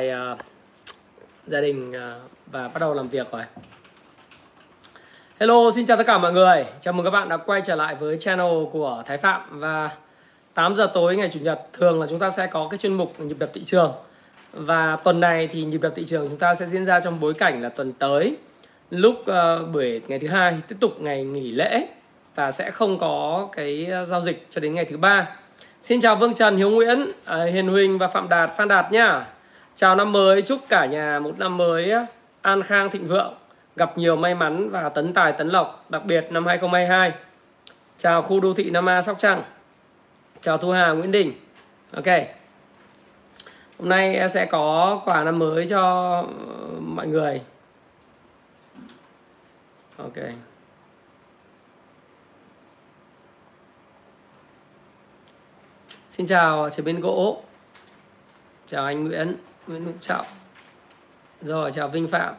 uh, gia đình uh, và bắt đầu làm việc rồi. Hello, xin chào tất cả mọi người. Chào mừng các bạn đã quay trở lại với channel của Thái Phạm. Và 8 giờ tối ngày Chủ nhật Thường là chúng ta sẽ có cái chuyên mục nhịp đập thị trường. Và tuần này thì nhịp đập thị trường chúng ta sẽ diễn ra trong bối cảnh là tuần tới. Lúc uh, buổi ngày thứ hai tiếp tục ngày nghỉ lễ. Và sẽ không có cái giao dịch cho đến ngày thứ ba. Xin chào Vương Trần, Hiếu Nguyễn, uh, Hiền Huỳnh và Phạm Đạt, Phan Đạt nhá Chào năm mới, chúc cả nhà một năm mới an khang thịnh vượng, gặp nhiều may mắn và tấn tài tấn lộc, đặc biệt năm 2022. Chào khu đô thị Nam A Sóc Trăng. Chào Thu Hà Nguyễn Đình. Ok. Hôm nay sẽ có quà năm mới cho ờ, mọi người. Ok. Xin chào chế biến gỗ. Chào anh Nguyễn. Nguyễn Đức Trọng. Rồi chào Vinh Phạm.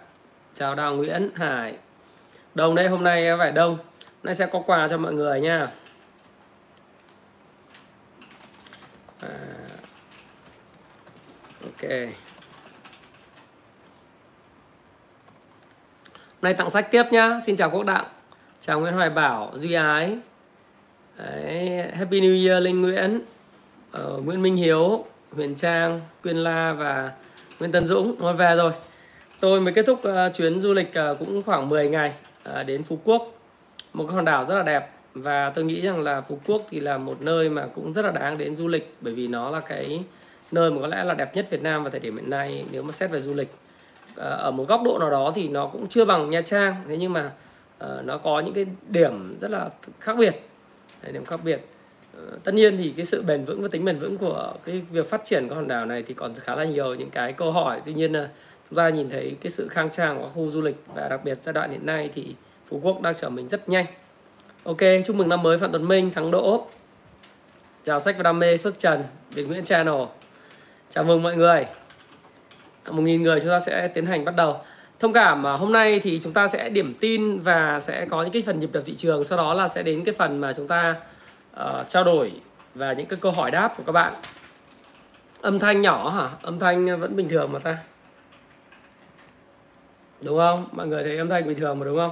Chào Đào Nguyễn Hải. Đông đây hôm nay phải đông. Nay sẽ có quà cho mọi người nha. À, ok. Hôm nay tặng sách tiếp nhá. Xin chào Quốc Đặng. Chào Nguyễn Hoài Bảo Duy Ái. Đấy, Happy New Year Linh Nguyễn. Uh, Nguyễn Minh Hiếu. Huyền Trang, Quyên La và Nguyễn Tân Dũng nói về rồi. Tôi mới kết thúc uh, chuyến du lịch uh, cũng khoảng 10 ngày uh, đến Phú Quốc. Một hòn đảo rất là đẹp và tôi nghĩ rằng là Phú Quốc thì là một nơi mà cũng rất là đáng đến du lịch bởi vì nó là cái nơi mà có lẽ là đẹp nhất Việt Nam vào thời điểm hiện nay nếu mà xét về du lịch. Uh, ở một góc độ nào đó thì nó cũng chưa bằng Nha Trang thế nhưng mà uh, nó có những cái điểm rất là khác biệt. Đấy, điểm khác biệt Ờ, tất nhiên thì cái sự bền vững và tính bền vững của cái việc phát triển của hòn đảo này thì còn khá là nhiều những cái câu hỏi. Tuy nhiên là chúng ta nhìn thấy cái sự khang trang của khu du lịch và đặc biệt giai đoạn hiện nay thì phú quốc đang trở mình rất nhanh. Ok, chúc mừng năm mới phạm tuấn minh, thắng đỗ chào sách và đam mê, phước trần, việt nguyễn channel. Chào mừng mọi người. À, một nghìn người chúng ta sẽ tiến hành bắt đầu. Thông cảm mà hôm nay thì chúng ta sẽ điểm tin và sẽ có những cái phần nhịp đập thị trường, sau đó là sẽ đến cái phần mà chúng ta uh, trao đổi và những cái câu hỏi đáp của các bạn. Âm thanh nhỏ hả? Âm thanh vẫn bình thường mà ta. Đúng không? Mọi người thấy âm thanh bình thường mà đúng không?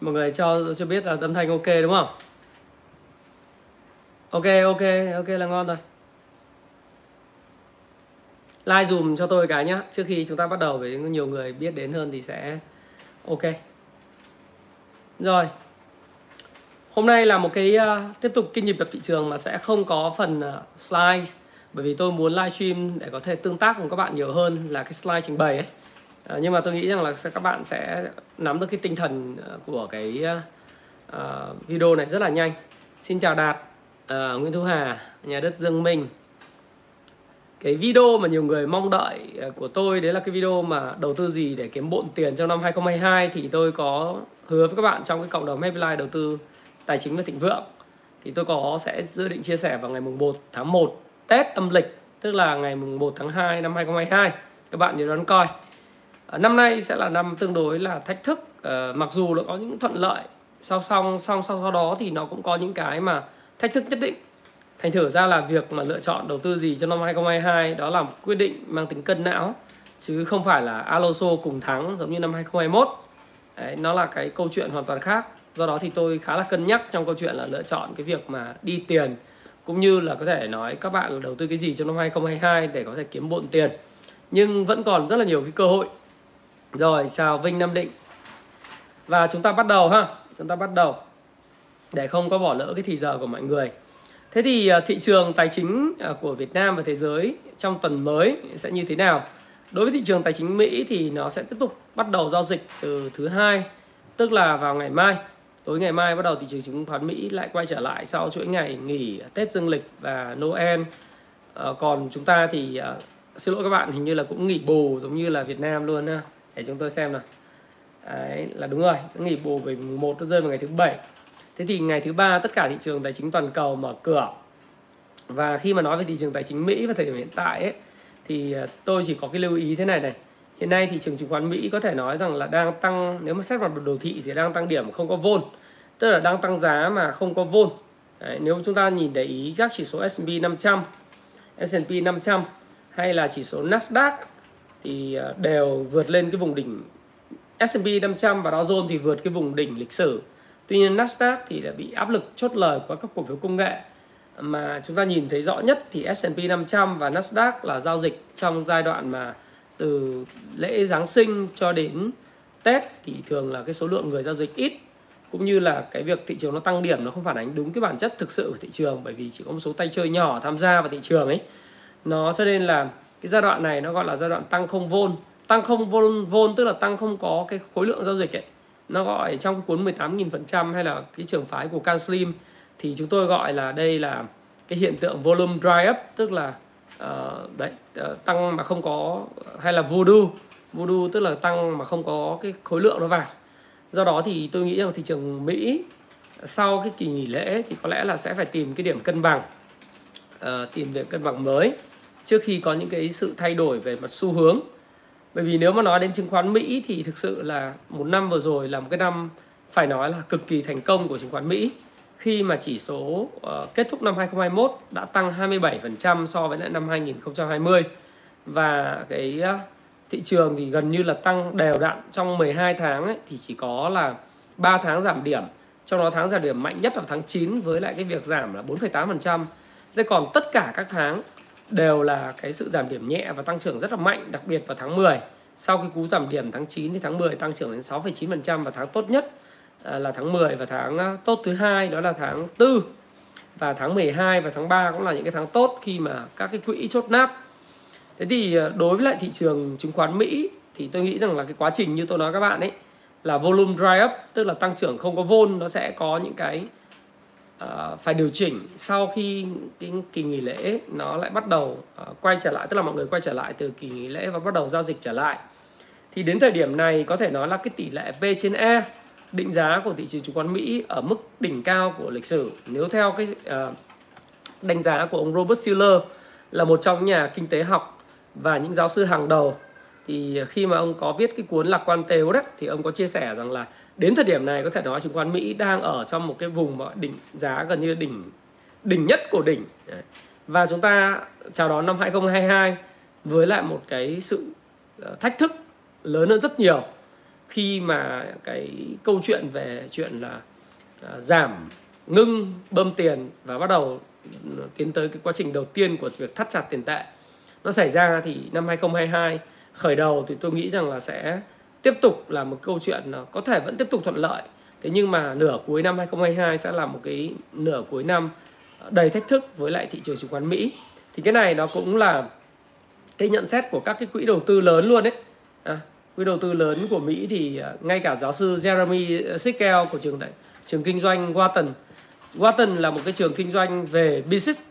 Mọi người cho cho biết là âm thanh ok đúng không? Ok ok ok là ngon rồi. Like dùm cho tôi cái nhá. Trước khi chúng ta bắt đầu với nhiều người biết đến hơn thì sẽ ok. Rồi. Hôm nay là một cái uh, tiếp tục kinh nhịp đập thị trường mà sẽ không có phần uh, slide bởi vì tôi muốn livestream để có thể tương tác cùng các bạn nhiều hơn là cái slide trình bày ấy. Uh, nhưng mà tôi nghĩ rằng là các bạn sẽ nắm được cái tinh thần của cái uh, video này rất là nhanh. Xin chào Đạt, uh, Nguyễn Thu Hà, nhà đất Dương Minh. Cái video mà nhiều người mong đợi của tôi đấy là cái video mà đầu tư gì để kiếm bộn tiền trong năm 2022 thì tôi có hứa với các bạn trong cái cộng đồng Happy Life đầu tư tài chính và thịnh vượng thì tôi có sẽ dự định chia sẻ vào ngày mùng 1 tháng 1 Tết âm lịch tức là ngày mùng 1 tháng 2 năm 2022 các bạn nhớ đón coi. À, năm nay sẽ là năm tương đối là thách thức. À, mặc dù nó có những thuận lợi sau song song sau sau đó thì nó cũng có những cái mà thách thức nhất định. Thành thử ra là việc mà lựa chọn đầu tư gì cho năm 2022 đó là một quyết định mang tính cân não chứ không phải là Alonso cùng thắng giống như năm 2021 Đấy, nó là cái câu chuyện hoàn toàn khác do đó thì tôi khá là cân nhắc trong câu chuyện là lựa chọn cái việc mà đi tiền, cũng như là có thể nói các bạn đầu tư cái gì trong năm 2022 để có thể kiếm bộn tiền. Nhưng vẫn còn rất là nhiều cái cơ hội. Rồi, chào Vinh Nam Định. Và chúng ta bắt đầu ha. Chúng ta bắt đầu. Để không có bỏ lỡ cái thì giờ của mọi người. Thế thì à, thị trường tài chính à, của Việt Nam và thế giới trong tuần mới sẽ như thế nào? Đối với thị trường tài chính Mỹ thì nó sẽ tiếp tục bắt đầu giao dịch từ thứ hai, tức là vào ngày mai tối ngày mai bắt đầu thị trường chứng khoán Mỹ lại quay trở lại sau chuỗi ngày nghỉ Tết Dương lịch và Noel. À, còn chúng ta thì à, xin lỗi các bạn hình như là cũng nghỉ bù giống như là Việt Nam luôn ha để chúng tôi xem nào. Đấy, là đúng rồi nghỉ bù về một nó rơi vào ngày thứ bảy. Thế thì ngày thứ ba tất cả thị trường tài chính toàn cầu mở cửa. Và khi mà nói về thị trường tài chính Mỹ vào thời điểm hiện tại ấy, thì ờ, tôi chỉ có cái lưu ý thế này này hiện nay thị trường chứng khoán Mỹ có thể nói rằng là đang tăng nếu mà xét vào đồ thị thì đang tăng điểm không có vôn. Tức là đang tăng giá mà không có vôn. Đấy, nếu chúng ta nhìn để ý các chỉ số S&P 500 S&P 500 hay là chỉ số Nasdaq thì à, đều vượt lên cái vùng đỉnh S&P 500 và Dow Jones thì vượt cái vùng đỉnh lịch sử. Tuy nhiên Nasdaq thì đã bị áp lực chốt lời của các cổ phiếu công nghệ. Mà chúng ta nhìn thấy rõ nhất thì S&P 500 và Nasdaq là giao dịch trong giai đoạn mà từ lễ Giáng sinh cho đến Tết thì thường là cái số lượng người giao dịch ít, cũng như là cái việc thị trường nó tăng điểm nó không phản ánh đúng cái bản chất thực sự của thị trường, bởi vì chỉ có một số tay chơi nhỏ tham gia vào thị trường ấy. Nó cho nên là cái giai đoạn này nó gọi là giai đoạn tăng không vôn. Tăng không vôn vôn tức là tăng không có cái khối lượng giao dịch ấy. Nó gọi trong cuốn 18.000% hay là cái trường phái của Can Slim thì chúng tôi gọi là đây là cái hiện tượng volume dry up, tức là uh, đấy uh, tăng mà không có hay là voodoo. Voodoo tức là tăng mà không có cái khối lượng nó vào. Do đó thì tôi nghĩ rằng thị trường Mỹ sau cái kỳ nghỉ lễ thì có lẽ là sẽ phải tìm cái điểm cân bằng. Uh, tìm điểm cân bằng mới trước khi có những cái sự thay đổi về mặt xu hướng. Bởi vì nếu mà nói đến chứng khoán Mỹ thì thực sự là một năm vừa rồi là một cái năm phải nói là cực kỳ thành công của chứng khoán Mỹ khi mà chỉ số uh, kết thúc năm 2021 đã tăng 27% so với lại năm 2020 và cái uh, thị trường thì gần như là tăng đều đặn trong 12 tháng ấy, thì chỉ có là 3 tháng giảm điểm. Trong đó tháng giảm điểm mạnh nhất là tháng 9 với lại cái việc giảm là 4,8% thế còn tất cả các tháng đều là cái sự giảm điểm nhẹ và tăng trưởng rất là mạnh đặc biệt vào tháng 10 sau cái cú giảm điểm tháng 9 thì tháng 10 tăng trưởng đến 6,9% và tháng tốt nhất À, là tháng 10 và tháng à, tốt thứ hai đó là tháng 4 và tháng 12 và tháng 3 cũng là những cái tháng tốt khi mà các cái quỹ chốt nắp thế thì à, đối với lại thị trường chứng khoán Mỹ thì tôi nghĩ rằng là cái quá trình như tôi nói các bạn ấy là volume dry up tức là tăng trưởng không có vôn nó sẽ có những cái uh, phải điều chỉnh sau khi cái kỳ nghỉ lễ nó lại bắt đầu uh, quay trở lại tức là mọi người quay trở lại từ kỳ nghỉ lễ và bắt đầu giao dịch trở lại. Thì đến thời điểm này có thể nói là cái tỷ lệ P trên E định giá của thị trường chứng khoán Mỹ ở mức đỉnh cao của lịch sử. Nếu theo cái uh, đánh giá của ông Robert Shiller là một trong nhà kinh tế học và những giáo sư hàng đầu thì khi mà ông có viết cái cuốn lạc quan tếu đấy thì ông có chia sẻ rằng là đến thời điểm này có thể nói chứng khoán Mỹ đang ở trong một cái vùng mà đỉnh giá gần như đỉnh đỉnh nhất của đỉnh. Và chúng ta chào đón năm 2022 với lại một cái sự ờ, thách thức lớn hơn rất nhiều khi mà cái câu chuyện về chuyện là à, giảm ngưng, bơm tiền và bắt đầu tiến tới cái quá trình đầu tiên của việc thắt chặt tiền tệ, nó xảy ra thì năm 2022 khởi đầu thì tôi nghĩ rằng là sẽ tiếp tục là một câu chuyện có thể vẫn tiếp tục thuận lợi. Thế nhưng mà nửa cuối năm 2022 sẽ là một cái nửa cuối năm đầy thách thức với lại thị trường chứng khoán Mỹ. Thì cái này nó cũng là cái nhận xét của các cái quỹ đầu tư lớn luôn đấy quỹ đầu tư lớn của Mỹ thì à, ngay cả giáo sư Jeremy Sickel của trường đại trường kinh doanh Wharton Wharton là một cái trường kinh doanh về business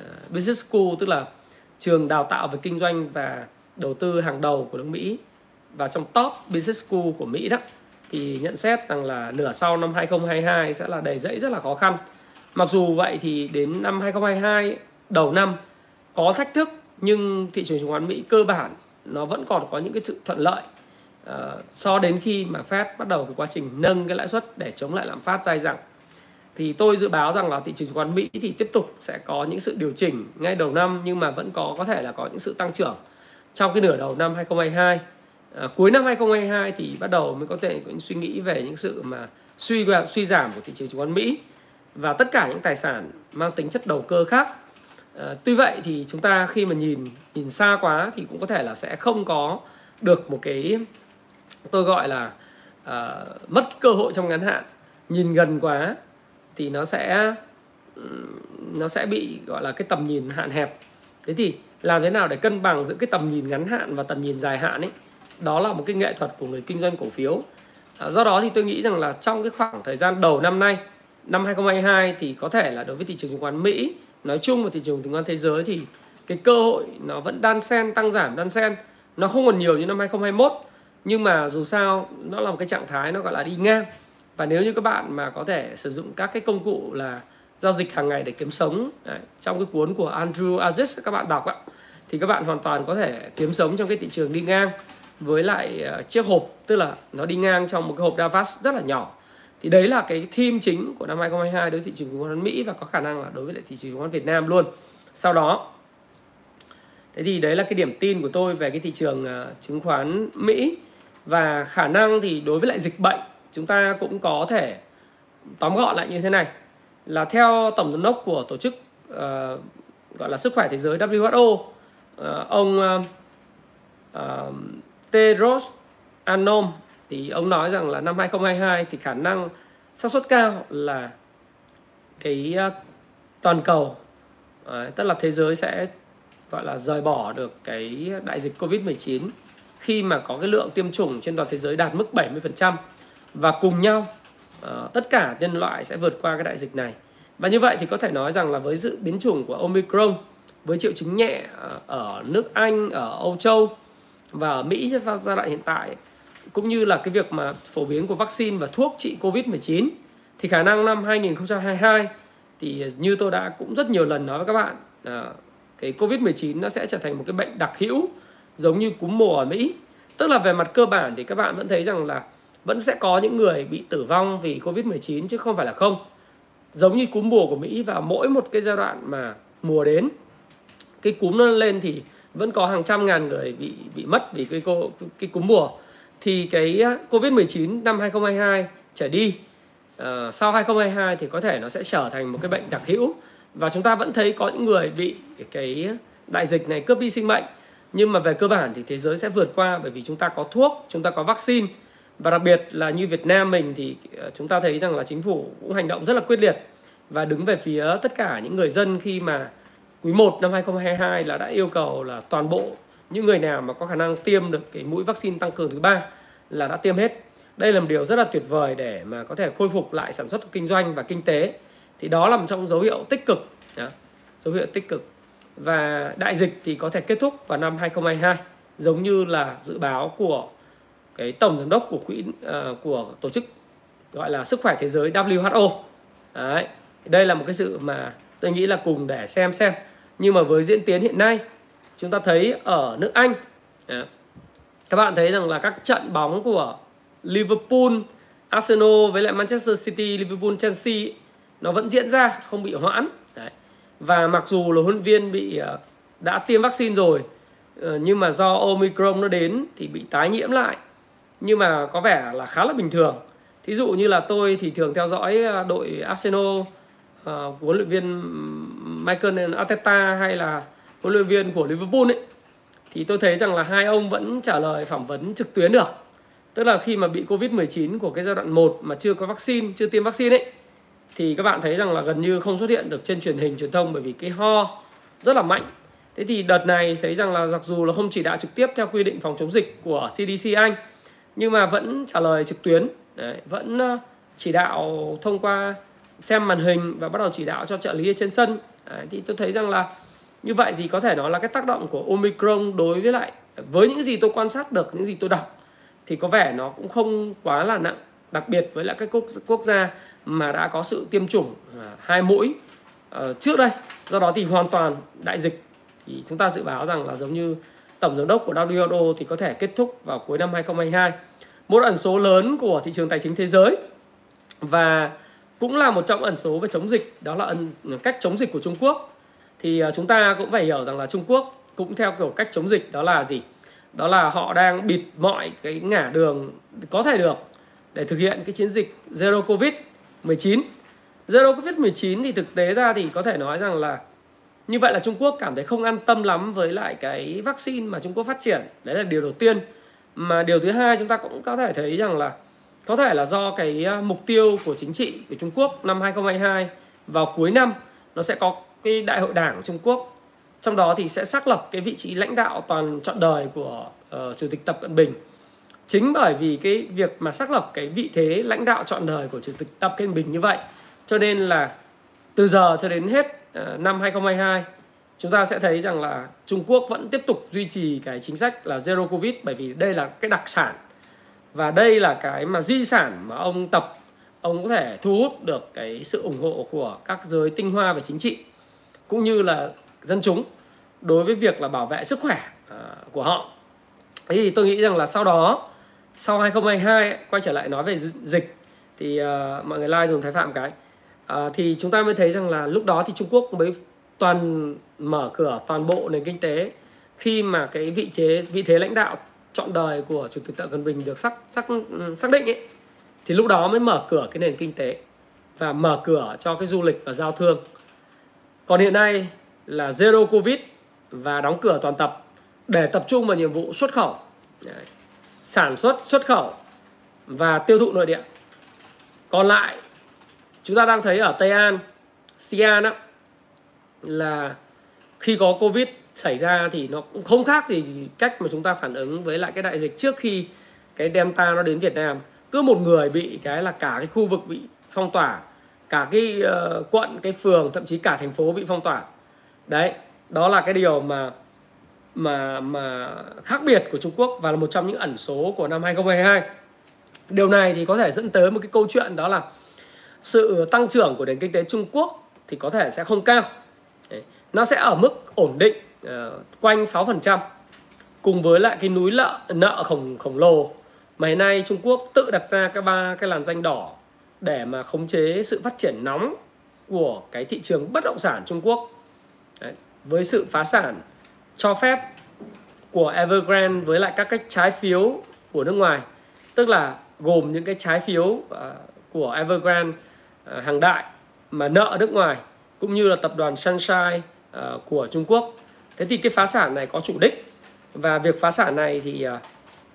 uh, business school tức là trường đào tạo về kinh doanh và đầu tư hàng đầu của nước Mỹ và trong top business school của Mỹ đó thì nhận xét rằng là nửa sau năm 2022 sẽ là đầy rẫy rất là khó khăn. Mặc dù vậy thì đến năm 2022 đầu năm có thách thức nhưng thị trường chứng khoán Mỹ cơ bản nó vẫn còn có những cái sự thuận lợi. Uh, so đến khi mà Fed bắt đầu cái quá trình nâng cái lãi suất để chống lại lạm phát dai dẳng thì tôi dự báo rằng là thị trường chứng khoán Mỹ thì tiếp tục sẽ có những sự điều chỉnh ngay đầu năm nhưng mà vẫn có có thể là có những sự tăng trưởng trong cái nửa đầu năm 2022 à, ờ, cuối năm 2022 thì bắt đầu mới có thể có những suy nghĩ về những sự mà suy suy giảm của thị trường chứng khoán Mỹ và tất cả những tài sản mang tính chất đầu cơ khác à, tuy vậy thì chúng ta khi mà nhìn nhìn xa quá thì cũng có thể là sẽ không có được một cái tôi gọi là à, mất cơ hội trong ngắn hạn. Nhìn gần quá thì nó sẽ nó sẽ bị gọi là cái tầm nhìn hạn hẹp. Thế thì làm thế nào để cân bằng giữa cái tầm nhìn ngắn hạn và tầm nhìn dài hạn ấy? Đó là một cái nghệ thuật của người kinh doanh cổ phiếu. À, do đó thì tôi nghĩ rằng là trong cái khoảng thời gian đầu năm nay năm 2022 thì có thể là đối với thị trường chứng khoán Mỹ nói chung mà thị trường chứng khoán thế giới thì cái cơ hội nó vẫn đan sen tăng giảm đan sen nó không còn nhiều như năm 2021 nhưng mà dù sao nó là một cái trạng thái nó gọi là đi ngang. Và nếu như các bạn mà có thể sử dụng các cái công cụ là giao dịch hàng ngày để kiếm sống đấy, trong cái cuốn của Andrew Aziz các bạn đọc ạ thì các bạn hoàn toàn có thể kiếm sống trong cái thị trường đi ngang với lại ờ, chiếc hộp tức là nó đi ngang trong một cái hộp Davos rất là nhỏ thì đấy là cái theme chính của năm 2022 đối với thị trường chứng khoán Mỹ và có khả năng là đối với lại thị trường chứng khoán Việt Nam luôn. Sau đó thế thì đấy là cái điểm tin của tôi về cái thị trường ờ, chứng khoán Mỹ. Và khả năng thì đối với lại dịch bệnh chúng ta cũng có thể tóm gọn lại như thế này. Là theo tổng giám đốc của tổ chức uh, gọi là sức khỏe thế giới WHO uh, ờ, ông uh, uh, Tedros Adhanom thì ông nói rằng là năm 2022 thì khả năng xác suất cao là cái ờ, toàn cầu ờ, tức là thế giới sẽ gọi là rời bỏ được cái đại dịch Covid-19 khi mà có cái lượng tiêm chủng trên toàn thế giới đạt mức 70% và cùng nhau ờ, tất cả nhân loại sẽ vượt qua cái đại dịch này. Và như vậy thì có thể nói rằng là với sự biến chủng của Omicron với triệu chứng nhẹ ở nước Anh, ở Âu Châu và ở Mỹ trong giai đoạn hiện tại cũng như là cái việc mà phổ biến của vaccine và thuốc trị Covid-19 thì khả năng năm 2022 thì như tôi đã cũng rất nhiều lần nói với các bạn à, cái Covid-19 nó sẽ trở thành một cái bệnh đặc hữu giống như cúm mùa ở Mỹ. Tức là về mặt cơ bản thì các bạn vẫn thấy rằng là vẫn sẽ có những người bị tử vong vì Covid-19 chứ không phải là không. Giống như cúm mùa của Mỹ và mỗi một cái giai đoạn mà mùa đến cái cúm nó lên thì vẫn có hàng trăm ngàn người bị bị mất vì cái cô cái cúm mùa thì cái Covid-19 năm 2022 trở đi uh, sau 2022 thì có thể nó sẽ trở thành một cái bệnh đặc hữu. Và chúng ta vẫn thấy có những người bị cái đại dịch này cướp đi sinh mệnh. Nhưng mà về cơ bản thì thế giới sẽ vượt qua bởi vì chúng ta có thuốc chúng ta có vaccine. Và đặc biệt là như Việt Nam mình thì ờ, chúng ta thấy rằng là chính phủ cũng hành động rất là quyết liệt. Và đứng về phía tất cả những người dân khi mà quý 1 năm 2022 là đã yêu cầu là toàn bộ những người nào mà có khả năng tiêm được cái mũi vaccine tăng cường thứ ba là đã tiêm hết. Đây là một điều rất là tuyệt vời để mà có thể khôi phục lại sản xuất kinh doanh và kinh tế. Thì đó là một trong dấu hiệu tích cực, dấu hiệu tích cực. Và đại dịch thì có thể kết thúc vào năm 2022 giống như là dự báo của cái tổng giám đốc của quỹ uh, của tổ chức gọi là sức khỏe thế giới WHO. Đấy. Đây là một cái sự mà tôi nghĩ là cùng để xem xem nhưng mà với diễn tiến hiện nay chúng ta thấy ở nước Anh. Các bạn thấy rằng là các trận bóng của Liverpool, Arsenal với lại Manchester City, Liverpool, Chelsea nó vẫn diễn ra không bị hoãn. Đấy. và mặc dù là huấn viên bị ờ, đã tiêm vaccine rồi ờ, nhưng mà do Omicron nó đến thì bị tái nhiễm lại. Nhưng mà có vẻ là khá là bình thường. Thí dụ như là tôi thì thường theo dõi ờ, đội Arsenal uh, huấn luyện viên Michael Arteta hay là huấn luyện viên của Liverpool ấy thì tôi thấy rằng là hai ông vẫn trả lời phỏng vấn trực tuyến được. Tức là khi mà bị Covid-19 của cái giai đoạn 1 mà chưa có vaccine, chưa tiêm vaccine ấy thì các bạn thấy rằng là gần như không xuất hiện được trên truyền hình truyền thông bởi vì cái ho rất là mạnh. Thế thì đợt này thấy rằng là mặc dù là không chỉ đạo trực tiếp theo quy định phòng chống dịch của CDC Anh nhưng mà vẫn trả lời trực tuyến, Đấy, vẫn ờ, chỉ đạo thông qua xem màn hình và bắt đầu chỉ đạo cho trợ lý ở trên sân Đấy, thì tôi thấy rằng là như vậy thì có thể nói là cái tác động của omicron đối với lại, với những gì tôi quan sát được, những gì tôi đọc, thì có vẻ nó cũng không quá là nặng. Đặc biệt với lại các quốc quốc gia mà đã có sự tiêm chủng à, hai mũi ờ, trước đây. Do đó thì hoàn toàn đại dịch. Thì chúng ta dự báo rằng là giống như tổng giám đốc của WHO thì có thể kết thúc vào cuối năm 2022 một ẩn số lớn của thị trường tài chính thế giới. Và cũng là một trong ẩn số về chống dịch, đó là ẩn, cách chống dịch của Trung Quốc thì ờ, chúng ta cũng phải hiểu rằng là Trung Quốc cũng theo kiểu cách chống dịch đó là gì? Đó là họ đang bịt mọi cái ngả đường có thể được để thực hiện cái chiến dịch zero covid 19 zero covid 19 thì thực tế ra thì có thể nói rằng là như vậy là Trung Quốc cảm thấy không an tâm lắm với lại cái vaccine mà Trung Quốc phát triển. Đấy là điều đầu tiên. Mà điều thứ hai chúng ta cũng có thể thấy rằng là có thể là do cái ờ, mục tiêu của chính trị của Trung Quốc năm 2022 vào cuối năm nó sẽ có cái đại hội đảng của Trung Quốc. Trong đó thì sẽ xác lập cái vị trí lãnh đạo toàn trọn đời của uh, chủ tịch Tập Cận Bình. Chính bởi vì cái việc mà xác lập cái vị thế lãnh đạo trọn đời của chủ tịch Tập Cận Bình như vậy cho nên là từ giờ cho đến hết uh, năm 2022 chúng ta sẽ thấy rằng là Trung Quốc vẫn tiếp tục duy trì cái chính sách là zero covid bởi vì đây là cái đặc sản. Và đây là cái mà di sản mà ông tập ông có thể thu hút được cái sự ủng hộ của các giới tinh hoa về chính trị cũng như là dân chúng đối với việc là bảo vệ sức khỏe à, của họ. Thế thì tôi nghĩ rằng là sau đó sau 2022 quay trở lại nói về dịch thì uh, mọi người like dùng thái phạm cái. Uh, thì chúng ta mới thấy rằng là lúc đó thì Trung Quốc mới toàn mở cửa toàn bộ nền kinh tế khi mà cái vị thế vị thế lãnh đạo trọn đời của chủ tịch Tập Cận Bình được xác xác xác định ấy. Thì lúc đó mới mở cửa cái nền kinh tế và mở cửa cho cái du lịch và giao thương. Còn hiện nay là zero covid và đóng cửa toàn tập để tập trung vào nhiệm vụ xuất khẩu, Đấy. sản xuất xuất khẩu và tiêu thụ nội địa. Còn lại chúng ta đang thấy ở Tây An, Xi'an đó là khi có covid xảy ra thì nó cũng không khác gì cách mà chúng ta phản ứng với lại cái đại dịch trước khi cái delta nó đến Việt Nam cứ một người bị cái là cả cái khu vực bị phong tỏa cả cái uh, quận cái phường thậm chí cả thành phố bị phong tỏa. Đấy đó là cái điều mà mà mà khác biệt của Trung Quốc và là một trong những ẩn số của năm 2022 điều này thì có thể dẫn tới một cái câu chuyện đó là sự tăng trưởng của nền kinh tế Trung Quốc thì có thể sẽ không cao. Đấy. nó sẽ ở mức ổn định uh, quanh 6% cùng với lại cái núi nợ nợ khổng khổng lồ mà hiện nay Trung Quốc tự đặt ra các ba cái làn danh đỏ để mà khống chế sự phát triển nóng của cái thị trường bất động sản Trung Quốc. Đấy, với sự phá sản cho phép của Evergrande với lại các cái trái phiếu của nước ngoài tức là gồm những cái trái phiếu uh, của Evergrande uh, hàng đại mà nợ nước ngoài cũng như là tập đoàn Sunshine uh, của Trung Quốc. Thế thì cái phá sản này có chủ đích và việc phá sản này thì uh,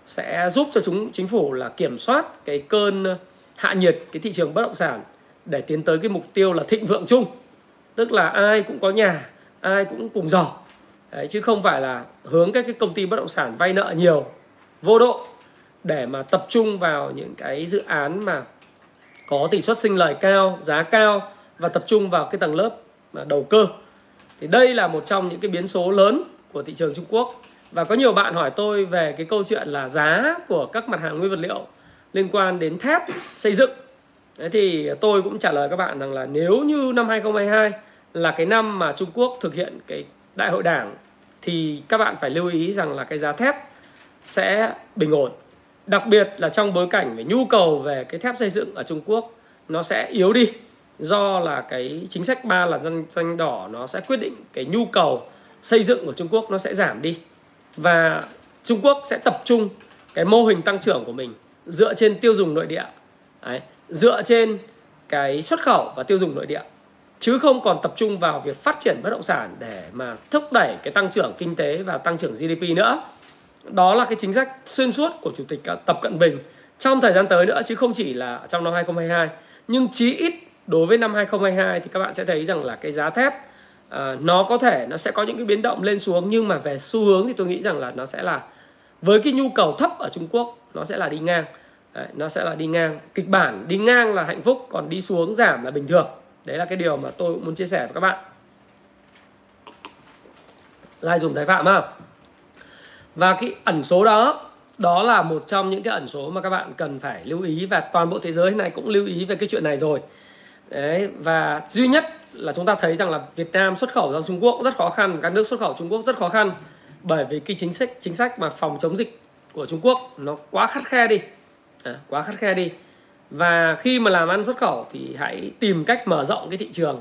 sẽ giúp cho chúng chính phủ là kiểm soát cái cơn hạ nhiệt cái thị trường bất động sản để tiến tới cái mục tiêu là thịnh vượng chung. Tức là ai cũng có nhà ai cũng cùng giàu. Đấy, chứ không phải là hướng các cái công ty bất động sản vay nợ nhiều vô độ để mà tập trung vào những cái dự án mà có tỷ suất sinh lời cao giá cao và tập trung vào cái tầng lớp mà đầu cơ. Thì đây là một trong những cái biến số lớn của thị trường Trung Quốc. Và có nhiều bạn hỏi tôi về cái câu chuyện là giá của các mặt hàng nguyên vật liệu liên quan đến thép xây dựng Đấy thì tôi cũng trả lời các bạn rằng là nếu như năm 2022 là cái năm mà Trung Quốc thực hiện cái đại hội đảng, thì các bạn phải lưu ý rằng là cái giá thép sẽ bình ổn. Đặc biệt là trong bối cảnh về nhu cầu về cái thép xây dựng ở Trung Quốc, nó sẽ yếu đi do là cái chính sách ba là danh danh đỏ, nó sẽ quyết định cái nhu cầu xây dựng của Trung Quốc nó sẽ giảm đi và Trung Quốc sẽ tập trung cái mô hình tăng trưởng của mình dựa trên tiêu dùng nội địa. Đấy, dựa trên cái xuất khẩu và tiêu dùng nội địa. Chứ không còn tập trung vào việc phát triển bất động sản để mà thúc đẩy cái tăng trưởng kinh tế và tăng trưởng GDP nữa. Đó là cái chính sách xuyên suốt của chủ tịch Tập Cận Bình trong thời gian tới nữa chứ không chỉ là trong năm 2022 nhưng chí ít đối với năm 2022 thì các bạn sẽ thấy rằng là cái giá thép uh, nó có thể nó sẽ có những cái biến động lên xuống. Nhưng mà về xu hướng thì tôi nghĩ rằng là nó sẽ là với cái nhu cầu thấp ở Trung Quốc nó sẽ là đi ngang. Đấy, nó sẽ là đi ngang. Kịch bản đi ngang là hạnh phúc còn đi xuống giảm là bình thường. Đấy là cái điều mà tôi muốn chia sẻ với các bạn. Lai dùng thái phạm ha. Và cái ẩn số đó đó là một trong những cái ẩn số mà các bạn cần phải lưu ý và toàn bộ thế giới này cũng lưu ý về cái chuyện này rồi. Đấy và duy nhất là chúng ta thấy rằng là Việt Nam xuất khẩu sang Trung Quốc rất khó khăn các nước xuất khẩu Trung Quốc rất khó khăn bởi vì cái chính sách chính sách mà phòng chống dịch của Trung Quốc nó quá khắt khe đi. À, quá khắt khe đi. Và khi mà làm ăn xuất khẩu thì hãy tìm cách mở rộng cái thị trường.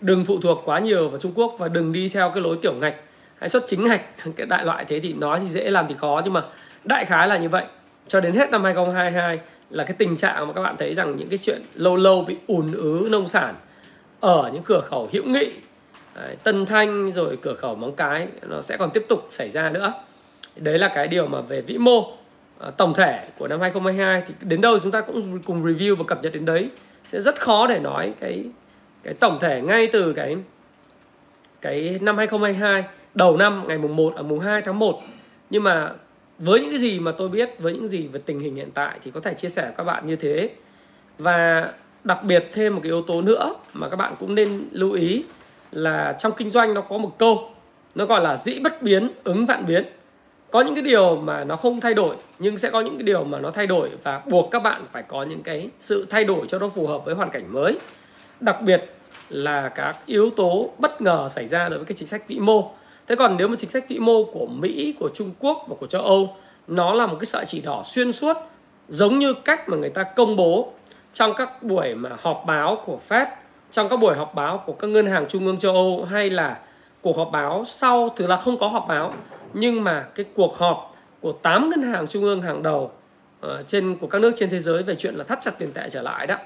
Đừng phụ thuộc quá nhiều vào Trung Quốc và đừng đi theo cái lối tiểu ngạch hãy xuất chính ngạch. Cái đại loại thế thì nói thì dễ làm thì khó nhưng mà đại khái là như vậy. Cho đến hết năm 2022 là cái tình trạng mà các bạn thấy rằng những cái chuyện lâu lâu bị ùn ứ nông sản ở những cửa khẩu hữu nghị Tân Thanh rồi cửa khẩu Móng Cái nó sẽ còn tiếp tục xảy ra nữa đấy là cái điều mà về vĩ mô à, tổng thể của năm 2022 thì đến đâu chúng ta cũng cùng review và cập nhật đến đấy. Sẽ rất khó để nói cái cái tổng thể ngay từ cái cái năm 2022 đầu năm ngày mùng 1 ở à, mùng 2 tháng 1 nhưng mà với những cái gì mà tôi biết với những gì về tình hình hiện tại thì có thể chia sẻ với các bạn như thế. Và đặc biệt thêm một cái yếu tố nữa mà các bạn cũng nên lưu ý là trong kinh doanh nó có một câu nó gọi là dĩ bất biến ứng vạn biến có những cái điều mà nó không thay đổi, nhưng sẽ có những cái điều mà nó thay đổi và buộc các bạn phải có những cái sự thay đổi cho nó phù hợp với hoàn cảnh mới. Đặc biệt là các yếu tố bất ngờ xảy ra đối với cái chính sách vĩ mô. Thế còn nếu mà chính sách vĩ mô của mỹ, của trung quốc và của châu âu, nó là một cái sợi chỉ đỏ xuyên suốt, giống như cách mà người ta công bố trong các buổi mà họp báo của Fed, trong các buổi họp báo của các ngân hàng trung ương châu Âu, hay là cuộc họp báo sau thứ là không có họp báo nhưng mà cái cuộc họp của 8 ngân hàng trung ương hàng đầu uh, trên của các nước trên thế giới về chuyện là thắt chặt tiền tệ trở lại đó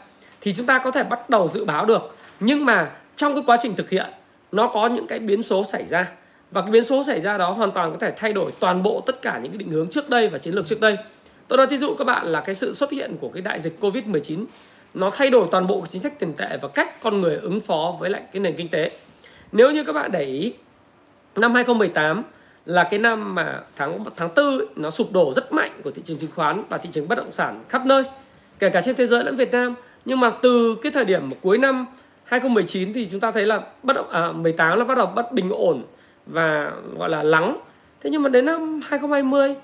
thì chúng ta có thể bắt đầu dự báo được. Nhưng mà trong cái quá trình thực hiện nó có những cái biến số xảy ra. Và cái biến số xảy ra đó hoàn toàn có thể thay đổi toàn bộ tất cả những cái định hướng trước đây và chiến lược trước đây. Tôi nói ví dụ các bạn là cái sự xuất hiện của cái đại dịch covid 19 nó thay đổi toàn bộ chính sách tiền tệ và cách con người ứng phó với lại cái nền kinh tế. Nếu như các bạn để ý năm 2018 là cái năm mà tháng tháng tư nó sụp đổ rất mạnh của thị trường chứng khoán và thị trường bất động sản khắp nơi kể cả trên thế giới lẫn Việt Nam. Nhưng mà từ cái thời điểm cuối năm 2019 thì chúng ta thấy là bất động à, 18 là bắt đầu bất bình ổn và gọi là lắng. Thế nhưng mà đến năm 2020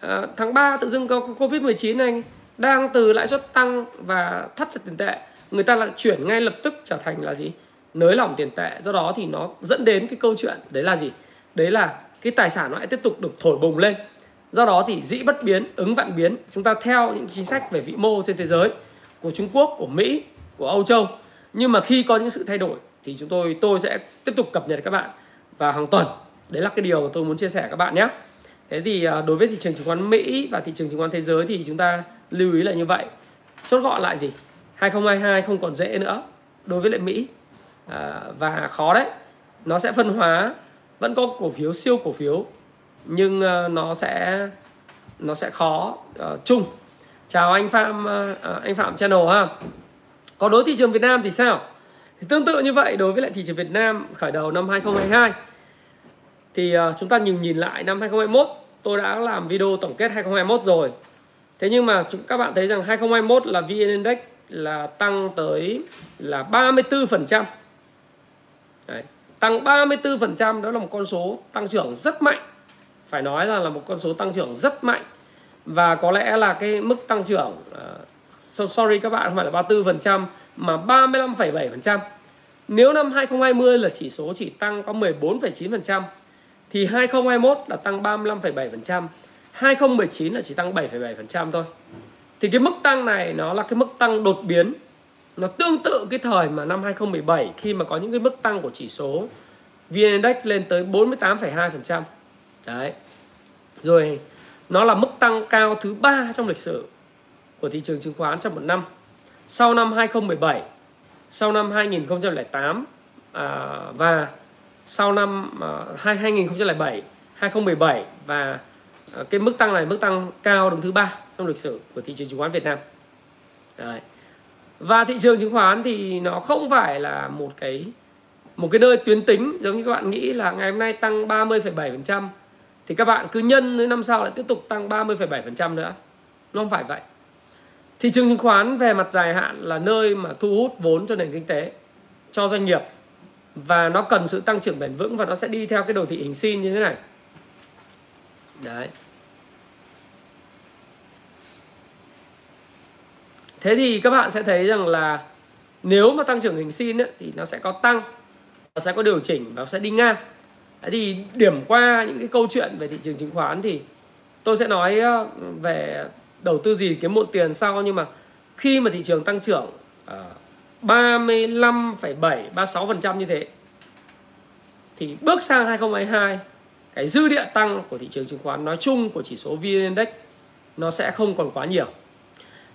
à, tháng 3 tự dưng có covid 19 này đang từ lãi suất tăng và thắt chặt tiền tệ người ta lại chuyển ngay lập tức trở thành là gì? Nới lỏng tiền tệ. Do đó thì nó dẫn đến cái câu chuyện đấy là gì? Đấy là cái tài sản nó lại tiếp tục được thổi bùng lên. Do đó thì dĩ bất biến ứng vạn biến chúng ta theo những chính sách về vĩ mô trên thế giới của Trung Quốc của Mỹ của Âu Châu. Nhưng mà khi có những sự thay đổi thì chúng tôi tôi sẽ tiếp tục cập nhật các bạn vào hàng tuần. Đấy là cái điều mà tôi muốn chia sẻ các bạn nhé. Thế thì à, đối với thị trường chứng khoán Mỹ và thị trường chứng khoán thế giới thì chúng ta lưu ý là như vậy. Chốt gọn lại gì? 2022 không còn dễ nữa đối với lại Mỹ. À, và khó đấy. Nó sẽ phân hóa vẫn có cổ phiếu siêu cổ phiếu nhưng ờ, nó sẽ nó sẽ khó uh, chung. Chào anh Phạm uh, anh Phạm Channel ha. Có đối thị trường Việt Nam thì sao? Thì tương tự như vậy đối với lại thị trường Việt Nam khởi đầu năm 2022 thì uh, chúng ta nhìn nhìn lại năm 2021 tôi đã làm video tổng kết 2021 rồi. Thế nhưng mà chúng các bạn thấy rằng 2021 là VN Index là tăng tới là 34% Đấy tăng 34% đó là một con số tăng trưởng rất mạnh phải nói là là một con số tăng trưởng rất mạnh và có lẽ là cái mức tăng trưởng uh, sorry các bạn không phải là 34% mà 35,7% nếu năm 2020 là chỉ số chỉ tăng có 14,9% thì 2021 là tăng 35,7%, 2019 là chỉ tăng 7,7% thôi. Thì cái mức tăng này nó là cái mức tăng đột biến. Nó tương tự cái thời mà năm 2017 khi mà có những cái mức tăng của chỉ số VN Index lên tới 48,2%. Đấy. Rồi nó là mức tăng cao thứ ba trong lịch sử của thị trường chứng khoán trong một năm. Sau năm 2017, sau năm 2008 à, và sau năm à, 2007, 2017 và à, cái mức tăng này mức tăng cao đứng thứ ba trong lịch sử của thị trường chứng khoán Việt Nam. Đấy. Và thị trường chứng khoán thì nó không phải là một cái một cái nơi tuyến tính giống như các bạn nghĩ là ngày hôm nay tăng 30,7% thì các bạn cứ nhân đến năm sau lại tiếp tục tăng 30,7% nữa. Nó không phải vậy. Thị trường chứng khoán về mặt dài hạn là nơi mà thu hút vốn cho nền kinh tế, cho doanh nghiệp và nó cần sự tăng trưởng bền vững và nó sẽ đi theo cái đồ thị hình sin như thế này đấy thế thì các bạn sẽ thấy rằng là nếu mà tăng trưởng hình sin ấy, thì nó sẽ có tăng nó sẽ có điều chỉnh và nó sẽ đi ngang Đấy thì điểm qua những cái câu chuyện về thị trường chứng khoán thì tôi sẽ nói ờ, về đầu tư gì kiếm một tiền sau nhưng mà khi mà thị trường tăng trưởng ờ, 35,7 36% như thế thì bước sang 2022 cái dư địa tăng của thị trường chứng khoán nói chung của chỉ số VN Index nó sẽ không còn quá nhiều.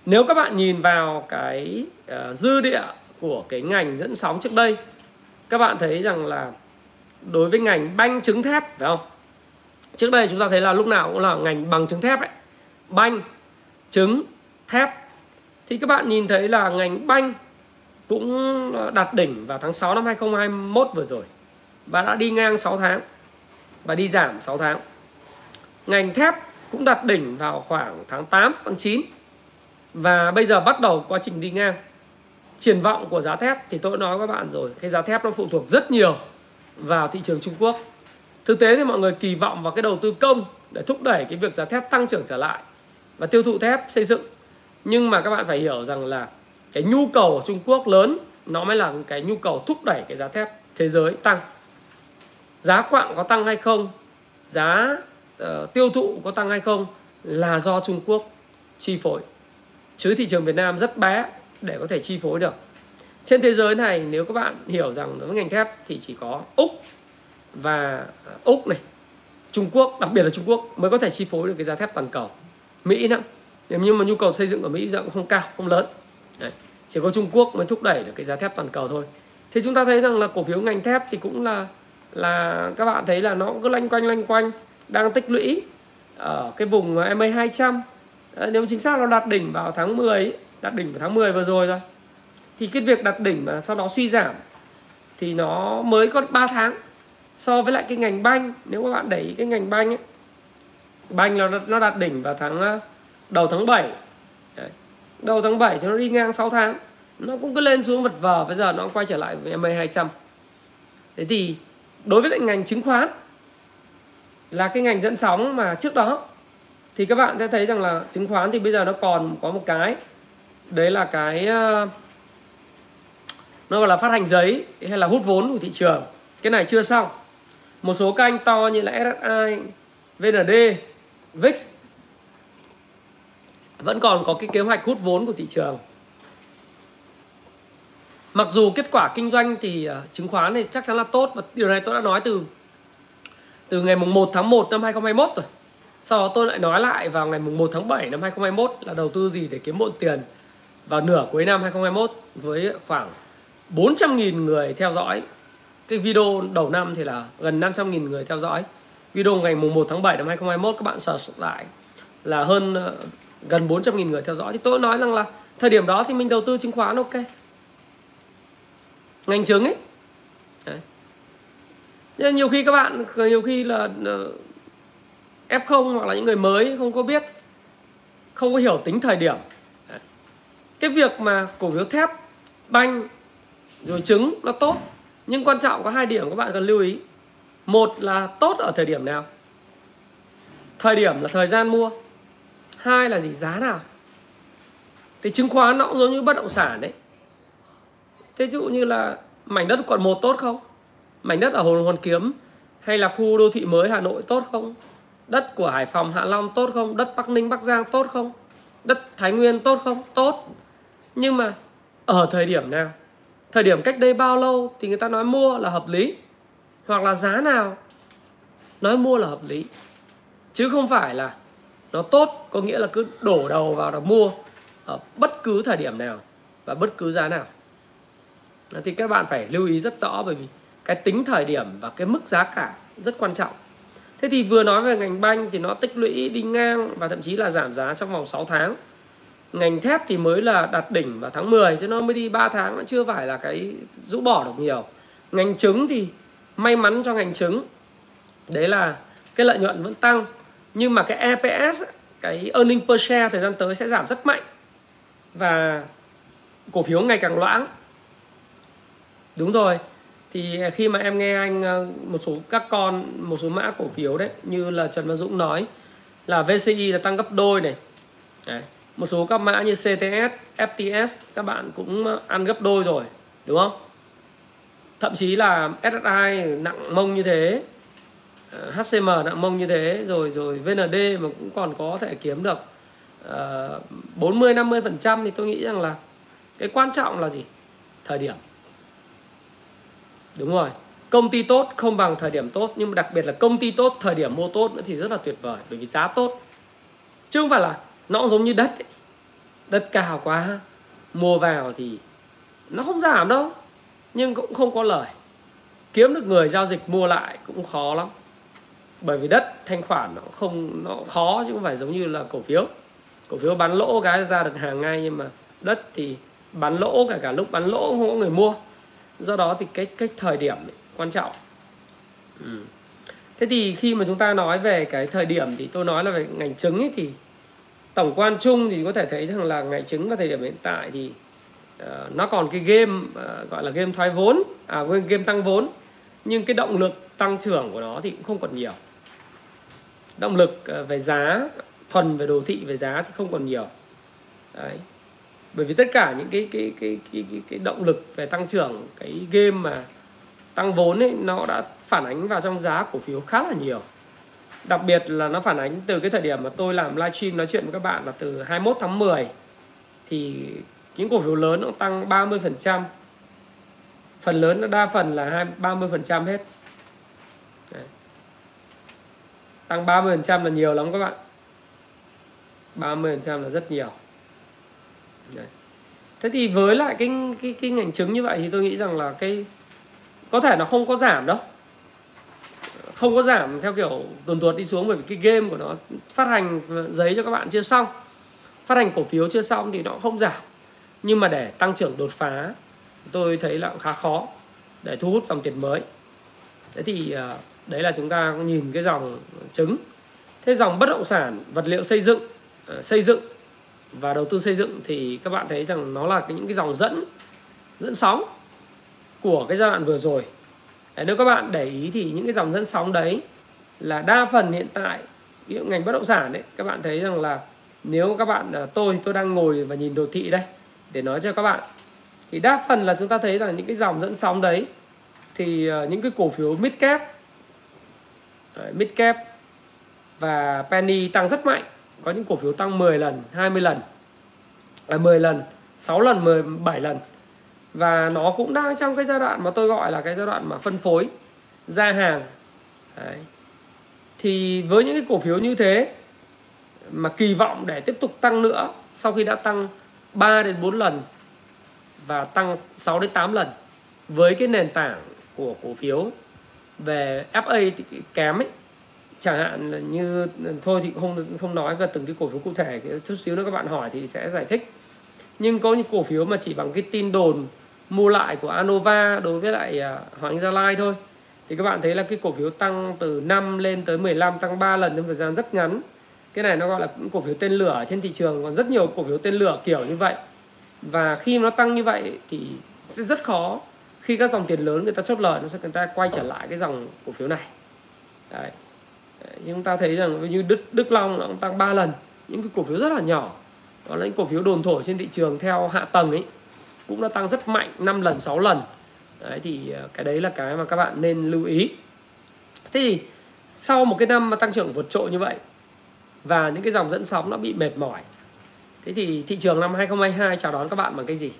Nếu các bạn nhìn vào cái uh, dư địa của cái ngành dẫn sóng trước đây các bạn thấy rằng là đối với ngành banh trứng thép phải không? Trước đây chúng ta thấy là lúc nào cũng là ngành bằng trứng thép ấy. Banh, trứng, thép. Thì các bạn nhìn thấy là ngành banh cũng đạt đỉnh vào tháng 6 năm 2021 vừa rồi và đã đi ngang 6 tháng và đi giảm 6 tháng. Ngành thép cũng đạt đỉnh vào khoảng tháng 8, tháng 9 và bây giờ bắt đầu quá trình đi ngang. Triển vọng của giá thép thì tôi nói với các bạn rồi, cái giá thép nó phụ thuộc rất nhiều vào thị trường Trung Quốc. Thực tế thì mọi người kỳ vọng vào cái đầu tư công để thúc đẩy cái việc giá thép tăng trưởng trở lại và tiêu thụ thép xây dựng. Nhưng mà các bạn phải hiểu rằng là cái nhu cầu ở Trung Quốc lớn nó mới là cái nhu cầu thúc đẩy cái giá thép thế giới tăng giá quặng có tăng hay không giá uh, tiêu thụ có tăng hay không là do Trung Quốc chi phối chứ thị trường Việt Nam rất bé để có thể chi phối được. Trên thế giới này, nếu các bạn hiểu rằng đối với ngành thép thì chỉ có Úc và à, úc này, trung quốc, đặc biệt là trung quốc mới có thể chi phối được cái giá thép toàn cầu. Mỹ nữa. Nhưng mà nhu cầu xây dựng ở mỹ cũng không cao, không lớn. Đấy. chỉ có trung quốc mới thúc đẩy được cái giá thép toàn cầu thôi. Thì chúng ta thấy rằng là cổ phiếu ngành thép thì cũng là là các bạn thấy là nó cứ lanh quanh lanh quanh, đang tích lũy ở cái vùng MA 200 Ờ, nếu chính xác nó đạt đỉnh vào tháng 10 đạt đỉnh vào tháng 10 vừa rồi rồi thì cái việc đạt đỉnh mà sau đó suy giảm thì nó mới có 3 tháng so với lại cái ngành banh. Nếu các bạn để ý cái ngành banh ấy, banh nó nó đạt đỉnh vào tháng ờ, đầu tháng 7 Đấy. đầu tháng 7 thì nó đi ngang 6 tháng, nó cũng cứ lên xuống vật vờ, bây giờ nó quay trở lại với MA 200 thế thì đối với lại ngành chứng khoán là cái ngành dẫn sóng mà trước đó thì các bạn sẽ thấy rằng là chứng khoán thì bây giờ nó còn có một cái. Đấy là cái ờ, nó gọi là phát hành giấy hay là hút vốn của thị trường. Cái này chưa xong. Một số kênh to như là SSI, VND, VIX vẫn còn có cái kế hoạch hút vốn của thị trường. Mặc dù kết quả kinh doanh thì ờ, chứng khoán thì chắc chắn là tốt và điều này tôi đã nói từ từ ngày mùng 1 tháng 1 năm 2021 rồi sau đó tôi lại nói lại vào ngày mùng 1 tháng 7 năm 2021 là đầu tư gì để kiếm bộn tiền. Vào nửa cuối năm 2021 với khoảng 400.000 người theo dõi. Cái video đầu năm thì là gần 500.000 người theo dõi. Video ngày mùng 1 tháng 7 năm 2021 các bạn search lại là hơn ờ, gần 400.000 người theo dõi. Thì tôi nói rằng là thời điểm đó thì mình đầu tư chứng khoán ok. Ngành chứng ấy. Đấy. Nhưng nhiều khi các bạn, nhiều khi là ờ, F0 hoặc là những người mới, không có biết, không có hiểu tính thời điểm. Đấy. cái việc mà cổ phiếu thép, banh, rồi trứng nó tốt, nhưng quan trọng có hai điểm các bạn cần lưu ý. Một là tốt ở thời điểm nào? Thời điểm là thời gian mua. Hai là gì? Giá nào? Thì chứng khoán nó cũng giống như bất động sản đấy. Thế ví dụ như là mảnh đất quận một tốt không? Mảnh đất ở hồ hoàn kiếm hay là khu đô thị mới hà nội tốt không? Đất của hải phòng, hạ long tốt không? Đất bắc ninh, bắc giang tốt không? Đất thái nguyên tốt không? Tốt. Nhưng mà ở thời điểm nào? Thời điểm cách đây bao lâu thì người ta nói mua là hợp lý. Hoặc là giá nào nói mua là hợp lý. Chứ không phải là nó tốt, có nghĩa là cứ đổ đầu vào là mua ở bất cứ thời điểm nào và bất cứ giá nào. Thì các bạn phải lưu ý rất rõ bởi vì cái tính thời điểm và cái mức giá cả rất quan trọng thế thì vừa nói về ngành banh thì nó tích lũy đi ngang và thậm chí là giảm giá trong vòng 6 tháng. Ngành thép thì mới là đạt đỉnh vào tháng 10 chứ nó mới đi 3 tháng, nó chưa phải là cái rũ bỏ được nhiều. Ngành trứng thì may mắn cho ngành trứng, đấy là cái lợi nhuận vẫn tăng, nhưng mà cái EPS cái earning per share thời gian tới sẽ giảm rất mạnh và cổ phiếu ngày càng loãng. Đúng rồi thì khi mà em nghe anh ờ, một số các con một số mã cổ phiếu đấy như là Trần Văn Dũng nói là VCI là tăng gấp đôi này. Đấy. một số các mã như CTS, FTS các bạn cũng ăn gấp đôi rồi đúng không? Thậm chí là SSI nặng mông như thế ờ, HCM nặng mông như thế rồi rồi VND mà cũng còn có thể kiếm được uh, 40 50 phần trăm thì tôi nghĩ rằng là cái quan trọng là gì? Thời điểm đúng rồi. Công ty tốt không bằng thời điểm tốt, nhưng mà đặc biệt là công ty tốt, thời điểm mua tốt nữa thì rất là tuyệt vời, bởi vì giá tốt. Chứ không phải là nó cũng giống như đất ấy. đất cao quá, mua vào thì nó không giảm đâu, nhưng cũng không có lời. Kiếm được người giao dịch mua lại cũng khó lắm. Bởi vì đất thanh khoản nó không, nó khó chứ không phải giống như là cổ phiếu. Cổ phiếu bán lỗ cái ra được hàng ngay, nhưng mà đất thì bán lỗ cả cả lúc bán lỗ không có người mua do đó thì cái cái thời điểm ấy, quan trọng. Ừ. thế thì khi mà chúng ta nói về cái thời điểm thì tôi nói là về ngành trứng ấy thì tổng quan chung thì có thể thấy rằng là ngành trứng vào thời điểm hiện tại thì uh, nó còn cái game uh, gọi là game thoái vốn à game tăng vốn. Nhưng cái động lực tăng trưởng của nó thì cũng không còn nhiều. Động lực uh, về giá thuần về đồ thị về giá thì không còn nhiều. Đấy bởi vì tất cả những cái cái cái cái cái, cái động lực về tăng trưởng cái game mà tăng vốn ấy nó đã phản ánh vào trong giá cổ phiếu khá là nhiều. Đặc biệt là nó phản ánh từ cái thời điểm mà tôi làm livestream nói chuyện với các bạn là từ 21 tháng 10 thì những cổ phiếu lớn nó tăng 30% phần lớn nó đa phần là hai 30% hết. Đấy. tăng 30% là nhiều lắm các bạn. 30% là rất nhiều thế thì với lại cái cái cái ngành trứng như vậy thì tôi nghĩ rằng là cái, có thể nó không có giảm đâu. Không có giảm theo kiểu tuần tuột đi xuống bởi vì cái game của nó phát hành giấy cho các bạn chưa xong, phát hành cổ phiếu chưa xong thì nó không giảm. Nhưng mà để tăng trưởng đột phá, tôi thấy là khá khó để thu hút dòng tiền mới. Thế thì à, đấy là chúng ta nhìn cái dòng trứng. Thế dòng bất động sản, vật liệu xây dựng ờ, xây dựng và đầu tư xây dựng thì các bạn thấy rằng nó là những cái dòng dẫn dẫn sóng của cái giai đoạn vừa rồi. Nếu các bạn để ý thì những cái dòng dẫn sóng đấy là đa phần hiện tại, ví dụ ngành bất động sản đấy các bạn thấy rằng là nếu các bạn à, tôi tôi đang ngồi và nhìn đồ thị đây để nói cho các bạn, thì đa phần là chúng ta thấy rằng những cái dòng dẫn sóng đấy thì à, những cái cổ phiếu mid cap mid cap và penny tăng rất mạnh có những cổ phiếu tăng 10 lần 20 lần à, 10 lần 6 lần 17 lần và nó cũng đang trong cái giai đoạn mà tôi gọi là cái giai đoạn mà phân phối ra hàng Đấy. thì với những cái cổ phiếu như thế mà kỳ vọng để tiếp tục tăng nữa sau khi đã tăng 3 đến 4 lần và tăng 6 đến 8 lần với cái nền tảng của cổ phiếu về FA kém ấy chẳng hạn là như ừ, thôi thì không không nói về từng cái cổ phiếu cụ thể chút xíu nữa các bạn hỏi thì sẽ giải thích. Nhưng có những cổ phiếu mà chỉ bằng cái tin đồn mua lại của Anova đối với lại à, Hoàng Anh Gia Lai thôi. Thì các bạn thấy là cái cổ phiếu tăng từ 5 lên tới 15 tăng 3 lần trong thời gian rất ngắn. Cái này nó gọi là cổ phiếu tên lửa trên thị trường, còn rất nhiều cổ phiếu tên lửa kiểu như vậy. Và khi nó tăng như vậy thì sẽ rất khó. Khi các dòng tiền lớn người ta chốt lời, nó sẽ, người ta quay trở lại cái dòng cổ phiếu này. Đấy chúng ta thấy rằng như Đức Đức Long nó cũng tăng 3 lần. Những cái cổ phiếu rất là nhỏ. Đó là những cổ phiếu đồn thổi trên thị trường theo hạ tầng ấy, cũng đã tăng rất mạnh 5 lần 6 lần. Đấy, thì à, cái đấy là cái mà các bạn nên lưu ý. Thế thì, sau một cái năm mà tăng trưởng vượt trội như vậy, và những cái dòng dẫn sóng nó bị mệt mỏi, thế thì thị trường năm 2022 chào đón các bạn bằng cái gì?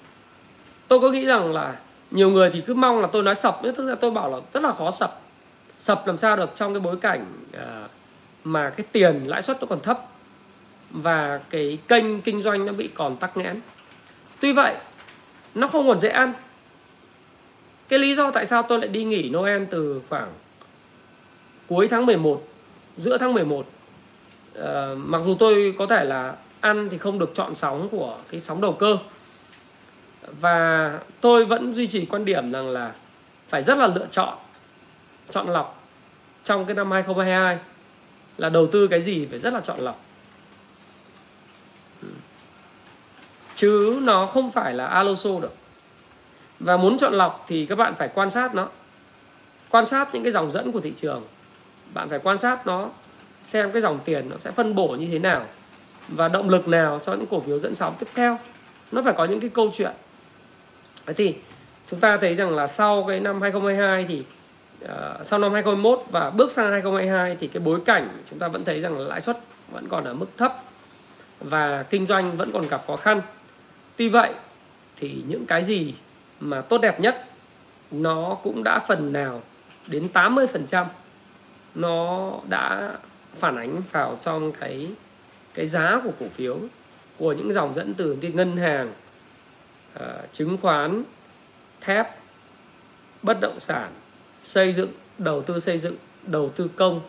Tôi có nghĩ rằng là nhiều người thì cứ mong là tôi nói sập nhưng thực ra tôi bảo là rất là khó sập sập làm sao được trong cái bối cảnh ờ, mà cái tiền lãi suất nó còn thấp và cái kênh kinh doanh nó bị còn tắc nghẽn. Tuy vậy nó không còn dễ ăn. Cái lý do tại sao tôi lại đi nghỉ Noel từ khoảng cuối tháng 11 giữa tháng 11 à, ờ, mặc dù tôi có thể là ăn thì không được chọn sóng của cái sóng đầu cơ. Và tôi vẫn duy trì quan điểm rằng là phải rất là lựa chọn chọn lọc trong cái năm 2022 là đầu tư cái gì phải rất là chọn lọc. Ừ. Chứ nó không phải là aloso được. Và muốn chọn lọc thì các bạn phải quan sát nó. Quan sát những cái dòng dẫn của thị trường. Bạn phải quan sát nó, xem cái dòng tiền nó sẽ phân bổ như thế nào và động lực nào cho những cổ phiếu dẫn sóng tiếp theo. Nó phải có những cái câu chuyện. Thế thì chúng ta thấy rằng là sau cái năm 2022 thì uh, sau năm 2021 và bước sang 2022 thì cái bối cảnh chúng ta vẫn thấy rằng lãi suất vẫn còn ở mức thấp và kinh doanh vẫn còn gặp khó khăn. Tuy vậy thì những cái gì mà tốt đẹp nhất nó cũng đã phần nào đến 80% nó đã phản ánh vào trong cái cái giá của cổ phiếu của những dòng dẫn từ cái ngân hàng uh, chứng khoán thép bất động sản xây dựng đầu tư xây dựng đầu tư công.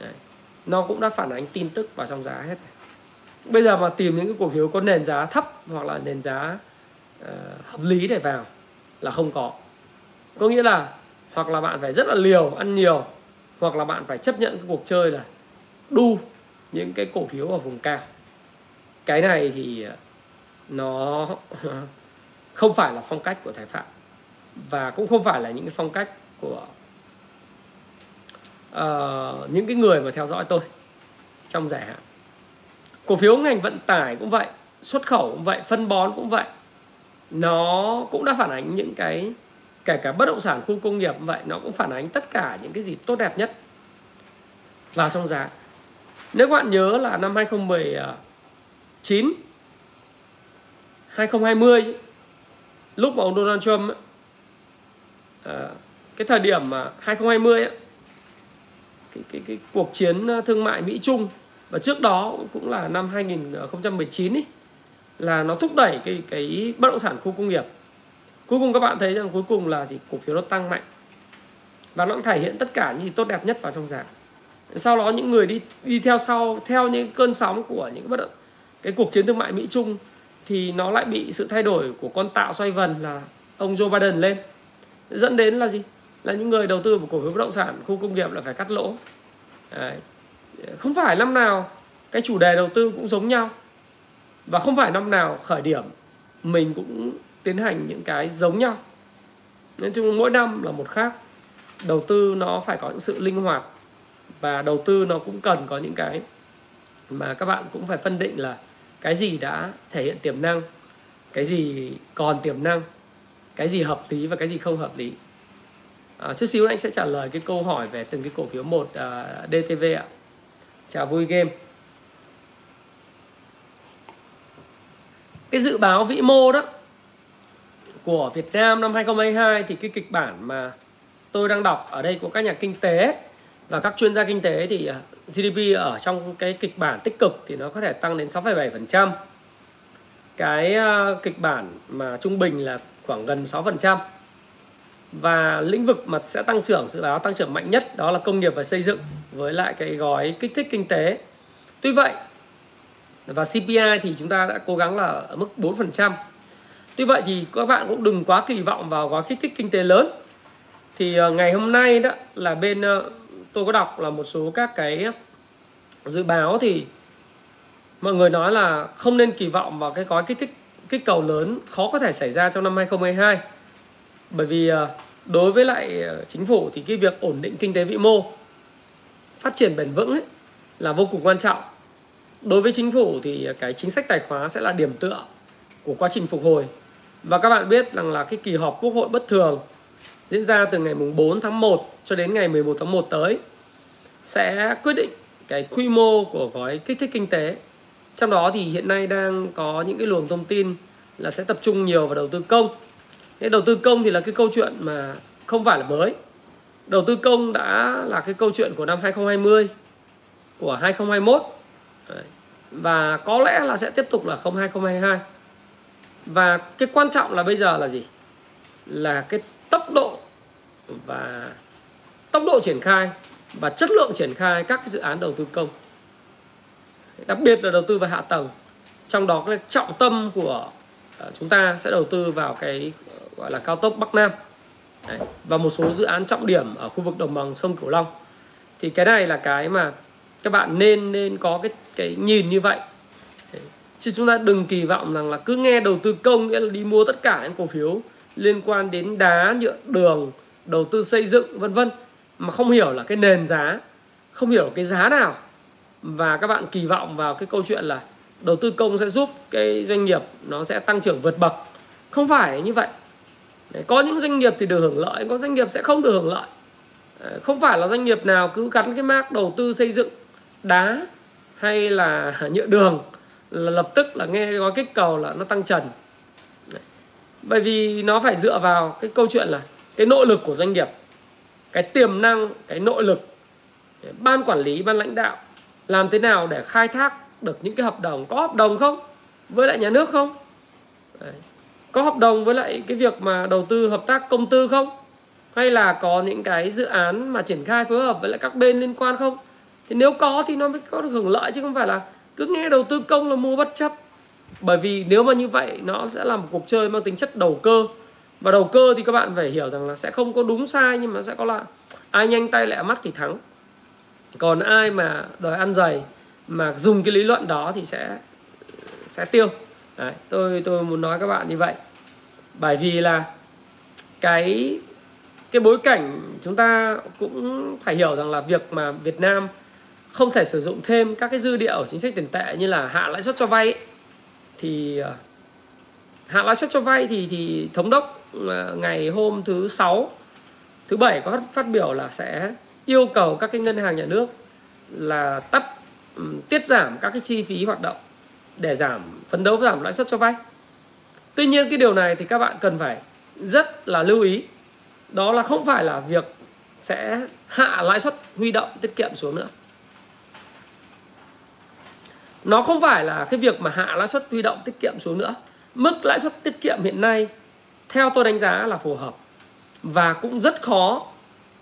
Đấy. nó cũng đã phản ánh tin tức vào trong giá hết bây giờ mà tìm những cái cổ phiếu có nền giá thấp hoặc là nền giá uh, hợp lý để vào là không có. Có nghĩa là hoặc là bạn phải rất là liều ăn nhiều hoặc là bạn phải chấp nhận cái cuộc chơi là đu những cái cổ phiếu ở vùng cao. Cái này thì ờ, nó không phải là phong cách của thái phạm và cũng không phải là những cái phong cách của uh, những cái người mà theo dõi tôi trong dài hạn. Cổ phiếu ngành vận tải cũng vậy xuất khẩu cũng vậy phân bón cũng vậy. Nó cũng đã phản ánh những cái kể cả bất động sản khu công nghiệp vậy nó cũng phản ánh tất cả những cái gì tốt đẹp nhất vào trong giá. Nếu các bạn nhớ là năm 2019 2020 lúc mà ông Donald Trump uh, cái thời điểm mà 2020 ấy, cái cái cái cuộc chiến thương mại Mỹ Trung và trước đó cũng là năm 2019 ấy là nó thúc đẩy cái cái bất động sản khu công nghiệp. Cuối cùng các bạn thấy rằng cuối cùng là gì? Cổ phiếu nó tăng mạnh và nó cũng thể hiện tất cả những gì tốt đẹp nhất vào trong giảm sau đó những người đi đi theo sau theo những cơn sóng của những cái bất động cái cuộc chiến thương mại Mỹ Trung thì nó lại bị sự thay đổi của con tạo xoay vần là ông Joe Biden lên. Dẫn đến là gì? Là những người đầu tư vào cổ phiếu bất động sản, khu công nghiệp là phải cắt lỗ. Đấy. không phải năm nào cái chủ đề đầu tư cũng giống nhau. Và không phải năm nào khởi điểm mình cũng tiến hành những cái giống nhau. Nên chung mỗi năm là một khác. Đầu tư nó phải có những sự linh hoạt và đầu tư nó cũng cần có những cái mà các bạn cũng phải phân định là cái gì đã thể hiện tiềm năng, cái gì còn tiềm năng, cái gì hợp lý và cái gì không hợp lý à, chút xíu anh sẽ trả lời cái câu hỏi về từng cái cổ phiếu một uh, à, DTV ạ chào vui game cái dự báo vĩ mô đó của Việt Nam năm 2022 thì cái kịch bản mà tôi đang đọc ở đây của các nhà kinh tế và các chuyên gia kinh tế thì à, GDP ở trong cái kịch bản tích cực thì nó có thể tăng đến 6,7%. Cái à, kịch bản mà trung bình là khoảng gần 6%. Và lĩnh vực mà sẽ tăng trưởng, dự báo tăng trưởng mạnh nhất đó là công nghiệp và xây dựng với lại cái gói kích thích kinh tế. Tuy vậy, và CPI thì chúng ta đã cố gắng là ở mức 4%. Tuy vậy thì các bạn cũng đừng quá kỳ vọng vào gói kích thích kinh tế lớn. Thì ờ, ngày hôm nay đó là bên ờ, tôi có đọc là một số các cái dự báo thì mọi người nói là không nên kỳ vọng vào cái gói kích thích, kích cầu lớn khó có thể xảy ra trong năm 2022 bởi vì ờ, đối với lại ờ, chính phủ thì cái việc ổn định kinh tế vĩ mô phát triển bền vững ấy, là vô cùng quan trọng đối với chính phủ thì ờ, cái chính sách tài khóa sẽ là điểm tựa của quá trình phục hồi và các bạn biết rằng là cái kỳ họp quốc hội bất thường diễn ra từ ngày mùng 4 tháng 1 cho đến ngày 11 tháng 1 tới sẽ quyết định cái quy mô của gói kích thích kinh tế. Trong đó thì hiện nay đang có những cái luồng thông tin là sẽ tập trung nhiều vào đầu tư công thế đầu tư công thì là cái câu chuyện mà không phải là mới. Đầu tư công đã là cái câu chuyện của năm 2020, của 2021 Đấy. và có lẽ là sẽ tiếp tục là 2022. Và cái quan trọng là bây giờ là gì? Là cái tốc độ và tốc độ triển khai và chất lượng triển khai các cái dự án đầu tư công đặc biệt là đầu tư vào hạ tầng trong đó cái trọng tâm của ờ, chúng ta sẽ đầu tư vào cái gọi là cao tốc Bắc Nam. Đấy, và một số dự án trọng điểm ở khu vực đồng bằng sông Cửu Long. Thì cái này là cái mà các bạn nên nên có cái cái nhìn như vậy. Đấy. chứ chúng ta đừng kỳ vọng rằng là cứ nghe đầu tư công nghĩa là đi mua tất cả những cổ phiếu liên quan đến đá nhựa đường đầu tư xây dựng vân vân mà không hiểu là cái nền giá không hiểu cái giá nào. Và các bạn kỳ vọng vào cái câu chuyện là đầu tư công sẽ giúp cái doanh nghiệp nó sẽ tăng trưởng vượt bậc. Không phải như vậy có những doanh nghiệp thì được hưởng lợi, có doanh nghiệp sẽ không được hưởng lợi. Không phải là doanh nghiệp nào cứ gắn cái mác đầu tư xây dựng đá hay là nhựa đường là lập tức là nghe gói kích cầu là nó tăng trần. Bởi vì nó phải dựa vào cái câu chuyện là cái nội lực của doanh nghiệp, cái tiềm năng, cái nội lực. Ban quản lý, ban lãnh đạo làm thế nào để khai thác được những cái hợp đồng, có hợp đồng không? Với lại nhà nước không? Đấy có hợp đồng với lại cái việc mà đầu tư hợp tác công tư không? Hay là có những cái dự án mà triển khai phối hợp với lại các bên liên quan không? Thì nếu có thì nó mới có được hưởng lợi chứ không phải là cứ nghe đầu tư công là mua bất chấp. Bởi vì nếu mà như vậy, nó sẽ là một cuộc chơi mang tính chất đầu cơ. Và đầu cơ thì các bạn phải hiểu rằng là sẽ không có đúng sai, nhưng mà sẽ có là ai nhanh tay lẹ mắt thì thắng. Còn ai mà đòi ăn dày mà dùng cái lý luận đó thì sẽ sẽ tiêu. Đấy, tôi tôi muốn nói các bạn như vậy. Bởi vì là cái cái bối cảnh chúng ta cũng phải hiểu rằng là việc mà Việt Nam không thể sử dụng thêm các cái dư địa ở chính sách tiền tệ như là hạ lãi suất cho vay ấy, thì ờ, hạ lãi suất cho vay thì thì thống đốc ờ, ngày hôm thứ sáu thứ bảy có phát biểu là sẽ yêu cầu các cái ngân hàng nhà nước là tắt tiết giảm các cái chi phí hoạt động để giảm, phấn đấu giảm lãi suất cho vay. Tuy nhiên cái điều này thì các bạn cần phải rất là lưu ý. Đó là không phải là việc sẽ hạ lãi suất huy động tiết kiệm xuống nữa. Nó không phải là cái việc mà hạ lãi suất huy động tiết kiệm xuống nữa. Mức lãi suất tiết kiệm hiện nay, theo tôi đánh giá là phù hợp và cũng rất khó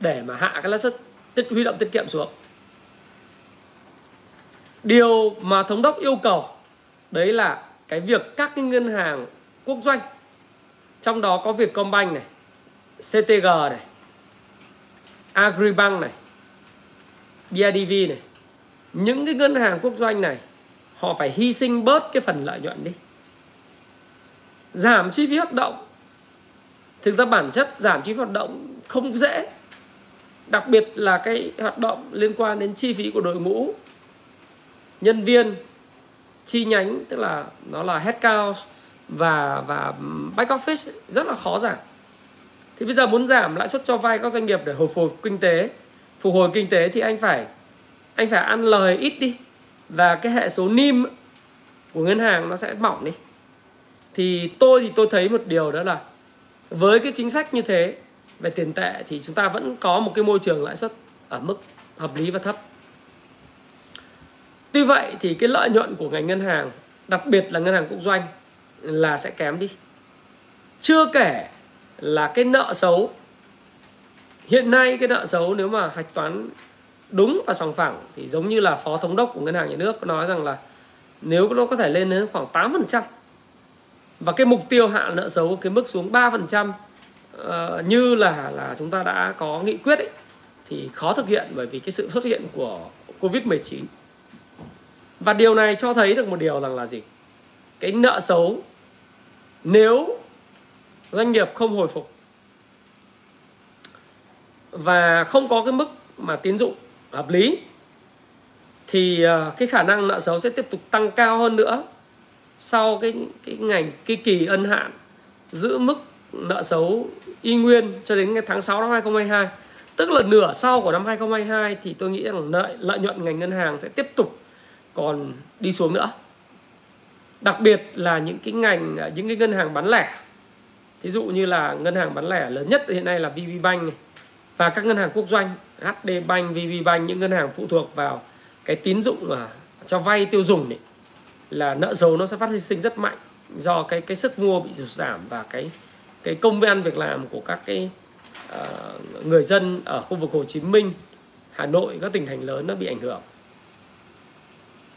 để mà hạ cái lãi suất tiết, huy động tiết kiệm xuống. Điều mà thống đốc yêu cầu đấy là cái việc các cái ngân hàng quốc doanh, trong đó có Vietcombank này CTG này, Agribank này BIDV này. Những cái ngân hàng quốc doanh này, họ phải hy sinh bớt cái phần lợi nhuận đi. Giảm chi phí hoạt động. Thực ra bản chất giảm chi phí hoạt động không dễ, đặc biệt là cái hoạt động liên quan đến chi phí của đội ngũ, nhân viên chi nhánh, tức là nó là headcount và và back office rất là khó giảm. Thì bây giờ muốn giảm lãi suất cho vay các doanh nghiệp để hồi phục kinh tế, phục hồi kinh tế thì anh phải anh phải ăn lời ít đi. Và cái hệ số nim của ngân hàng nó sẽ mỏng đi. Thì tôi thì tôi thấy một điều đó là với cái chính sách như thế về tiền tệ thì chúng ta vẫn có một cái môi trường lãi suất ở mức hợp lý và thấp tuy vậy thì cái lợi nhuận của ngành ngân hàng đặc biệt là ngân hàng quốc doanh là sẽ kém đi chưa kể là cái nợ xấu hiện nay cái nợ xấu nếu mà hạch toán đúng và sòng phẳng thì giống như là phó thống đốc của ngân hàng nhà nước nói rằng là nếu nó có thể lên đến khoảng 8% và cái mục tiêu hạ nợ xấu cái mức xuống 3% uh, ờ, như là là chúng ta đã có nghị quyết ấy, thì khó thực hiện bởi vì cái sự xuất hiện của Covid-19. Và điều này cho thấy được một điều rằng là gì? Cái nợ xấu nếu doanh nghiệp không hồi phục và không có cái mức mà tín dụng hợp lý, thì ờ, cái khả năng nợ xấu sẽ tiếp tục tăng cao hơn nữa sau cái cái ngành, cái kỳ ân hạn giữ mức nợ xấu y nguyên cho đến tháng 6 năm 2022 tức là nửa sau của năm 2022 thì tôi nghĩ rằng lợi lợi nhuận ngành ngân hàng sẽ tiếp tục còn đi xuống nữa đặc biệt là những cái ngành những cái ngân hàng bán lẻ thí dụ như là ngân hàng bán lẻ lớn nhất hiện nay là VB Bank này, và các ngân hàng quốc doanh HD Bank, VB Bank những ngân hàng phụ thuộc vào cái tín dụng mà cho vay tiêu dùng này là nợ xấu nó sẽ phát sinh rất mạnh do cái cái sức mua bị sụt giảm và cái cái công ăn việc làm của các cái uh, người dân ở khu vực Hồ Chí Minh, Hà Nội các tỉnh thành lớn nó bị ảnh hưởng.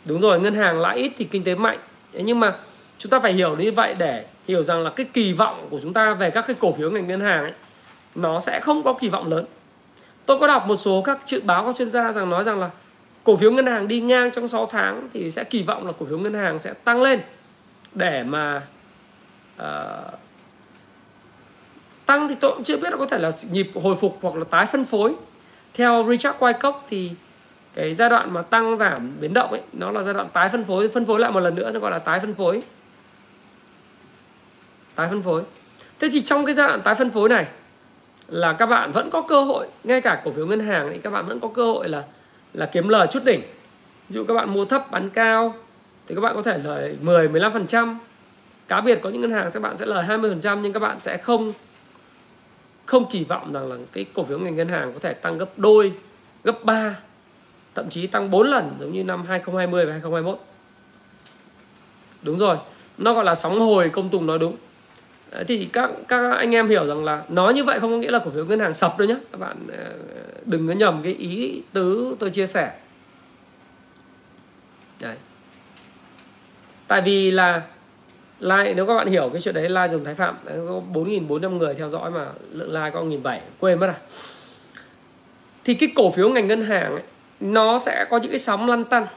Đúng rồi, ngân hàng lãi ít thì kinh tế mạnh. Thế nhưng mà chúng ta phải hiểu như vậy để hiểu rằng là cái kỳ vọng của chúng ta về các cái cổ phiếu ngành ngân hàng ấy nó sẽ không có kỳ vọng lớn. Tôi có đọc một số các dự báo các chuyên gia rằng nói rằng là cổ phiếu ngân hàng đi ngang trong 6 tháng thì sẽ kỳ vọng là cổ phiếu ngân hàng sẽ tăng lên để mà uh, tăng thì tôi cũng chưa biết là có thể là nhịp hồi phục hoặc là tái phân phối theo Richard Wyckoff thì cái giai đoạn mà tăng giảm biến động ấy, nó là giai đoạn tái phân phối phân phối lại một lần nữa, nó gọi là tái phân phối. Tái phân phối. Thế thì trong cái giai đoạn tái phân phối này là các bạn vẫn có cơ hội, ngay cả cổ phiếu ngân hàng thì các bạn vẫn có cơ hội là là kiếm lời chút đỉnh. Ví dụ các bạn mua thấp, bán cao, thì các bạn có thể lời 10 15% cá biệt có những ngân hàng các bạn sẽ lời 20% nhưng các bạn sẽ không không kỳ vọng rằng là cái cổ phiếu ngành ngân hàng có thể tăng gấp đôi, gấp 3 thậm chí tăng 4 lần giống như năm 2020 và 2021 đúng rồi nó gọi là sóng hồi công tùng nói đúng. Thì các các anh em hiểu rằng là nói như vậy không có nghĩa là cổ phiếu ngân hàng sập đâu nhé các bạn ờ, đừng có nhầm cái ý tứ tôi chia sẻ. Đấy. Tại vì là like nếu các bạn hiểu cái chuyện đấy like dùng thái phạm có 4.400 người theo dõi mà lượng like có 1.700 quên mất à thì cái cổ phiếu ngành ngân hàng ấy, nó sẽ có những cái sóng lăn tăn.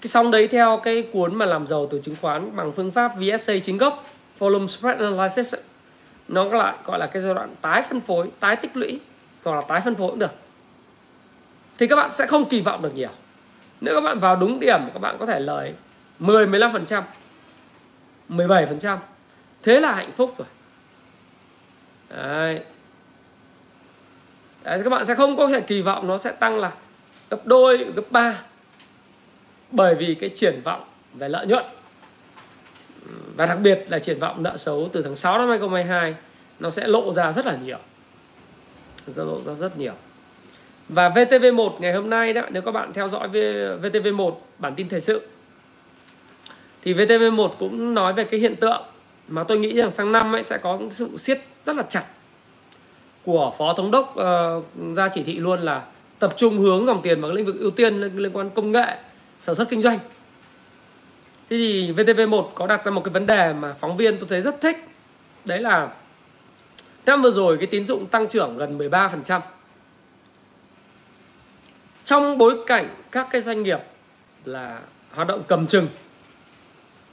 Cái sóng đấy theo cái cuốn mà làm giàu từ chứng khoán bằng phương pháp VSA chính gốc, volume spread analysis nó lại, gọi là cái giai đoạn tái phân phối, tái tích lũy, hoặc là tái phân phối cũng được. Thì các bạn sẽ không kỳ vọng được nhiều. Nếu các bạn vào đúng điểm, các bạn có thể lời 10 15% 17% thế là hạnh phúc rồi. Đấy. đấy, các bạn sẽ không có thể kỳ vọng nó sẽ tăng là gấp đôi gấp ba. Bởi vì cái triển vọng về lợi nhuận và đặc biệt là triển vọng nợ xấu từ tháng 6 năm 2022 nó sẽ lộ ra rất là nhiều. Sẽ lộ ra rất nhiều. Và VTV1 ngày hôm nay đó nếu các bạn theo dõi VTV1 bản tin thời sự thì VTV1 cũng nói về cái hiện tượng mà tôi nghĩ rằng sang năm ấy sẽ có sự siết rất là chặt của phó thống đốc uh, ra chỉ thị luôn là tập trung hướng dòng tiền vào lĩnh vực ưu tiên liên quan công nghệ, sản xuất kinh doanh. Thế thì VTV1 có đặt ra một cái vấn đề mà phóng viên tôi thấy rất thích. Đấy là năm vừa rồi cái tín dụng tăng trưởng gần 13% trong bối cảnh các cái doanh nghiệp là hoạt động cầm chừng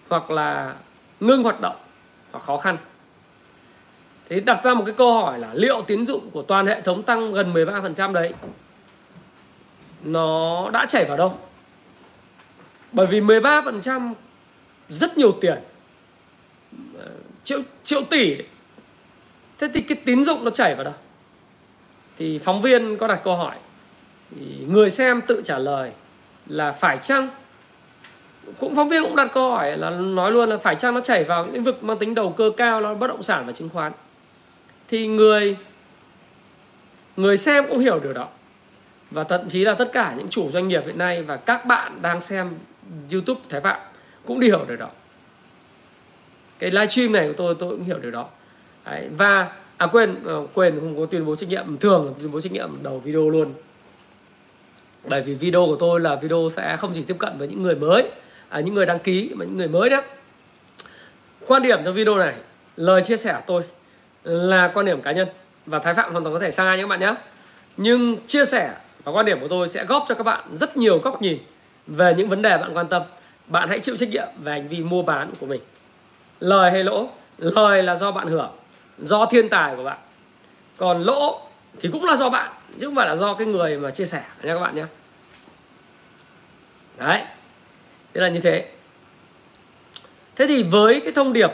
hoặc là ngưng hoạt động hoặc khó khăn Thế đặt ra một cái câu hỏi là liệu tín dụng của toàn hệ thống tăng gần 13% đấy nó đã chảy vào đâu? Bởi vì 13% rất nhiều tiền. Triệu triệu tỷ đấy. Thế thì cái tín dụng nó chảy vào đâu? Thì phóng viên có đặt câu hỏi thì người xem tự trả lời là phải chăng cũng phóng viên cũng đặt câu hỏi là nói luôn là phải chăng nó chảy vào lĩnh vực mang tính đầu cơ cao nó bất động sản và chứng khoán thì người người xem cũng hiểu điều đó và thậm chí là tất cả những chủ doanh nghiệp hiện nay và các bạn đang xem YouTube Thái Phạm cũng đi hiểu điều đó. Cái livestream này của tôi tôi cũng hiểu điều đó. Đấy, và à quên ờ, quên không có tuyên bố trách nhiệm thường là tuyên bố trách nhiệm đầu video luôn. Bởi vì video của tôi là video sẽ không chỉ tiếp cận với những người mới à, những người đăng ký mà những người mới đó quan điểm trong video này lời chia sẻ của tôi là quan điểm cá nhân và thái phạm hoàn toàn có thể sai nhé các bạn nhé nhưng chia sẻ và quan điểm của tôi sẽ góp cho các bạn rất nhiều góc nhìn về những vấn đề bạn quan tâm. Bạn hãy chịu trách nhiệm về hành vi mua bán của mình. Lời hay lỗ, lời là do bạn hưởng, do thiên tài của bạn. Còn lỗ thì cũng là do bạn, chứ không phải là do cái người mà chia sẻ, nha các bạn nhé. Đấy, thế là như thế. Thế thì với cái thông điệp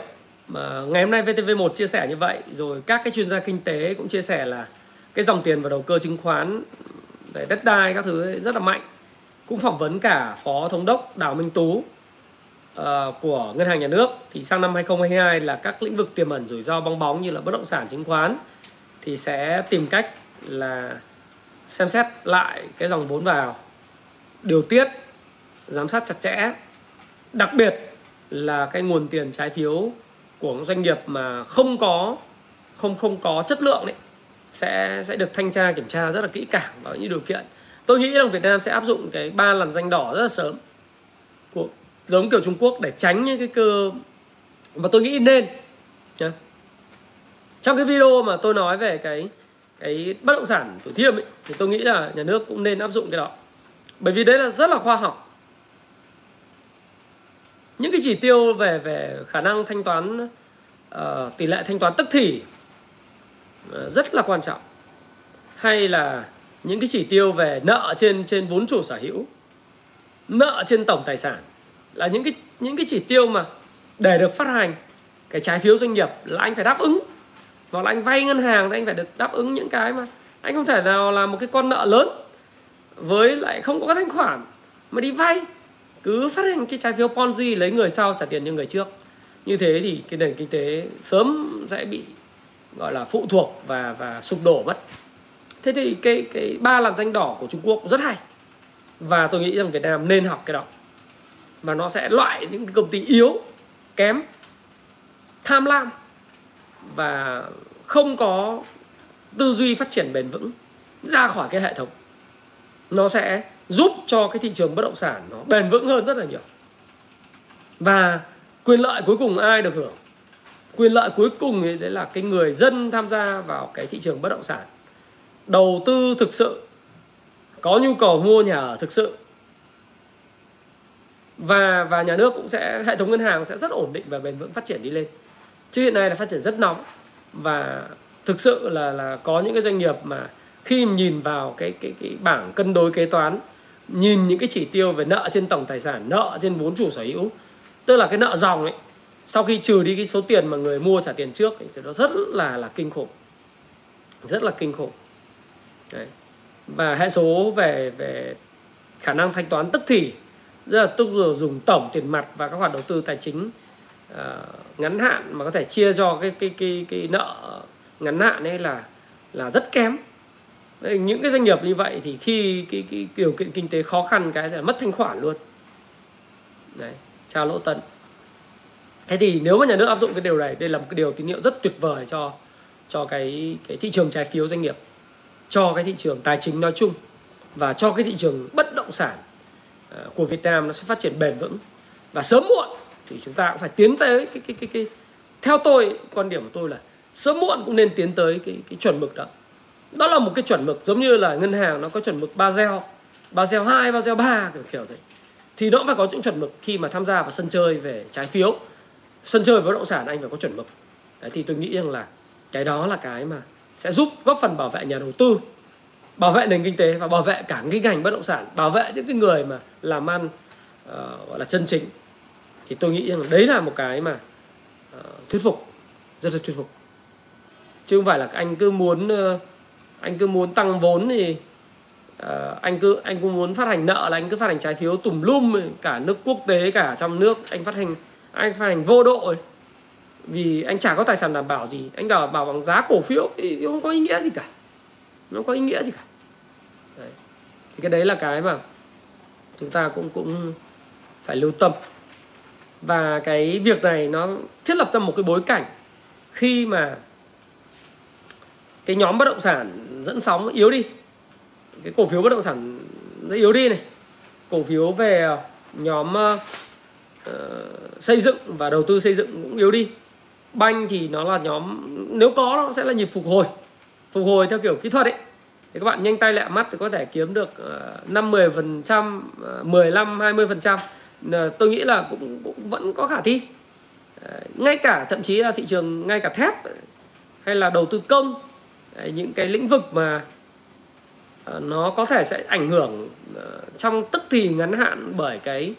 mà ngày hôm nay VTV1 chia sẻ như vậy, rồi các cái chuyên gia kinh tế cũng chia sẻ là cái dòng tiền vào đầu cơ chứng khoán đấy, đất đai các thứ rất là mạnh. Cũng phỏng vấn cả phó thống đốc Đào Minh Tú uh, của ngân hàng nhà nước. Thì sang năm 2022 là các lĩnh vực tiềm ẩn rủi ro bong bóng như là bất động sản chứng khoán thì sẽ tìm cách là xem xét lại cái dòng vốn vào. Điều tiết giám sát chặt chẽ. Đặc biệt là cái nguồn tiền trái phiếu của doanh nghiệp mà không có không không có chất lượng đấy sẽ sẽ được thanh tra kiểm tra rất là kỹ càng vào những điều kiện. Tôi nghĩ rằng Việt Nam sẽ áp dụng cái ba lần danh đỏ rất là sớm của giống kiểu Trung Quốc để tránh những cái cơ mà tôi nghĩ nên nhá. trong cái video mà tôi nói về cái cái bất động sản thủ thiêm ấy, thì tôi nghĩ là nhà nước cũng nên áp dụng cái đó. Bởi vì đấy là rất là khoa học. Những cái chỉ tiêu về về khả năng thanh toán uh, tỷ lệ thanh toán tức thì Ờ, rất là quan trọng. Hay là những cái chỉ tiêu về nợ trên trên vốn chủ sở hữu, nợ trên tổng tài sản là những cái những cái chỉ tiêu mà để được phát hành. Cái trái phiếu doanh nghiệp là anh phải đáp ứng. Hoặc là anh vay ngân hàng thì anh phải được đáp ứng những cái mà anh không thể nào là một cái con nợ lớn với lại không có các thanh khoản mà đi vay. Cứ phát hành cái trái phiếu Ponzi lấy người sau trả tiền cho người trước. Như thế thì cái nền kinh tế sớm sẽ bị gọi là phụ thuộc và và sụp đổ mất. Thế thì cái cái ba làn danh đỏ của Trung Quốc rất hay. Và tôi nghĩ rằng Việt Nam nên học cái đó. Và nó sẽ loại những cái công ty yếu, kém, tham lam và không có tư duy phát triển bền vững ra khỏi cái hệ thống. Nó sẽ giúp cho cái thị trường bất động sản nó bền vững hơn rất là nhiều. Và quyền lợi cuối cùng ai được hưởng? Quyền lợi cuối cùng thì đấy là cái người dân tham gia vào cái thị trường bất động sản. Đầu tư thực sự, có nhu cầu mua nhà ở thực sự. Và và nhà nước cũng sẽ, hệ thống ngân hàng sẽ rất ổn định và bền vững phát triển đi lên. Chứ hiện nay là phát triển rất nóng. Và thực sự là là có những cái doanh nghiệp mà khi nhìn vào cái cái cái bảng cân đối kế toán, nhìn những cái chỉ tiêu về nợ trên tổng tài sản, nợ trên vốn chủ sở hữu, tức là cái nợ dòng ấy sau khi trừ đi cái số tiền mà người mua trả tiền trước thì nó rất là là kinh khủng. Rất là kinh khủng. Đấy. và hệ số về về khả năng thanh toán tức thì rất là tức là dùng tổng tiền mặt và các khoản đầu tư tài chính uh, ngắn hạn mà có thể chia cho cái cái cái cái nợ ngắn hạn ấy là là rất kém. Những cái doanh nghiệp như vậy thì khi cái, cái điều kiện kinh tế khó khăn cái là mất thanh khoản luôn. Đấy chào lỗ tận thế thì nếu mà nhà nước áp dụng cái điều này đây là một cái điều tín hiệu rất tuyệt vời cho cho cái cái thị trường trái phiếu doanh nghiệp cho cái thị trường tài chính nói chung và cho cái thị trường bất động sản ờ, của Việt Nam nó sẽ phát triển bền vững. Và sớm muộn thì chúng ta cũng phải tiến tới cái cái cái cái theo tôi quan điểm của tôi là sớm muộn cũng nên tiến tới cái cái chuẩn mực đó. Đó là một cái chuẩn mực giống như là ngân hàng nó có chuẩn mực Basel Basel 2, Basel 3 kiểu kiểu thế. Thì nó cũng phải có những chuẩn mực khi mà tham gia vào sân chơi về trái phiếu sân chơi với bất động sản anh phải có chuẩn mực. Đấy thì tôi nghĩ rằng là cái đó là cái mà sẽ giúp góp phần bảo vệ nhà đầu tư bảo vệ nền kinh tế và bảo vệ cả cái ngành bất động sản bảo vệ những cái người mà làm ăn uh, gọi là chân chính. Thì tôi nghĩ rằng đấy là một cái mà uh, thuyết phục rất là thuyết phục. Chứ không phải là anh cứ muốn uh, anh cứ muốn tăng vốn thì uh, anh cứ anh cũng muốn phát hành nợ là anh cứ phát hành trái phiếu tùm lum cả nước quốc tế cả trong nước anh phát hành anh phải hành vô độ vì anh chả có tài sản đảm bảo gì. Anh đảm bảo bằng giá cổ phiếu thì không có ý nghĩa gì cả. Nó không có ý nghĩa gì cả. Đấy. thì cái đấy là cái mà chúng ta cũng cũng phải lưu tâm. Và cái việc này nó thiết lập ra một cái bối cảnh khi mà cái nhóm bất động sản dẫn sóng yếu đi. Cái cổ phiếu bất động sản nó yếu đi này. Cổ phiếu về ờ, nhóm ờ, uh, xây dựng và đầu tư xây dựng cũng yếu đi. Banh thì nó là nhóm nếu có nó sẽ là nhịp phục hồi. Phục hồi theo kiểu kỹ thuật ấy. Thì các bạn nhanh tay lẹ mắt thì có thể kiếm được ờ, năm mười phần trăm ờ, mười lăm hai mươi phần trăm. Ờ, tôi nghĩ là cũng cũng vẫn có khả thi. Ngay cả thậm chí là thị trường ngay cả thép hay là đầu tư công những cái lĩnh vực mà nó có thể sẽ ảnh hưởng trong tức thì ngắn hạn bởi cái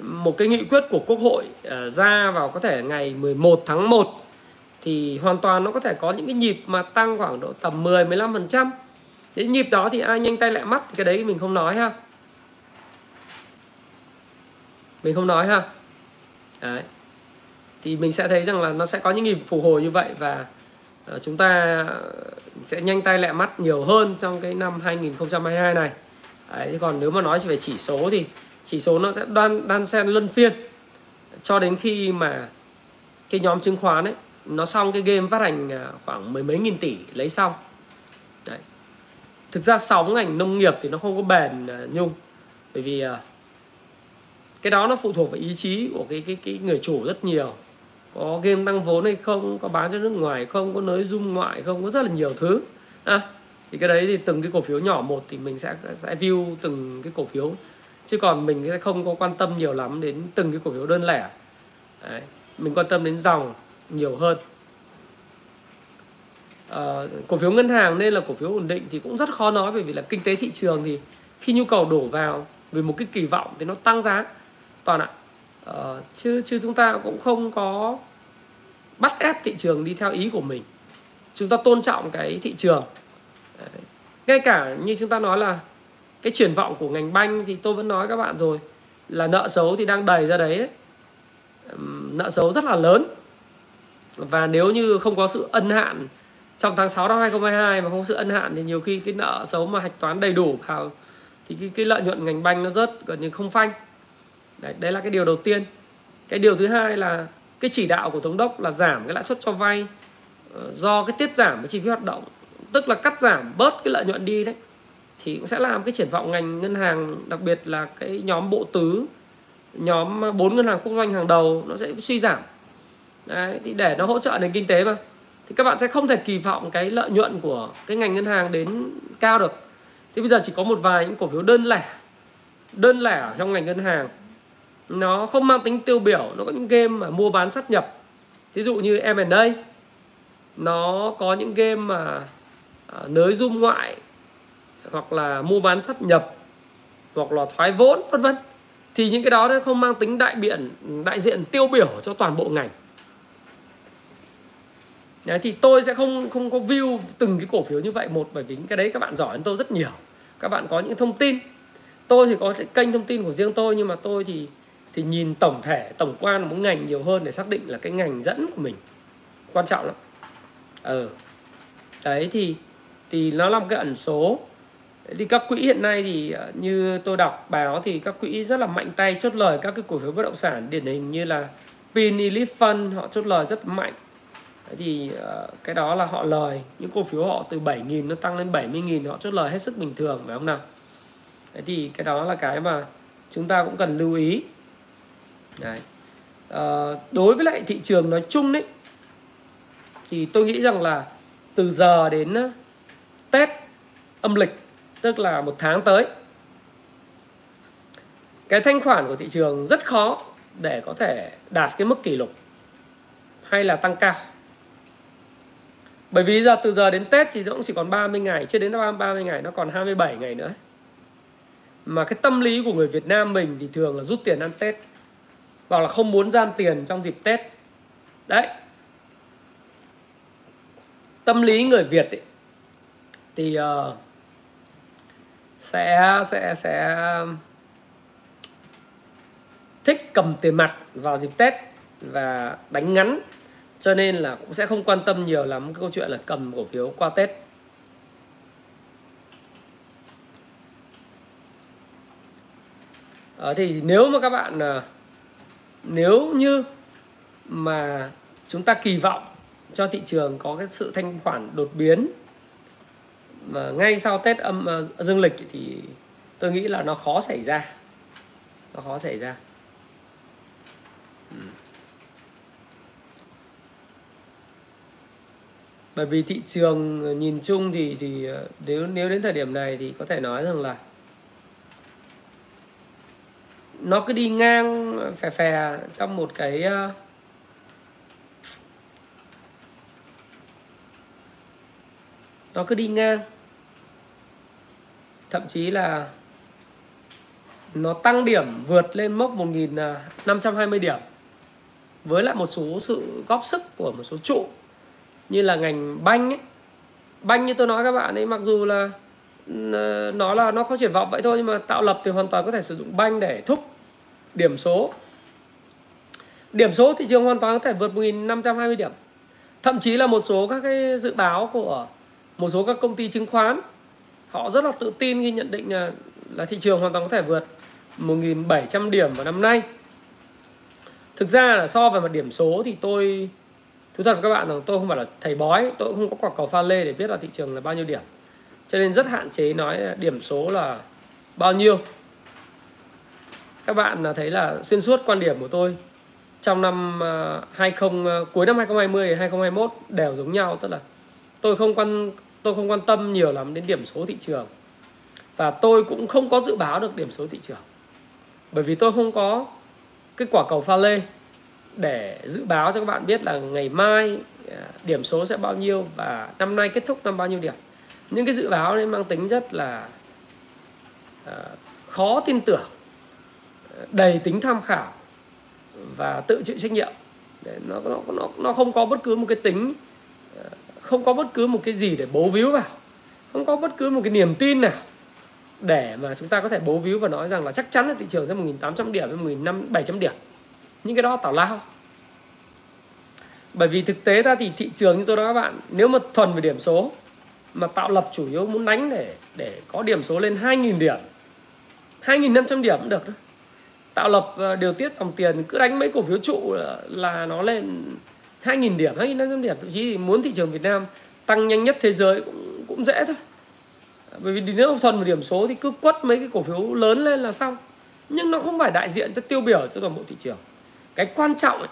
một cái nghị quyết của Quốc hội ờ, ra vào có thể ngày 11 tháng 1 thì hoàn toàn nó có thể có những cái nhịp mà tăng khoảng độ tầm 10 15%. Đến nhịp đó thì ai nhanh tay lẹ mắt thì cái đấy mình không nói ha. Mình không nói ha. Đấy. Thì mình sẽ thấy rằng là nó sẽ có những nhịp phục hồi như vậy và ờ, chúng ta sẽ nhanh tay lẹ mắt nhiều hơn trong cái năm 2022 này. Đấy, còn nếu mà nói về chỉ số thì chỉ số nó sẽ đan đan xen luân phiên. Cho đến khi mà cái nhóm chứng khoán ấy nó xong cái game phát hành à, khoảng mười mấy nghìn tỷ lấy xong. Đấy. thực ra sóng ngành nông nghiệp thì nó không có bền à, nhung. Bởi vì à, cái đó nó phụ thuộc vào ý chí của cái cái cái người chủ rất nhiều. Có game tăng vốn hay không có bán cho nước ngoài không có nới dung ngoại không có rất là nhiều thứ. À, thì cái đấy thì từng cái cổ phiếu nhỏ một thì mình sẽ sẽ view từng cái cổ phiếu chứ còn mình sẽ không có quan tâm nhiều lắm đến từng cái cổ phiếu đơn lẻ đấy. mình quan tâm đến dòng nhiều hơn à, cổ phiếu ngân hàng nên là cổ phiếu ổn định thì cũng rất khó nói bởi vì là kinh tế thị trường thì khi nhu cầu đổ vào vì một cái kỳ vọng thì nó tăng giá toàn ạ à, chứ chứ chúng ta cũng không có bắt ép thị trường đi theo ý của mình chúng ta tôn trọng cái thị trường Đấy. ngay cả như chúng ta nói là cái triển vọng của ngành banh thì tôi vẫn nói các bạn rồi là nợ xấu thì đang đầy ra đấy, đấy. nợ xấu rất là lớn. Và nếu như không có sự ân hạn trong tháng 6 năm 2022 mà không có sự ân hạn thì nhiều khi cái nợ xấu mà hạch toán đầy đủ vào thì cái, cái lợi nhuận ngành banh nó rất gần như không phanh. Đấy, đấy là cái điều đầu tiên. Cái điều thứ hai là cái chỉ đạo của thống đốc là giảm cái lãi suất cho vay ờ, do cái tiết giảm cái chi phí hoạt động tức là cắt giảm bớt cái lợi nhuận đi đấy thì cũng sẽ làm cái triển vọng ngành ngân hàng đặc biệt là cái nhóm bộ tứ nhóm bốn ngân hàng quốc doanh hàng đầu nó sẽ suy giảm. Đấy, thì để nó hỗ trợ nền kinh tế mà. Thì các bạn sẽ không thể kỳ vọng cái lợi nhuận của cái ngành ngân hàng đến cao được. Thì bây giờ chỉ có một vài những cổ phiếu đơn lẻ đơn lẻ trong ngành ngân hàng. Nó không mang tính tiêu biểu nó có những game mà mua bán sát nhập. Ví dụ như M&A nó có những game mà à, nới dung ngoại hoặc là mua bán sắp nhập hoặc là thoái vốn vân vân. Thì những cái đó nó không mang tính đại biện đại diện tiêu biểu cho toàn bộ ngành. Đấy, thì tôi sẽ không không có view từng cái cổ phiếu như vậy một bởi vì cái đấy các bạn giỏi hơn tôi rất nhiều. Các bạn có những thông tin. Tôi thì có kênh thông tin của riêng tôi nhưng mà tôi thì thì nhìn tổng thể tổng quan một ngành nhiều hơn để xác định là cái ngành dẫn của mình. Quan trọng lắm. Ờ. Đấy thì thì nó là một cái ẩn số thì các quỹ hiện nay thì à, như tôi đọc báo thì các quỹ rất là mạnh tay chốt lời các cái cổ phiếu bất động sản. Điển hình như là Pin Elite Fund họ chốt lời rất mạnh. Thì à, cái đó là họ lời. Những cổ phiếu họ từ 7.000 nó tăng lên 70.000 họ chốt lời hết sức bình thường phải không nào? Đấy thì cái đó là cái mà chúng ta cũng cần lưu ý. Đấy. À, đối với lại thị trường nói chung đấy thì tôi nghĩ rằng là từ giờ đến à, Tết âm lịch tức là một tháng tới. Cái thanh khoản của thị trường rất khó để có thể đạt cái mức kỷ lục hay là tăng cao. Bởi vì giờ từ giờ đến Tết thì nó cũng chỉ còn 30 ngày chưa đến 30 ngày nó còn 27 ngày nữa. Mà cái tâm lý của người Việt Nam mình thì thường là rút tiền ăn Tết hoặc là không muốn gian tiền trong dịp Tết. Đấy. Tâm lý người Việt ấy, thì uh, sẽ sẽ sẽ um, thích cầm tiền mặt vào dịp Tết và đánh ngắn. Cho nên là cũng sẽ không quan tâm nhiều lắm cái câu chuyện là cầm cổ phiếu qua Tết. À, thì nếu mà các bạn ờ, nếu như mà chúng ta kỳ vọng cho thị trường có cái sự thanh khoản đột biến mà ngay sau Tết âm uh, dương lịch thì tôi nghĩ là nó khó xảy ra. Nó khó xảy ra. Ừ. Bởi vì thị trường nhìn chung thì thì ờ, nếu nếu đến thời điểm này thì có thể nói rằng là nó cứ đi ngang ờ, phè phè trong một cái nó cứ đi ngang thậm chí là nó tăng điểm vượt lên mốc 1520 à, điểm. Với lại một số sự góp sức của một số trụ như là ngành banh ấy. Banh như tôi nói các bạn ấy, mặc dù là ừ, nó là, nó có triển vọng vậy thôi nhưng mà tạo lập thì hoàn toàn có thể sử dụng banh để thúc điểm số. Điểm số thị trường hoàn toàn có thể vượt 1520 điểm. Thậm chí là một số các cái dự báo của một số các công ty chứng khoán họ rất là tự tin khi nhận định là, là thị trường hoàn toàn có thể vượt 1.700 điểm vào năm nay. Thực ra là so về mặt điểm số thì tôi thú thật với các bạn rằng tôi không phải là thầy bói tôi cũng không có quả cầu pha lê để biết là thị trường là bao nhiêu điểm. Cho nên rất hạn chế nói điểm số là bao nhiêu. Các bạn là thấy là xuyên suốt quan điểm của tôi trong năm à, 20 à, cuối năm 2020 2021 đều giống nhau. Tức là tôi không quan tôi không quan tâm nhiều lắm đến điểm số thị trường. Và tôi cũng không có dự báo được điểm số thị trường. Bởi vì tôi không có cái quả cầu pha lê để dự báo cho các bạn biết là ngày mai à, điểm số sẽ bao nhiêu và năm nay kết thúc năm bao nhiêu điểm. Những cái dự báo này mang tính rất là à, khó tin tưởng đầy tính tham khảo và tự chịu trách nhiệm. Để nó nó nó nó không có bất cứ một cái tính uh, không có bất cứ một cái gì để bố víu vào, không có bất cứ một cái niềm tin nào để mà chúng ta có thể bố víu và nói rằng là chắc chắn là thị trường sẽ 1.800 điểm với 1.700 điểm. Những cái đó tào lao. Bởi vì thực tế ra thì thị trường như tôi nói các bạn, nếu mà thuần về điểm số, mà tạo lập chủ yếu muốn đánh để để có điểm số lên 2.000 điểm 2.500 điểm cũng được đó tạo lập ờ, điều tiết dòng tiền, cứ đánh mấy cổ phiếu trụ là nó lên 2.000 điểm 2.500 điểm thậm chí muốn thị trường Việt Nam tăng nhanh nhất thế giới cũng cũng dễ thôi. Bởi vì nếu thuần một điểm số thì cứ quất mấy cái cổ phiếu lớn lên là xong. Nhưng nó không phải đại diện cho tiêu biểu cho toàn bộ thị trường. Cái quan trọng ấy,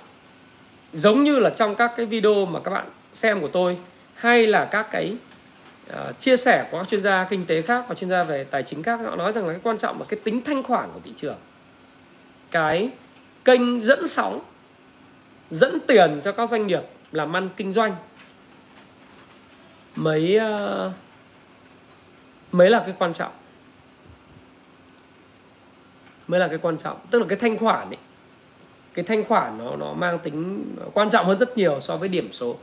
giống như là trong các cái video mà các bạn xem của tôi hay là các cái uh, chia sẻ của các chuyên gia kinh tế khác và chuyên gia về tài chính khác họ nói rằng là cái quan trọng là cái tính thanh khoản của thị trường. Cái kênh dẫn sóng dẫn tiền cho các doanh nghiệp làm ăn kinh doanh. Mấy uh, là cái quan trọng. Mới là cái quan trọng. Tức là cái thanh khoản ấy cái thanh khoản nó nó mang tính quan trọng hơn rất nhiều so với điểm số.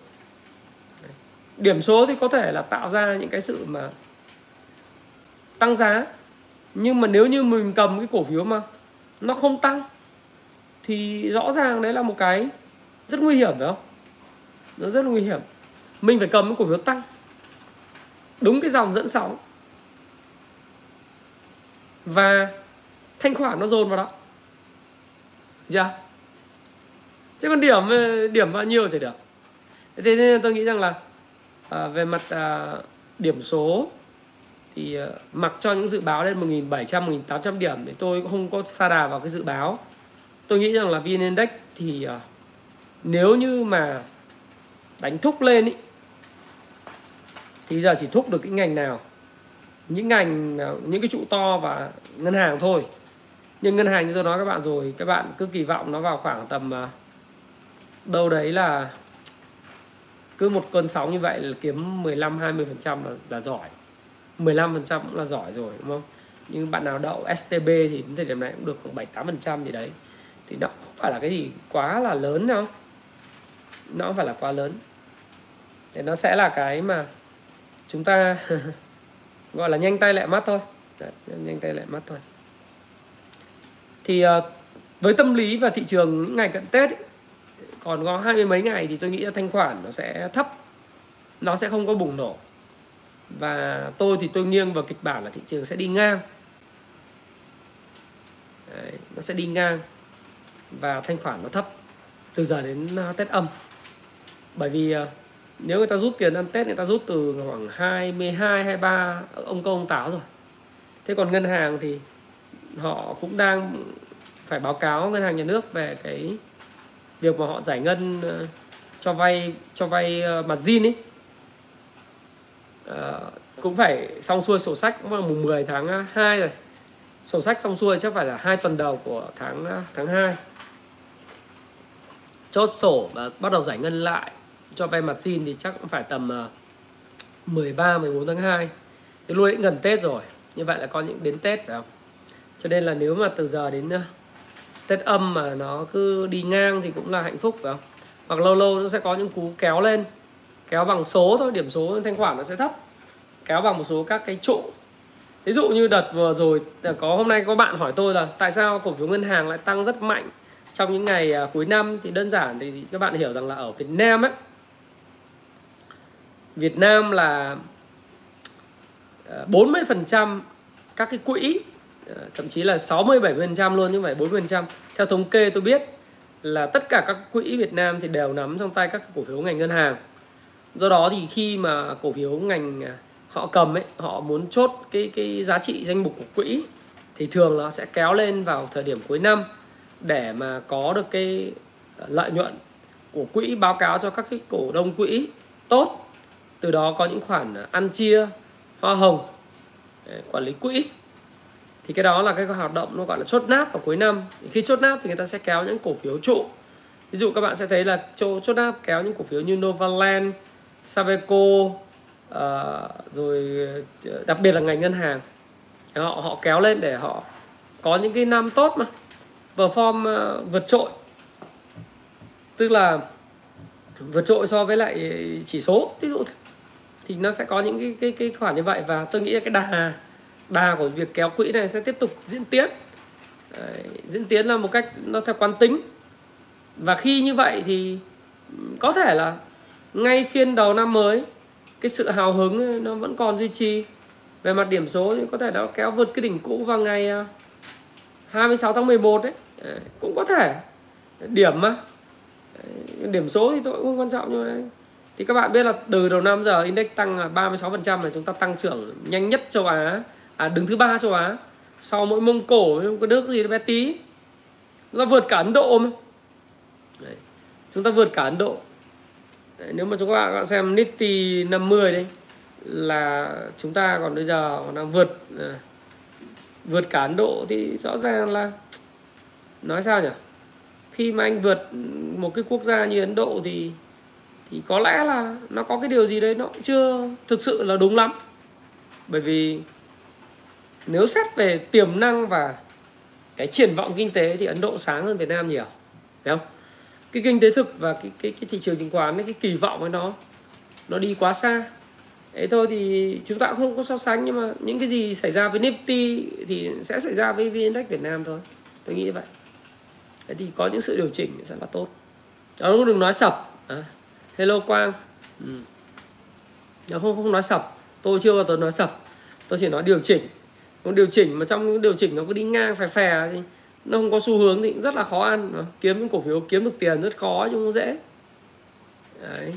Điểm số thì có thể là tạo ra những cái sự mà tăng giá. Nhưng mà nếu như mình cầm cái cổ phiếu mà nó không tăng thì rõ ràng đấy là một cái rất nguy hiểm phải không? Nó rất nguy hiểm. Mình phải cầm cái cổ phiếu tăng. Đúng cái dòng dẫn sóng. Và thanh khoản nó dồn vào đó. Được chưa? Chứ còn điểm điểm bao nhiêu chả được. Thế nên tôi nghĩ rằng là à, về mặt à, điểm số thì à, mặc cho những dự báo lên 1.700 1.800 điểm thì tôi cũng không có xa đà vào cái dự báo. Tôi nghĩ rằng là vn index thì à, nếu như mà đánh thúc lên ý, thì giờ chỉ thúc được cái ngành nào? Những ngành những cái trụ to và ngân hàng thôi. Nhưng ngân hàng như tôi nói các bạn rồi các bạn cứ kỳ vọng nó vào khoảng tầm à, đâu đấy là cứ một cơn sóng như vậy là kiếm 15 20 phần trăm là, là giỏi. 15 phần trăm cũng là giỏi rồi đúng không? Nhưng bạn nào đậu STB thì đến thời điểm này cũng được khoảng 7 8 phần trăm gì đấy. Thì nó không phải là cái gì quá là lớn đâu nó không phải là quá lớn. Thì nó sẽ là cái mà chúng ta gọi là nhanh tay lẹ mắt thôi. Đấy, nhanh tay lẹ mắt thôi. Thì ờ, với tâm lý và thị trường những ngày cận tết ấy, còn có hai mươi mấy ngày thì tôi nghĩ là thanh khoản nó sẽ thấp nó sẽ không có bùng nổ. Và tôi thì tôi nghiêng vào kịch bản là thị trường sẽ đi ngang. Đấy, nó sẽ đi ngang và thanh khoản nó thấp từ giờ đến ờ, tết âm bởi vì ờ, nếu người ta rút tiền ăn Tết người ta rút từ khoảng 22 23 ông công ông táo rồi. Thế còn ngân hàng thì họ cũng đang phải báo cáo ngân hàng nhà nước về cái việc mà họ giải ngân ờ, cho vay cho vay ờ, mặt zin ấy. À, cũng phải xong xuôi sổ sách cũng là mùng 10 tháng 2 rồi. Sổ sách xong xuôi chắc phải là hai tuần đầu của tháng tháng 2 chốt sổ và bắt đầu giải ngân lại cho vay mặt xin thì chắc cũng phải tầm ờ, 13 14 tháng 2 thì luôn gần Tết rồi, như vậy là có những đến Tết, phải không? Cho nên là nếu mà từ giờ đến ờ, Tết âm mà nó cứ đi ngang thì cũng là hạnh phúc, phải không? Hoặc lâu lâu nó sẽ có những cú kéo lên. Kéo bằng số thôi, điểm số thanh khoản nó sẽ thấp. Kéo bằng một số các cái trụ. Ví dụ như đợt vừa rồi ờ, có hôm nay có bạn hỏi tôi là tại sao cổ phiếu ngân hàng lại tăng rất mạnh trong những ngày cuối năm? Thì đơn giản thì các bạn hiểu rằng là ở Việt Nam ấy Việt Nam là ờ, 40% các cái quỹ ờ, thậm chí là 60 70% luôn nhưng phải 40%. Theo thống kê tôi biết là tất cả các quỹ Việt Nam thì đều nắm trong tay các cổ phiếu ngành ngân hàng. Do đó thì khi mà cổ phiếu ngành ờ, họ cầm ấy, họ muốn chốt cái cái giá trị danh mục của quỹ thì thường nó sẽ kéo lên vào thời điểm cuối năm để mà có được cái lợi nhuận của quỹ báo cáo cho các cái cổ đông quỹ tốt từ đó có những khoản à, ăn chia hoa hồng quản lý quỹ. Thì cái đó là cái hoạt động nó gọi là chốt nắp vào cuối năm. Khi chốt nắp thì người ta sẽ kéo những cổ phiếu trụ. Ví dụ các bạn sẽ thấy là chốt nắp kéo những cổ phiếu như Novaland, Sabeco ờ, rồi ờ, đặc biệt là ngành ngân hàng. Họ họ kéo lên để họ có những cái năm tốt mà. Perform ờ, vượt trội. Tức là vượt trội so với lại chỉ số. Ví dụ thế thì nó sẽ có những cái cái cái khoản như vậy và tôi nghĩ là cái đà đà của việc kéo quỹ này sẽ tiếp tục diễn tiến. Đấy, diễn tiến là một cách nó theo quán tính. Và khi như vậy thì có thể là ngay phiên đầu năm mới cái sự hào hứng nó vẫn còn duy trì. Về mặt điểm số thì có thể nó kéo vượt cái đỉnh cũ vào ngày à, 26 tháng 11 đấy. Cũng có thể. Điểm mà. Điểm số thì tôi cũng không quan trọng nhưng mà thì các bạn biết là từ đầu năm giờ index tăng là 36% là chúng ta tăng trưởng nhanh nhất châu Á. À đứng thứ ba châu Á. Sau mỗi Mông Cổ cái nước gì đó bé tí. Chúng ta vượt cả Ấn Độ mà. Đấy. chúng ta vượt cả Ấn Độ. Đấy, nếu mà chúng các bạn xem Nifty 50 đấy là chúng ta còn bây giờ còn đang vượt à, vượt cả Ấn Độ. Thì rõ ràng là nói sao nhỉ? Khi mà anh vượt một cái quốc gia như Ấn Độ thì thì có lẽ là nó có cái điều gì đấy nó chưa thực sự là đúng lắm. Bởi vì nếu xét về tiềm năng và cái triển vọng kinh tế thì Ấn Độ sáng hơn Việt Nam nhiều phải không? Cái kinh tế thực và cái cái cái thị trường chứng khoán cái kỳ vọng với nó nó đi quá xa. Thế thôi thì chúng ta cũng không có so sánh nhưng mà những cái gì xảy ra với Nifty thì sẽ xảy ra với VN Index Việt Nam thôi. Tôi nghĩ như vậy. Thế thì có những sự điều chỉnh sẽ là tốt. Đó đừng nói sập. À, hello quang. Ừ. không không nói sập. Tôi chưa bao giờ nói sập. Tôi chỉ nói điều chỉnh. Nó điều chỉnh mà trong những điều chỉnh nó cứ đi ngang phè phè thì nó không có xu hướng thì rất là khó ăn. Kiếm những cổ phiếu kiếm được tiền rất khó chứ không dễ. Đấy.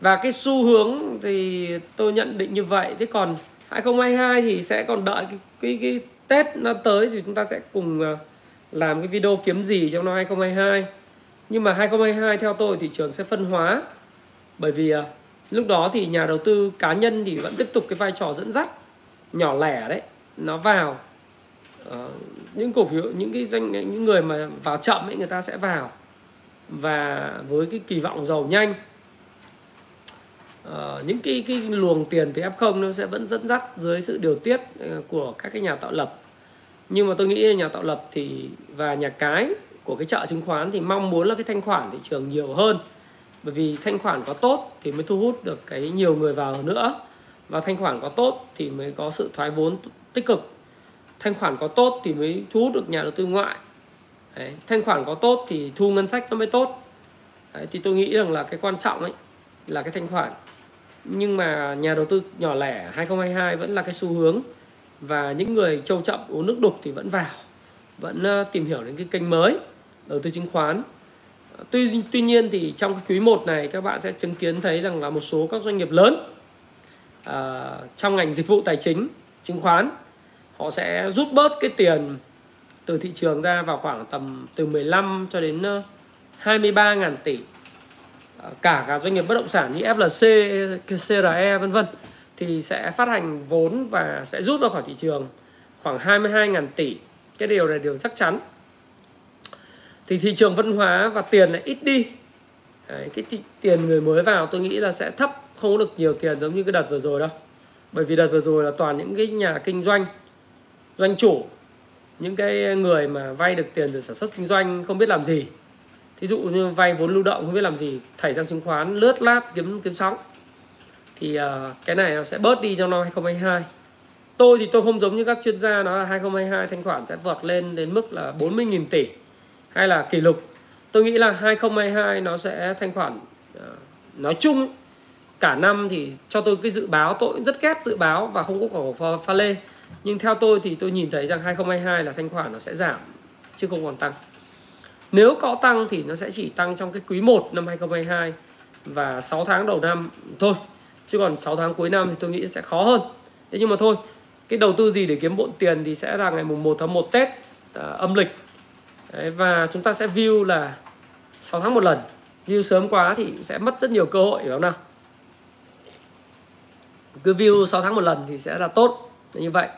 và cái xu hướng thì tôi nhận định như vậy. Thế còn 2022 thì sẽ còn đợi cái cái, cái Tết nó tới thì chúng ta sẽ cùng à, làm cái video kiếm gì trong năm 2022 nhưng mà 2022 theo tôi thị trường sẽ phân hóa. Bởi vì à, lúc đó thì nhà đầu tư cá nhân thì vẫn tiếp tục cái vai trò dẫn dắt nhỏ lẻ đấy nó vào. Uh, những cổ phiếu những cái doanh những người mà vào chậm ấy người ta sẽ vào. Và với cái kỳ vọng giàu nhanh uh, những cái cái luồng tiền từ F0 nó sẽ vẫn dẫn dắt dưới sự điều tiết ờ, của các cái nhà tạo lập. Nhưng mà tôi nghĩ nhà tạo lập thì và nhà cái của cái chợ chứng khoán thì mong muốn là cái thanh khoản thị trường nhiều hơn. Bởi vì thanh khoản có tốt thì mới thu hút được cái nhiều người vào nữa. Và thanh khoản có tốt thì mới có sự thoái vốn tích cực. Thanh khoản có tốt thì mới thu hút được nhà đầu tư ngoại. Đấy, thanh khoản có tốt thì thu ngân sách nó mới tốt. Đấy, thì tôi nghĩ rằng là cái quan trọng ấy là cái thanh khoản. Nhưng mà nhà đầu tư nhỏ lẻ 2022 vẫn là cái xu hướng. Và những người trâu chậm uống nước đục thì vẫn vào vẫn ờ, tìm hiểu đến cái kênh mới đầu tư chứng khoán. Tuy tuy nhiên thì trong cái quý 1 này các bạn sẽ chứng kiến thấy rằng là một số các doanh nghiệp lớn uh, trong ngành dịch vụ tài chính chứng khoán họ sẽ rút bớt cái tiền từ thị trường ra vào khoảng tầm từ 15 cho đến ờ, 23 ngàn tỷ. Ờ, cả cả doanh nghiệp bất động sản như FLC, CRE vân vân thì sẽ phát hành vốn và sẽ rút ra khỏi thị trường khoảng 22 ngàn tỷ. Cái điều này điều chắc chắn thì thị trường văn hóa và tiền lại ít đi. Đấy, cái t- tiền người mới vào tôi nghĩ là sẽ thấp không có được nhiều tiền giống như cái đợt vừa rồi đâu. Bởi vì đợt vừa rồi là toàn những cái nhà kinh doanh doanh chủ những cái người mà vay được tiền từ sản xuất kinh doanh không biết làm gì. Thí dụ như vay vốn lưu động không biết làm gì thảy sang chứng khoán lướt lát kiếm kiếm sóng. Thì uh, cái này nó sẽ bớt đi trong năm 2022 tôi thì tôi không giống như các chuyên gia nó là 2022 thanh khoản sẽ vọt lên đến mức là 40.000 tỷ hay là kỷ lục. Tôi nghĩ là 2022 nó sẽ thanh khoản ờ, nói chung cả năm thì cho tôi cái dự báo tôi rất ghét dự báo và không có cổ pha, pha lê. Nhưng theo tôi thì tôi nhìn thấy rằng 2022 là thanh khoản nó sẽ giảm chứ không còn tăng. Nếu có tăng thì nó sẽ chỉ tăng trong cái quý 1 năm 2022 và 6 tháng đầu năm thôi. Chứ còn 6 tháng cuối năm thì tôi nghĩ sẽ khó hơn. Thế nhưng mà thôi cái đầu tư gì để kiếm bộn tiền thì sẽ là ngày mùng 1 tháng 1 Tết à, âm lịch. Đấy, và chúng ta sẽ view là 6 tháng một lần. View sớm quá thì sẽ mất rất nhiều cơ hội phải không nào? Cứ view 6 tháng một lần thì sẽ là tốt như vậy.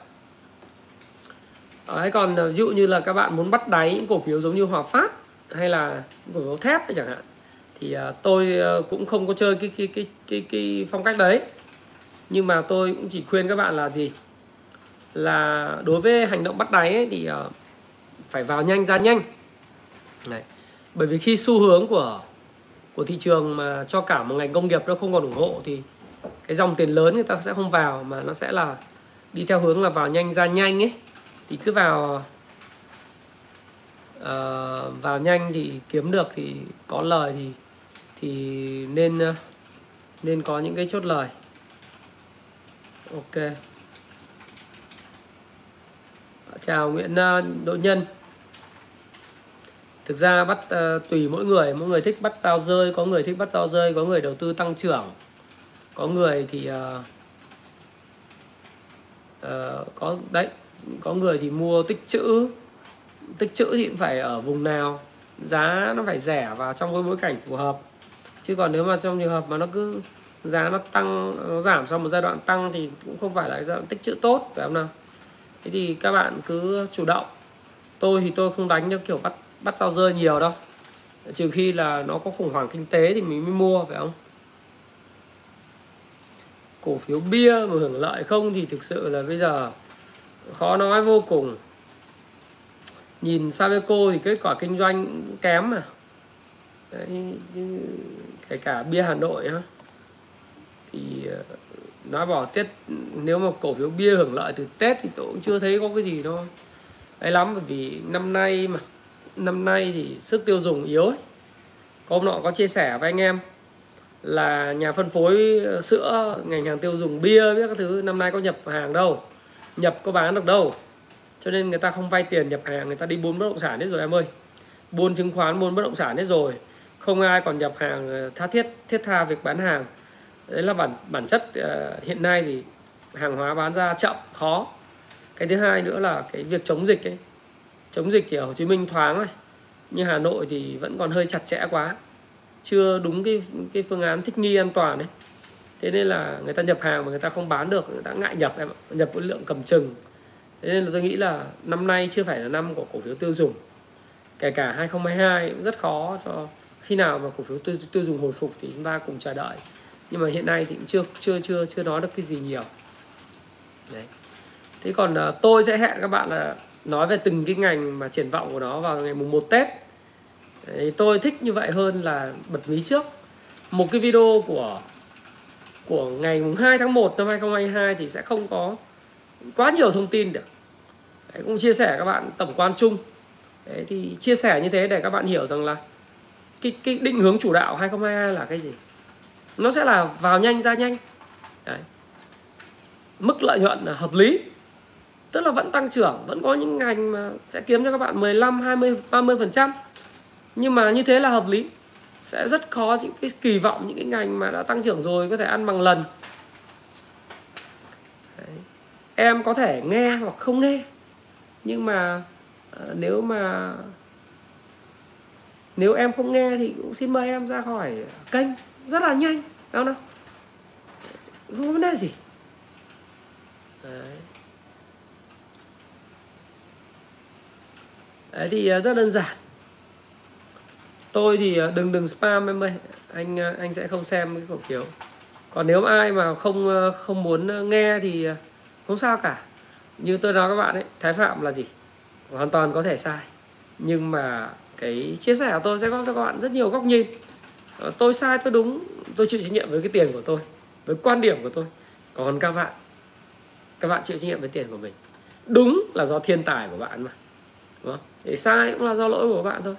Đấy, còn ờ, ví dụ như là các bạn muốn bắt đáy những cổ phiếu giống như Hòa Phát hay là cổ phiếu thép chẳng hạn thì uh, tôi uh, cũng không có chơi cái cái cái cái cái phong cách đấy. Nhưng mà tôi cũng chỉ khuyên các bạn là gì? Là đối với hành động bắt đáy ấy, thì uh, phải vào nhanh ra nhanh. Đấy. bởi vì khi xu hướng của của thị trường mà cho cả một ngành công nghiệp nó không còn ủng hộ thì cái dòng tiền lớn người ta sẽ không vào mà nó sẽ là đi theo hướng là vào nhanh ra nhanh ấy. Thì cứ vào uh, vào nhanh thì kiếm được thì có lời thì thì nên ờ, nên có những cái chốt lời. Ok. Chào Nguyễn ờ, Đỗ Nhân thực ra bắt uh, tùy mỗi người mỗi người thích bắt giao rơi có người thích bắt giao rơi có người đầu tư tăng trưởng. Có người thì uh, uh, có đấy có người thì mua tích chữ. Tích chữ thì cũng phải ở vùng nào giá nó phải rẻ và trong cái bối cảnh phù hợp. Chứ còn nếu mà trong trường hợp mà nó cứ giá nó tăng nó giảm sau một giai đoạn tăng thì cũng không phải là giai đoạn tích chữ tốt phải không nào? Thế thì các bạn cứ chủ động. Tôi thì tôi không đánh theo kiểu bắt bắt sao rơi nhiều đâu. Trừ khi là nó có khủng hoảng kinh tế thì mình mới mua phải không? Cổ phiếu bia mà hưởng lợi không thì thực sự là bây giờ khó nói vô cùng. Nhìn Sabeco thì kết quả kinh doanh kém mà. Đấy, kể cả bia Hà Nội ha thì ờ, nói bỏ Tết nếu mà cổ phiếu bia hưởng lợi từ Tết thì tôi cũng chưa thấy có cái gì đâu, ấy lắm bởi vì năm nay mà năm nay thì sức tiêu dùng yếu ấy. có hôm nọ có chia sẻ với anh em là nhà phân phối ờ, sữa ngành hàng tiêu dùng bia biết các thứ năm nay có nhập hàng đâu nhập có bán được đâu. Cho nên người ta không vay tiền nhập hàng người ta đi buôn bất động sản hết rồi em ơi. Buôn chứng khoán buôn bất động sản hết rồi. Không ai còn nhập hàng ờ, tha thiết thiết tha việc bán hàng. Đấy là bản bản chất uh, hiện nay thì hàng hóa bán ra chậm khó. Cái thứ hai nữa là cái việc chống dịch ấy chống dịch thì ở Hồ Chí Minh thoáng rồi nhưng Hà Nội thì vẫn còn hơi chặt chẽ quá chưa đúng cái cái phương án thích nghi an toàn đấy. thế nên là người ta nhập hàng mà người ta không bán được người ta ngại nhập em nhập với lượng cầm chừng. Thế nên là tôi nghĩ là năm nay chưa phải là năm của cổ phiếu tiêu dùng. Kể cả 2022 cũng rất khó cho khi nào mà cổ phiếu tiêu, tiêu dùng hồi phục thì chúng ta cùng chờ đợi. Nhưng mà hiện nay thì cũng chưa chưa chưa chưa nói được cái gì nhiều. Đấy. Thế còn ờ, tôi sẽ hẹn các bạn là nói về từng cái ngành mà triển vọng của nó vào ngày mùng 1 Tết. Đấy, tôi thích như vậy hơn là bật mí trước. Một cái video của của ngày mùng 2 tháng 1 năm 2022 thì sẽ không có quá nhiều thông tin được. Đấy, cũng chia sẻ các bạn tổng quan chung. Đấy, thì chia sẻ như thế để các bạn hiểu rằng là cái cái định hướng chủ đạo 2022 là cái gì. Nó sẽ là vào nhanh ra nhanh. Đấy. mức lợi nhuận là hợp lý tức là vẫn tăng trưởng, vẫn có những ngành mà sẽ kiếm cho các bạn 15 20 30 phần trăm. Nhưng mà như thế là hợp lý. Sẽ rất khó những cái kỳ vọng, những cái ngành mà đã tăng trưởng rồi có thể ăn bằng lần. Đấy. em có thể nghe hoặc không nghe. Nhưng mà ờ, nếu mà, nếu em không nghe thì cũng xin mời em ra khỏi kênh. Rất là nhanh đâu nào? Không có vấn đề gì. Đấy. Đấy, thì ờ, rất đơn giản. Tôi thì ờ, đừng đừng spam em ơi. Anh ờ, anh sẽ không xem cái cổ phiếu còn nếu ai mà không không muốn nghe thì không sao cả. Như tôi nói các bạn ấy, thái phạm là gì? Hoàn toàn có thể sai. Nhưng mà cái chia sẻ của tôi sẽ có cho các bạn rất nhiều góc nhìn. Tôi sai, tôi đúng, tôi chịu trách nhiệm với cái tiền của tôi, với quan điểm của tôi. Còn các bạn các bạn chịu trách nhiệm với tiền của mình. Đúng là do thiên tài của bạn mà. Đúng không? Để sai cũng là do lỗi của bạn thôi.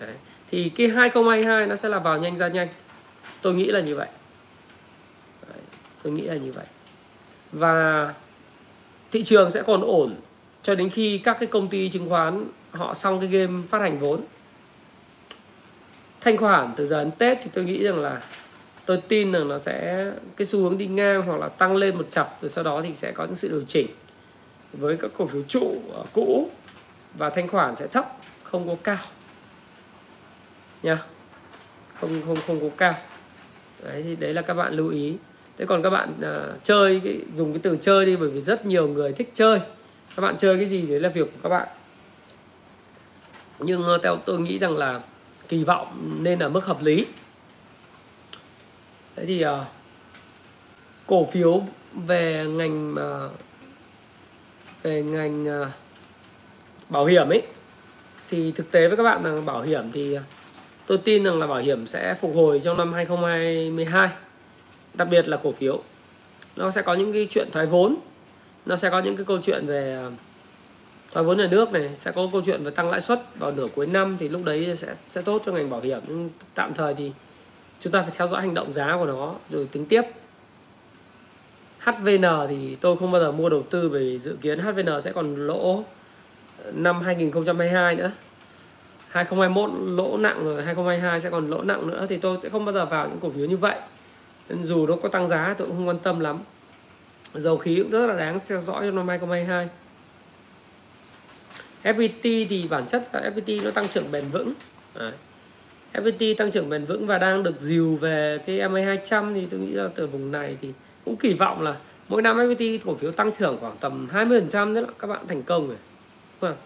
Đấy. thì cái 2022 nó sẽ là vào nhanh ra nhanh. Tôi nghĩ là như vậy. Đấy. tôi nghĩ là như vậy. Và thị trường sẽ còn ổn cho đến khi các cái công ty chứng khoán họ xong cái game phát hành vốn. Thanh khoản từ giờ đến Tết thì tôi nghĩ rằng là tôi tin rằng nó sẽ, cái xu hướng đi ngang hoặc là tăng lên một chập rồi sau đó thì sẽ có những sự điều chỉnh với các cổ phiếu trụ cũ và thanh khoản sẽ thấp không có cao. Nha không không không có cao. Đấy thì đấy là các bạn lưu ý. Thế còn các bạn uh, chơi cái dùng cái từ chơi đi bởi vì rất nhiều người thích chơi. Các bạn chơi cái gì đấy là việc của các bạn. Nhưng uh, theo tôi nghĩ rằng là kỳ vọng nên ở mức hợp lý. Thế thì uh, cổ phiếu về ngành uh, về ngành uh, bảo hiểm ấy. Thì thực tế với các bạn rằng bảo hiểm thì à, tôi tin rằng là bảo hiểm sẽ phục hồi trong năm 2022 đặc biệt là cổ phiếu. Nó sẽ có những cái chuyện thoái vốn, nó sẽ có những cái câu chuyện về à, thoái vốn nhà nước này, sẽ có câu chuyện về tăng lãi suất vào nửa cuối năm thì lúc đấy sẽ sẽ tốt cho ngành bảo hiểm. Nhưng tạm thời thì chúng ta phải theo dõi hành động giá của nó rồi tính tiếp. HVN thì tôi không bao giờ mua đầu tư bởi dự kiến HVN sẽ còn lỗ năm 2022 nữa. 2021 lỗ nặng rồi 2022 sẽ còn lỗ nặng nữa, thì tôi sẽ không bao giờ vào những cổ phiếu như vậy. Nên dù nó có tăng giá tôi cũng không quan tâm lắm. Dầu khí cũng rất là đáng theo dõi trong năm 2022 FPT thì bản chất là FPT nó tăng trưởng bền vững. À. FPT tăng trưởng bền vững và đang được dìu về cái MA200 thì tôi nghĩ là từ vùng này thì cũng kỳ vọng là mỗi năm FPT cổ phiếu tăng trưởng khoảng tầm 20% nữa các bạn thành công rồi vâng.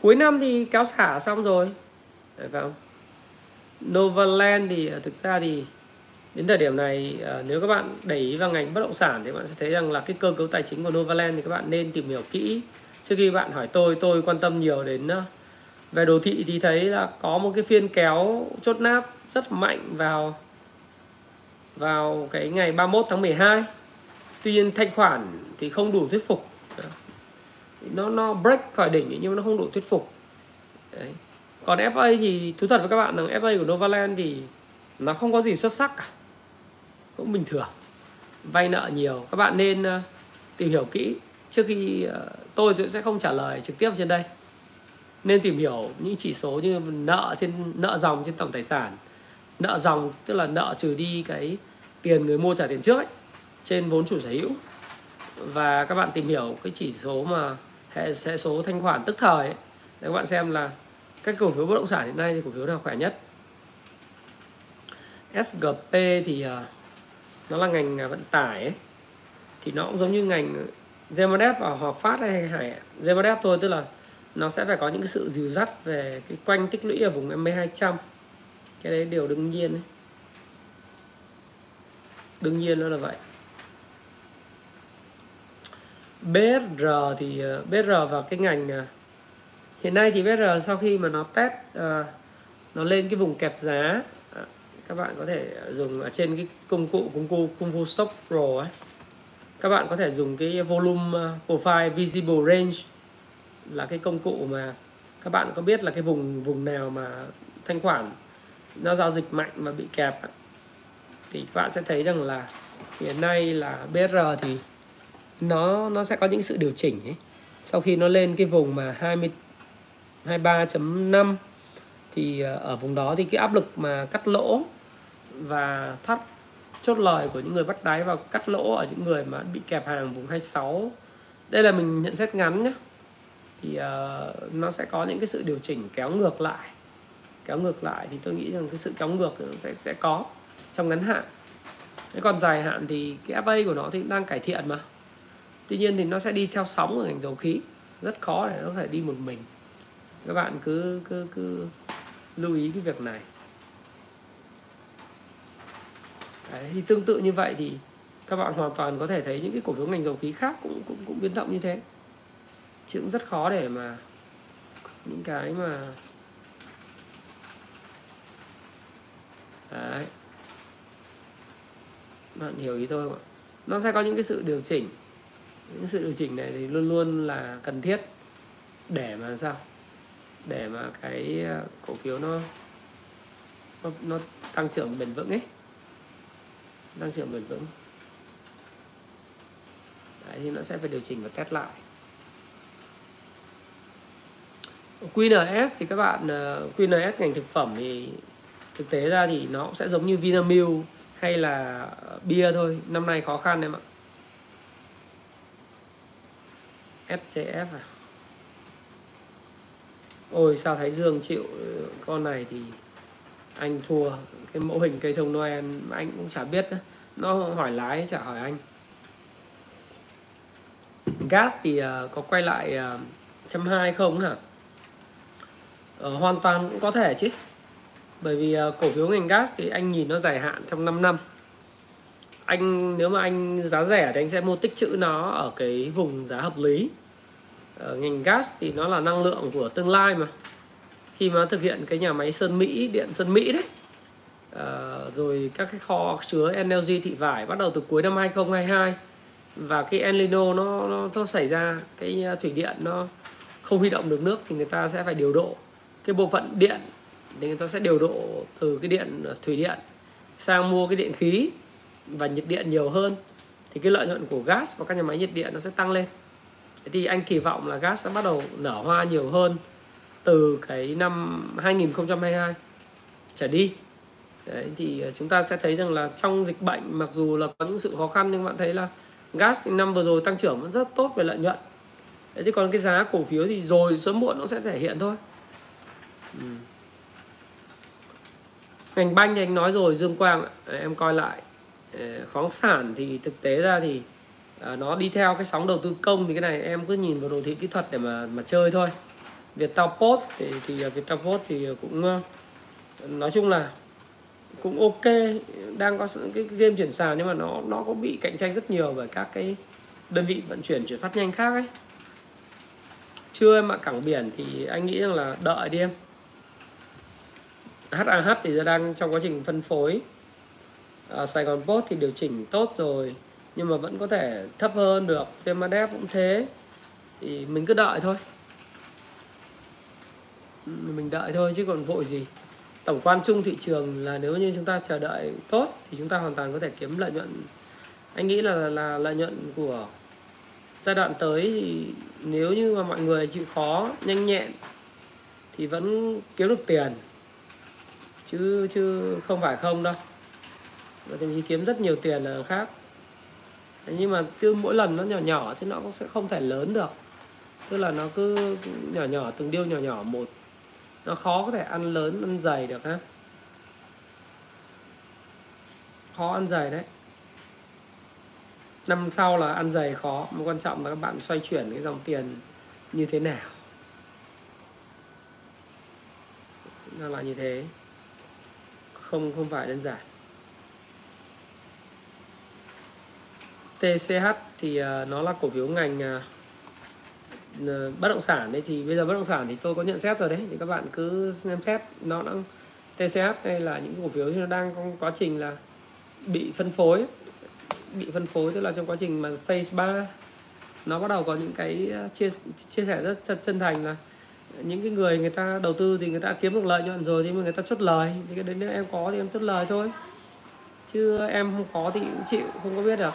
Cuối năm thì kéo xả xong rồi. Phải không vâng. Novaland thì à, thực ra thì đến thời điểm này à, nếu các bạn để ý vào ngành bất động sản thì bạn sẽ thấy rằng là cái cơ cấu tài chính của Novaland thì các bạn nên tìm hiểu kỹ. Trước khi bạn hỏi tôi tôi quan tâm nhiều đến à, về đồ thị thì thấy là có một cái phiên kéo chốt nắp rất mạnh vào vào cái ngày 31 tháng 12 tuy nhiên thanh khoản thì không đủ thuyết phục. Nó nó break khỏi đỉnh nhưng nó không đủ thuyết phục. Đấy. còn FA thì thú thật với các bạn rằng FA của Novaland thì nó không có gì xuất sắc cả. Cũng bình thường. Vay nợ nhiều. Các bạn nên uh, tìm hiểu kỹ trước khi uh, tôi sẽ không trả lời trực tiếp trên đây. Nên tìm hiểu những chỉ số như nợ trên nợ dòng trên tổng tài sản. Nợ dòng tức là nợ trừ đi cái tiền người mua trả tiền trước ấy, trên vốn chủ sở hữu và các bạn tìm hiểu cái chỉ số mà hệ sẽ số thanh khoản tức thời ấy, để các bạn xem là các cổ phiếu bất động sản hiện nay thì cổ phiếu nào khỏe nhất SGP thì à, nó là ngành à, vận tải ấy. thì nó cũng giống như ngành Zemadep và Hòa Phát hay Hải Zemadep thôi tức là nó sẽ phải có những cái sự dìu dắt về cái quanh tích lũy ở vùng MA200 cái đấy điều đương nhiên ấy. đương nhiên nó là vậy BR thì ờ, BR BSR vào cái ngành ờ, hiện nay thì BR sau khi mà nó test uh, nó lên cái vùng kẹp giá các bạn có thể dùng ở trên cái công cụ công cụ công cụ Stock Pro ấy. Các bạn có thể dùng cái volume profile visible range là cái công cụ mà các bạn có biết là cái vùng vùng nào mà thanh khoản nó giao dịch mạnh mà bị kẹp thì các bạn sẽ thấy rằng là hiện nay là BR thì nó nó sẽ có những sự điều chỉnh ấy. Sau khi nó lên cái vùng mà 20 23.5 thì ờ, ở vùng đó thì cái áp lực mà cắt lỗ và thắt chốt lời của những người bắt đáy và cắt lỗ ở những người mà bị kẹp hàng vùng 26 đây là mình nhận xét ngắn nhé thì uh, nó sẽ có những cái sự điều chỉnh kéo ngược lại kéo ngược lại thì tôi nghĩ rằng cái sự kéo ngược sẽ sẽ có trong ngắn hạn. Thế còn dài hạn thì cái FA của nó thì đang cải thiện mà tuy nhiên thì nó sẽ đi theo sóng của ngành dầu khí. Rất khó để nó có thể đi một mình. Các bạn cứ cứ cứ lưu ý cái việc này. Đấy, thì tương tự như vậy thì các bạn hoàn toàn có thể thấy những cái cổ phiếu ngành dầu khí khác cũng cũng cũng biến động như thế. Chứ cũng rất khó để mà những cái mà Đấy. bạn hiểu ý tôi không ạ? Nó sẽ có những cái sự điều chỉnh những sự điều chỉnh này thì luôn luôn là cần thiết để mà sao? Để mà cái ờ, cổ phiếu nó nó, nó tăng trưởng bền vững ấy. Tăng trưởng bền vững. Đấy, thì nó sẽ phải điều chỉnh và test lại. QNS thì các bạn ờ, QNS ngành thực phẩm thì thực tế ra thì nó cũng sẽ giống như Vinamilk hay là ờ, bia thôi. Năm nay khó khăn em ạ. SCF à? Ôi sao Thái Dương chịu ừ, con này thì anh thua cái mẫu hình cây thông Noel mà anh cũng chả biết nó hỏi lái chả hỏi anh. Gas thì uh, có quay lại ờ, uh, trăm hai không hả? Uh, hoàn toàn cũng có thể chứ. Bởi vì uh, cổ phiếu ngành gas thì anh nhìn nó dài hạn trong 5 năm. Anh nếu mà anh giá rẻ thì anh sẽ mua tích trữ nó ở cái vùng giá hợp lý ở ngành gas thì nó là năng lượng của tương lai mà. Khi mà thực hiện cái nhà máy Sơn Mỹ điện Sơn Mỹ đấy à, rồi các cái kho chứa NLG thị vải bắt đầu từ cuối năm 2022 và cái Enlino nó, nó nó xảy ra cái ờ, thủy điện nó không huy động được nước thì người ta sẽ phải điều độ cái bộ phận điện thì người ta sẽ điều độ từ cái điện thủy điện sang mua cái điện khí và nhiệt điện nhiều hơn. Thì cái lợi nhuận của gas và các nhà máy nhiệt điện nó sẽ tăng lên thì anh kỳ vọng là gas sẽ bắt đầu nở hoa nhiều hơn từ cái năm 2022 trở đi. Đấy, thì ờ, chúng ta sẽ thấy rằng là trong dịch bệnh mặc dù là có những sự khó khăn nhưng bạn thấy là gas năm vừa rồi tăng trưởng vẫn rất tốt về lợi nhuận. Đấy, chứ còn cái giá cổ phiếu thì rồi sớm muộn nó sẽ thể hiện thôi. Ừ. ngành banh thì anh nói rồi Dương Quang em coi lại. Ờ, khoáng sản thì thực tế ra thì à, nó đi theo cái sóng đầu tư công thì cái này em cứ nhìn vào đồ thị kỹ thuật để mà mà chơi thôi. Viettel Post thì thì à, Viettel Post thì cũng à, nói chung là cũng ok đang có cái game chuyển sàn nhưng mà nó nó có bị cạnh tranh rất nhiều bởi các cái đơn vị vận chuyển chuyển phát nhanh khác ấy. Chưa em ạ cảng biển thì anh nghĩ rằng là đợi đi em. HAH thì giờ đang trong quá trình phân phối. À, Sài Gòn Post thì điều chỉnh tốt rồi nhưng mà vẫn có thể thấp hơn được Semadep cũng thế. Thì mình cứ đợi thôi. Ừ, mình đợi thôi chứ còn vội gì. Tổng quan chung thị trường là nếu như chúng ta chờ đợi tốt thì chúng ta hoàn toàn có thể kiếm lợi nhuận. Anh nghĩ là là lợi nhuận của giai đoạn tới thì nếu như mà mọi người chịu khó, nhanh nhẹn thì vẫn kiếm được tiền. Chứ chứ không phải không đâu. Và thậm chí kiếm rất nhiều tiền là khác nhưng mà cứ mỗi lần nó nhỏ nhỏ chứ nó cũng sẽ không thể lớn được. Tức là nó cứ nhỏ nhỏ, từng điêu nhỏ nhỏ một. Nó khó có thể ăn lớn, ăn dày được ha. Khó ăn dày đấy. Năm sau là ăn dày khó. Mà quan trọng là các bạn xoay chuyển cái dòng tiền như thế nào. Nó là như thế. Không không phải đơn giản. TCH thì à, nó là cổ phiếu ngành à, bất động sản đấy. Thì bây giờ bất động sản thì tôi có nhận xét rồi đấy. Thì các bạn cứ xem xét nó đang TCH đây là những cổ phiếu thì nó đang trong quá trình là bị phân phối. Bị phân phối tức là trong quá trình mà phase 3 nó bắt đầu có những cái à, chia chia sẻ rất chân, chân thành là những cái người người ta đầu tư thì người ta kiếm được lợi nhuận rồi thì mà người ta chốt lời. Thì cái đấy nếu em có thì em chốt lời thôi. Chứ em không có thì cũng chịu không có biết được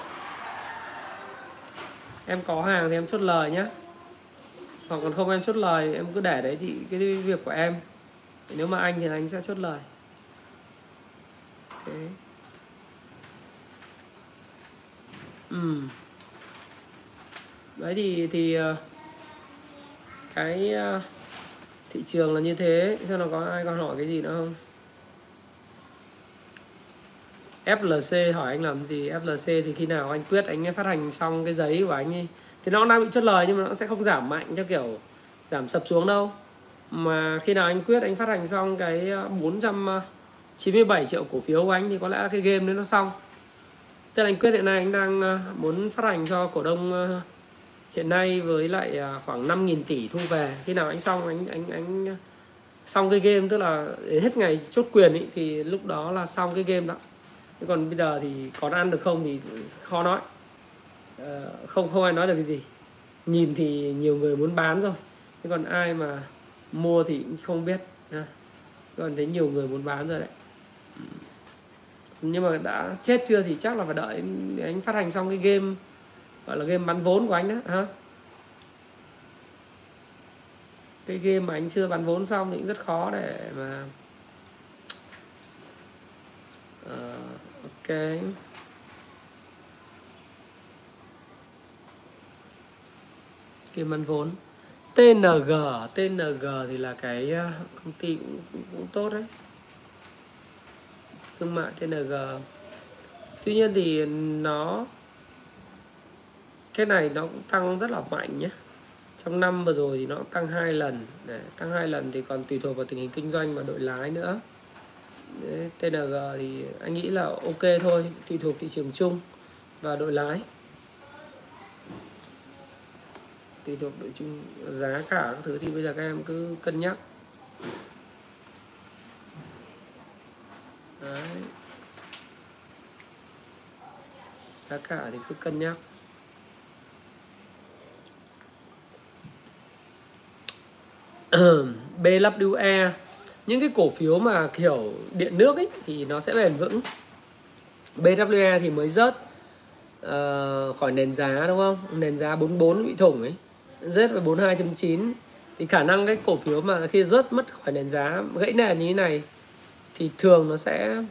em có hàng thì em chốt lời nhé hoặc còn không em chốt lời, em cứ để đấy thì cái việc của em. Nếu mà anh thì anh sẽ chốt lời. Thế. Ừ đấy thì thì ờ, cái ờ, thị trường là như thế. Xem nó có ai còn hỏi cái gì nữa không? FLC hỏi anh làm gì? FLC thì khi nào anh quyết anh phát hành xong cái giấy của anh ấy thì nó đang bị chốt lời nhưng mà nó sẽ không giảm mạnh cho kiểu giảm sập xuống đâu. Mà khi nào anh quyết anh phát hành xong cái ờ, 497 triệu cổ phiếu của anh thì có lẽ cái game đấy nó xong. Tức là anh quyết hiện nay anh đang ờ, muốn phát hành cho cổ đông ờ, hiện nay với lại khoảng 5.000 tỷ thu về. Khi nào anh xong anh anh anh xong cái game tức là đến hết ngày chốt quyền ý, thì lúc đó là xong cái game đó thế còn bây giờ thì còn ăn được không thì khó nói. Ờ, không không ai nói được cái gì. Nhìn thì nhiều người muốn bán rồi. Thế còn ai mà mua thì cũng không biết còn thấy nhiều người muốn bán rồi đấy. Nhưng mà đã chết chưa thì chắc là phải đợi anh phát hành xong cái game, gọi là game bán vốn của anh đó, ha. Cái game mà anh chưa bán vốn xong thì cũng rất khó để mà uh, ok. Kim ăn vốn. TNG TNG thì là cái ờ, công ty cũng, cũng, cũng tốt đấy. Thương mại TNG tuy nhiên thì nó cái này nó cũng tăng rất là mạnh nhé. Trong năm vừa rồi thì nó tăng hai lần. Để tăng hai lần thì còn tùy thuộc vào tình hình kinh doanh và đội lái nữa. TNG thì anh nghĩ là ok thôi, tùy thuộc thị trường chung và đội lái. Tùy thuộc đội chung giá cả các thứ thì bây giờ các em cứ cân nhắc. Đấy. giá cả thì cứ cân nhắc. BWE những cái cổ phiếu mà kiểu điện nước ấy thì nó sẽ bền vững. BWE thì mới rớt uh, khỏi nền giá đúng không? Nền giá 44 bị thủng ấy rớt về 42.9 thì khả năng cái cổ phiếu mà khi rớt mất khỏi nền giá gãy nền như thế này thì thường nó sẽ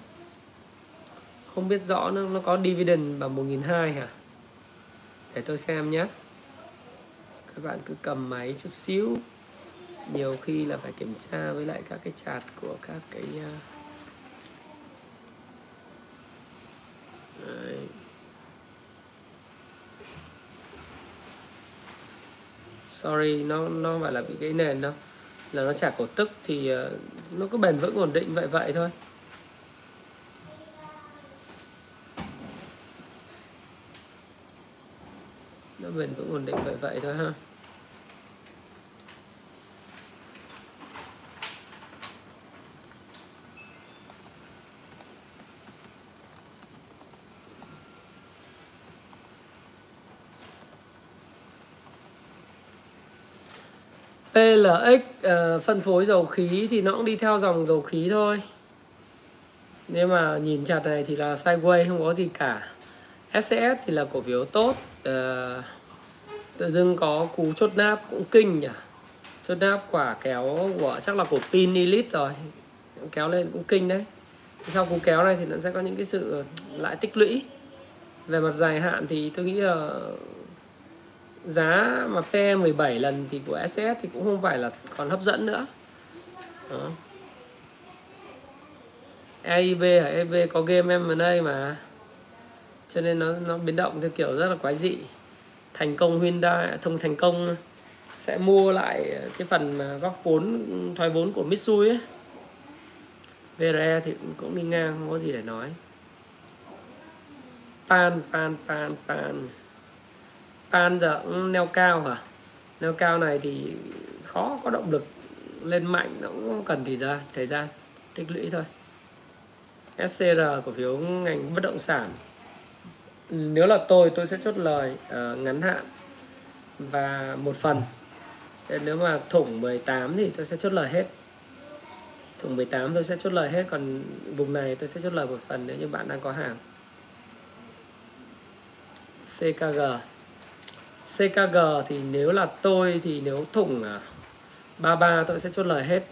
không biết rõ nó, nó có dividend bằng 1.200 hả? Để tôi xem nhé. Các bạn cứ cầm máy chút xíu nhiều khi là phải kiểm tra với lại các cái chạt của các cái ờ, Đấy. sorry, nó nó phải là bị cái nền đâu. Là nó trả cổ tức thì ờ, nó cứ bền vững ổn định vậy vậy thôi. Nó bền vững ổn định vậy vậy thôi ha. PLX uh, ờ, phân phối dầu khí thì nó cũng đi theo dòng dầu khí thôi. Nếu mà nhìn chặt này thì là sideways không có gì cả. SCS thì là cổ phiếu tốt uh, tự dưng có cú chốt nắp cũng kinh nhỉ. Chốt nắp quả kéo của chắc là của pin elite rồi. Kéo lên cũng kinh đấy. Sau cú kéo này thì nó sẽ có những cái sự lại tích lũy. Về mặt dài hạn thì tôi nghĩ là giá mà P17 lần thì của SS thì cũng không phải là còn hấp dẫn nữa. Đó. EIB hay EV có game M&A mà. Cho nên nó nó biến động theo kiểu rất là quái dị. Thành công Hyundai à, thông thành công sẽ mua lại cái phần mà góp vốn, thoái vốn của Mitsui ấy. VRE thì cũng đi ngang, không có gì để nói. Pan pan pan pan pan giờ cũng neo cao hả? Neo cao này thì khó có động lực lên mạnh nó cũng cần thời gian thời gian tích lũy thôi. SCR cổ phiếu ngành bất động sản. Nếu là tôi tôi sẽ chốt lời uh, ngắn hạn và một phần. Nếu mà thủng 18 thì tôi sẽ chốt lời hết. Thủng 18 tôi sẽ chốt lời hết còn vùng này tôi sẽ chốt lời một phần nếu như bạn đang có hàng. CKG CKG thì nếu là tôi thì nếu thủng à, 33 tôi sẽ chốt lời hết.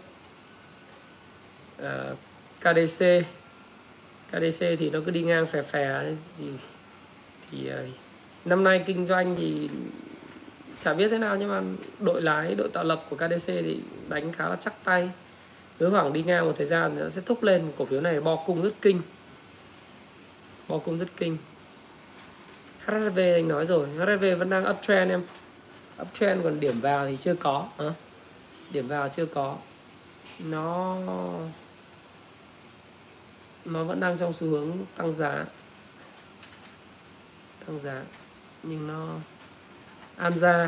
Ờ, KDC KDC thì nó cứ đi ngang phè phè thì thì ờ, năm nay kinh doanh thì chả biết thế nào nhưng mà đội lái, đội tạo lập của KDC thì đánh khá là chắc tay. Cứ khoảng đi ngang một thời gian nó sẽ thúc lên cổ phiếu này, bo cung rất kinh. Bo cung rất kinh. HRV anh nói rồi. HRV vẫn đang uptrend em. Uptrend còn điểm vào thì chưa có. À? điểm vào chưa có. Nó nó vẫn đang trong xu hướng tăng giá. Tăng giá. Nhưng nó, Anza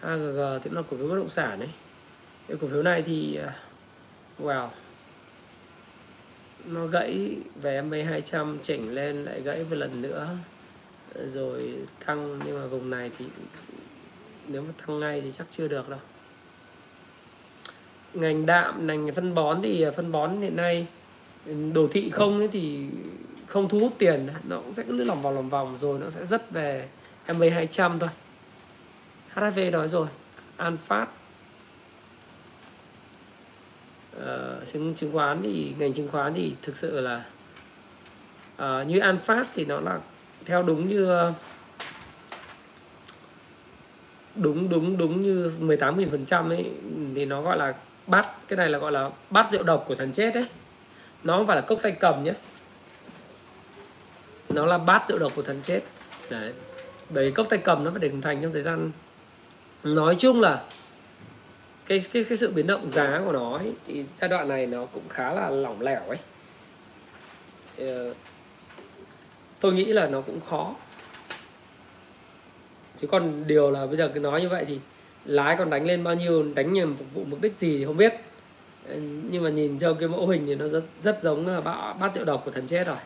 AGG thì nó cổ phiếu bất động sản đấy cái cổ phiếu này thì à, wow. Nó gãy về MA 200 chỉnh lên lại gãy một lần nữa rồi tăng nhưng mà vùng này thì nếu mà tăng ngay thì chắc chưa được đâu. Ngành đạm ngành phân bón thì à, phân bón hiện nay ừ, đồ thị không ấy thì không thu hút tiền. Nó cũng sẽ cứ lòng vòng lòng vòng rồi nó sẽ rất về MA 200 thôi. HV nói rồi An Phát uh, ờ, chứng chứng khoán thì ngành chứng khoán thì thực sự là uh, như An Phát thì nó là theo đúng như đúng đúng đúng như 18.000 phần trăm ấy thì nó gọi là bát cái này là gọi là bát rượu độc của thần chết đấy nó không phải là cốc tay cầm nhé. Nó là bát rượu độc của thần chết. Đấy. Bởi cốc tay cầm nó phải được hình thành trong thời gian nói chung là cái cái cái sự biến động giá của nó ấy, thì giai đoạn này nó cũng khá là lỏng lẻo ấy. Ờ, tôi nghĩ là nó cũng khó. Chứ còn điều là bây giờ cứ nói như vậy thì lái còn đánh lên bao nhiêu đánh nhằm phục vụ mục đích gì thì không biết. Nhưng mà nhìn theo cái mẫu hình thì nó rất rất giống là bát, bát rượu độc của thần chết rồi.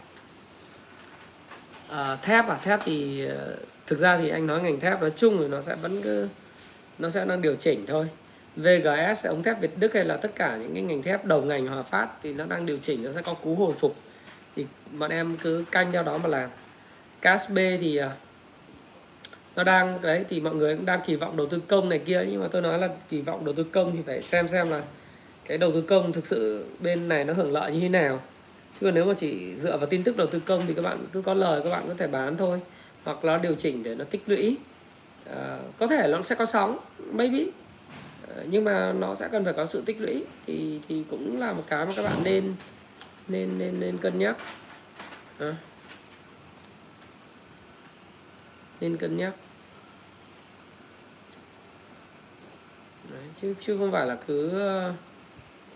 À, thép à thép thì ờ, thực ra thì anh nói ngành thép nói chung thì nó sẽ vẫn cứ nó sẽ đang điều chỉnh thôi. VGS ống thép Việt Đức hay là tất cả những cái ngành thép đầu ngành Hòa Phát thì nó đang điều chỉnh nó sẽ có cú hồi phục thì bọn em cứ canh theo đó mà làm. CASB thì à, nó đang đấy thì mọi người cũng đang kỳ vọng đầu tư công này kia nhưng mà tôi nói là kỳ vọng đầu tư công thì phải xem xem là cái đầu tư công thực sự bên này nó hưởng lợi như thế nào. Chứ còn nếu mà chỉ dựa vào tin tức đầu tư công thì các bạn cứ có lời các bạn có thể bán thôi hoặc là điều chỉnh để nó tích lũy. À, có thể nó sẽ có sóng maybe. À, nhưng mà nó sẽ cần phải có sự tích lũy thì thì cũng là một cái mà các bạn nên nên nên nên cân nhắc. À. nên cân nhắc. Đấy, chứ chứ không phải là cứ ờ,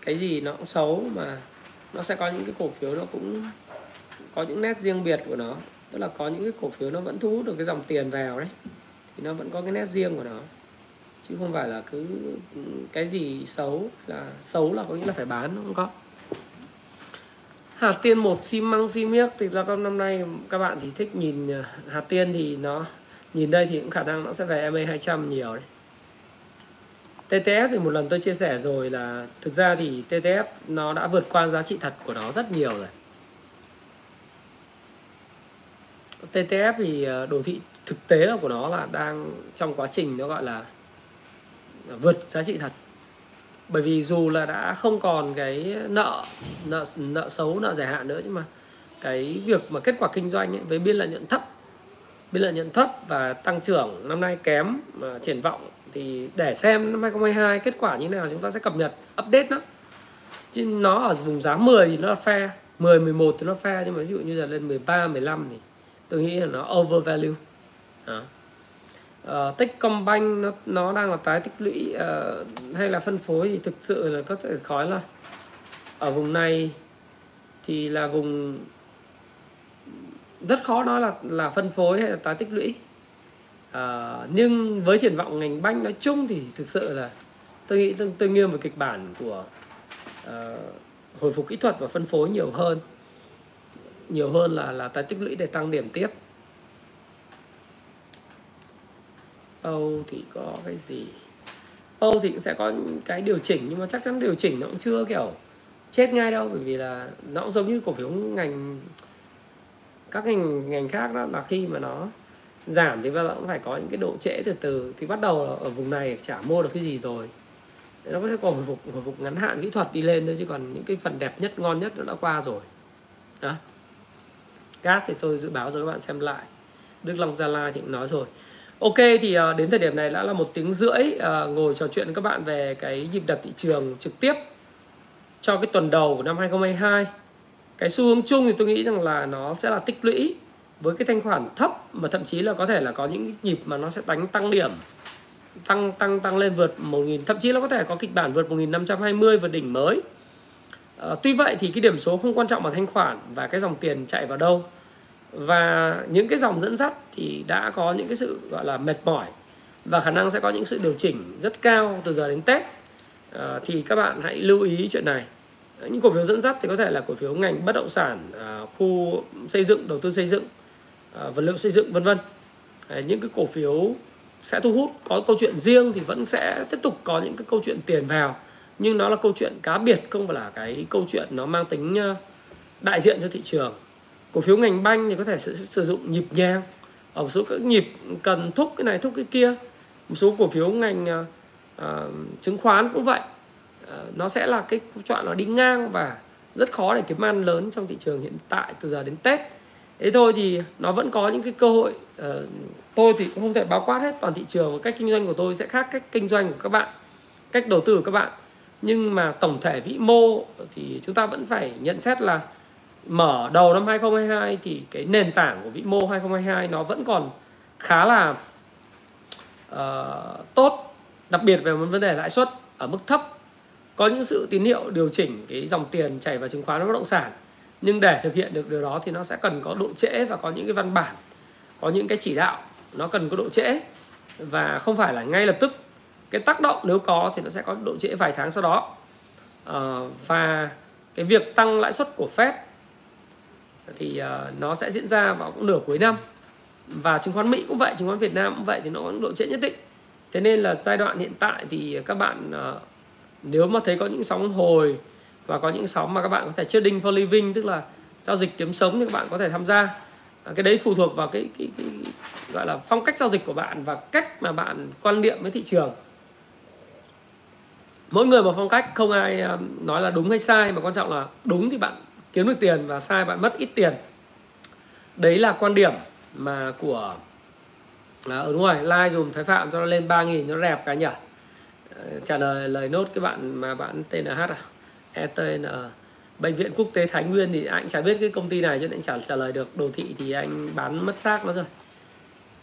cái gì nó cũng xấu mà nó sẽ có những cái cổ phiếu nó cũng có những nét riêng biệt của nó. Tức là có những cái cổ phiếu nó vẫn thu hút được cái dòng tiền vào đấy thì nó vẫn có cái nét riêng của nó. Chứ không phải là cứ ừ, cái gì xấu là xấu là có nghĩa là phải bán không có hạt tiên một xi măng, xi miếc. Thì là con năm nay các bạn thì thích nhìn à, hạt tiên thì nó nhìn đây thì cũng khả năng nó sẽ về MA 200 nhiều đấy. TTF thì một lần tôi chia sẻ rồi là thực ra thì TTF nó đã vượt qua giá trị thật của nó rất nhiều rồi. TTF thì à, đồ thị thực tế của nó là đang trong quá trình nó gọi là vượt giá trị thật bởi vì dù là đã không còn cái nợ nợ nợ xấu nợ dài hạn nữa nhưng mà cái việc mà kết quả kinh doanh ấy, với biên lợi nhuận thấp biên lợi nhuận thấp và tăng trưởng năm nay kém mà triển vọng thì để xem năm 2022 kết quả như thế nào chúng ta sẽ cập nhật update nó chứ nó ở vùng giá 10 thì nó là fair 10 11 thì nó fair nhưng mà ví dụ như là lên 13 15 thì tôi nghĩ là nó over value đó. Uh, Techcombank nó nó đang là tái tích lũy uh, hay là phân phối thì thực sự là có thể nói là ở vùng này thì là vùng rất khó nói là là phân phối hay là tái tích lũy. À, nhưng với triển vọng ngành banh nói chung thì thực sự là tôi nghĩ tôi, tôi nghiêng về kịch bản của uh, hồi phục kỹ thuật và phân phối nhiều hơn. Nhiều hơn là là tái tích lũy để tăng điểm tiếp. Âu thì có cái gì? Âu thì cũng sẽ có cái điều chỉnh, nhưng mà chắc chắn điều chỉnh nó cũng chưa, kiểu, chết ngay đâu, bởi vì là nó cũng giống như cổ phiếu ngành, các ngành ngành khác đó, là khi mà nó giảm thì bao giờ cũng phải có những cái độ trễ từ từ. Thì bắt đầu ở vùng này chả mua được cái gì rồi. Nó sẽ còn hồi phục hồi phục ngắn hạn, kỹ thuật đi lên thôi, chứ còn những cái phần đẹp nhất, ngon nhất nó đã qua rồi. Đó. Gas thì tôi dự báo cho các bạn xem lại. Đức Long Gia Lai thì cũng nói rồi Ok thì ờ, đến thời điểm này đã là một tiếng rưỡi ờ, ngồi trò chuyện với các bạn về cái nhịp đập thị trường trực tiếp cho cái tuần đầu của năm 2022 cái xu hướng chung thì tôi nghĩ rằng là nó sẽ là tích lũy với cái thanh khoản thấp mà thậm chí là có thể là có những nhịp mà nó sẽ đánh tăng điểm tăng tăng tăng lên vượt 1000 thậm chí nó có thể có kịch bản vượt 1520 vượt đỉnh mới. À, tuy vậy thì cái điểm số không quan trọng bằng thanh khoản và cái dòng tiền chạy vào đâu và những cái dòng dẫn dắt thì đã có những cái sự gọi là mệt mỏi và khả năng sẽ có những sự điều chỉnh rất cao từ giờ đến Tết. À, thì các bạn hãy lưu ý chuyện này. Những cổ phiếu dẫn dắt thì có thể là cổ phiếu ngành bất động sản à, khu xây dựng đầu tư xây dựng à, vật liệu xây dựng vân vân. Những cái cổ phiếu sẽ thu hút có câu chuyện riêng thì vẫn sẽ tiếp tục có những cái câu chuyện tiền vào. Nhưng nó là câu chuyện cá biệt không phải là cái câu chuyện nó mang tính đại diện cho thị trường cổ phiếu ngành banh thì có thể sử, sử dụng nhịp nhàng. Ở một số các nhịp cần thúc cái này thúc cái kia. Một số cổ phiếu ngành uh, chứng khoán cũng vậy. Uh, nó sẽ là cái chuyện nó đi ngang và rất khó để kiếm ăn lớn trong thị trường hiện tại từ giờ đến tết. Thế thôi thì nó vẫn có những cái cơ hội uh, tôi thì cũng không thể bao quát hết. Toàn thị trường cách kinh doanh của tôi sẽ khác cách kinh doanh của các bạn cách đầu tư của các bạn. Nhưng mà tổng thể vĩ mô thì chúng ta vẫn phải nhận xét là mở đầu năm 2022 thì cái nền tảng của vĩ mô 2022 nó vẫn còn khá là uh, tốt đặc biệt về một vấn đề lãi suất ở mức thấp. Có những sự tín hiệu điều chỉnh cái dòng tiền chảy vào chứng khoán và bất động sản nhưng để thực hiện được điều đó thì nó sẽ cần có độ trễ và có những cái văn bản có những cái chỉ đạo nó cần có độ trễ. Và không phải là ngay lập tức cái tác động nếu có thì nó sẽ có độ trễ vài tháng sau đó. À, và cái việc tăng lãi suất của Fed thì ờ, nó sẽ diễn ra vào cũng nửa cuối năm. Và chứng khoán Mỹ cũng vậy chứng khoán Việt Nam cũng vậy thì nó có độ trễ nhất định. Thế nên là giai đoạn hiện tại thì các bạn ờ, nếu mà thấy có những sóng hồi và có những sóng mà các bạn có thể trading for living tức là giao dịch kiếm sống thì các bạn có thể tham gia. Ờ, cái đấy phụ thuộc vào cái, cái, cái, cái gọi là phong cách giao dịch của bạn và cách mà bạn quan niệm với thị trường. Mỗi người một phong cách không ai nói là đúng hay sai mà quan trọng là đúng thì bạn kiếm được tiền và sai bạn mất ít tiền. Đấy là quan điểm mà của à, ừ, đúng rồi like dùm thái phạm cho nó lên 3.000 nó đẹp cả nhỉ? Ờ, trả lời lời nốt cái bạn mà bạn tên là H à? ETN bệnh viện quốc tế Thái Nguyên thì anh chả biết cái công ty này cho nên trả trả lời được. Đồ thị thì anh bán mất xác nó rồi.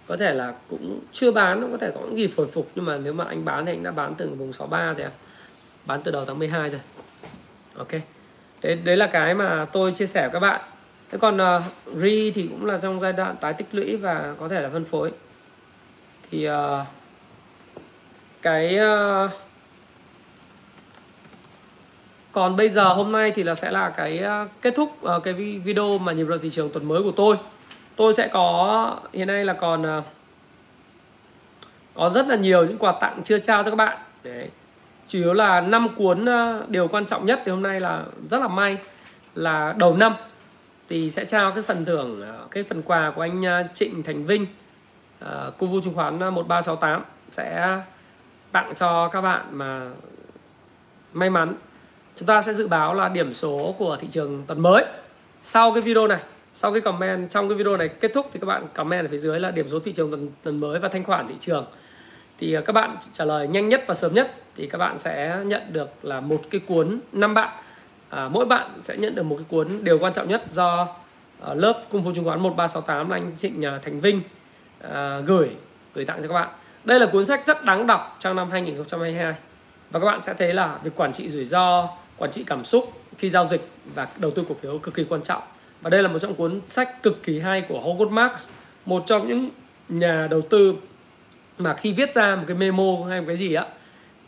Có thể là cũng chưa bán nó có thể có những gì hồi phục nhưng mà nếu mà anh bán thì anh đã bán từ vùng 63 rồi bán từ đầu tháng 12 rồi. Ok thế đấy là cái mà tôi chia sẻ với các bạn. Thế còn uh, ri thì cũng là trong giai đoạn tái tích lũy và có thể là phân phối. Thì uh, cái uh, còn bây giờ hôm nay thì là sẽ là cái uh, kết thúc uh, cái video mà nhịp độ thị trường tuần mới của tôi. Tôi sẽ có hiện nay là còn uh, có rất là nhiều những quà tặng chưa trao cho các bạn. Đấy chủ yếu là năm cuốn ờ, điều quan trọng nhất thì hôm nay là rất là may là đầu năm thì sẽ trao cái phần thưởng ờ, cái phần quà của anh ờ, Trịnh Thành Vinh cô vu chứng khoán 1368 sẽ tặng cho các bạn mà may mắn. Chúng ta sẽ dự báo là điểm số của thị trường tuần mới. Sau cái video này sau cái comment trong cái video này kết thúc thì các bạn comment ở phía dưới là điểm số thị trường tuần, tuần mới và thanh khoản thị trường thì ờ, các bạn trả lời nhanh nhất và sớm nhất thì các bạn sẽ nhận được là một cái cuốn năm bạn. À, mỗi bạn sẽ nhận được một cái cuốn điều quan trọng nhất do à, lớp cung phu chứng khoán 1368 là anh Trịnh à, Thành Vinh à, gửi gửi tặng cho các bạn. Đây là cuốn sách rất đáng đọc trong năm 2022 và các bạn sẽ thấy là việc quản trị rủi ro quản trị cảm xúc khi giao dịch và đầu tư cổ phiếu cực kỳ quan trọng. Và đây là một trong cuốn sách cực kỳ hay của Howard Marks một trong những nhà đầu tư mà khi viết ra một cái memo hay một cái gì á,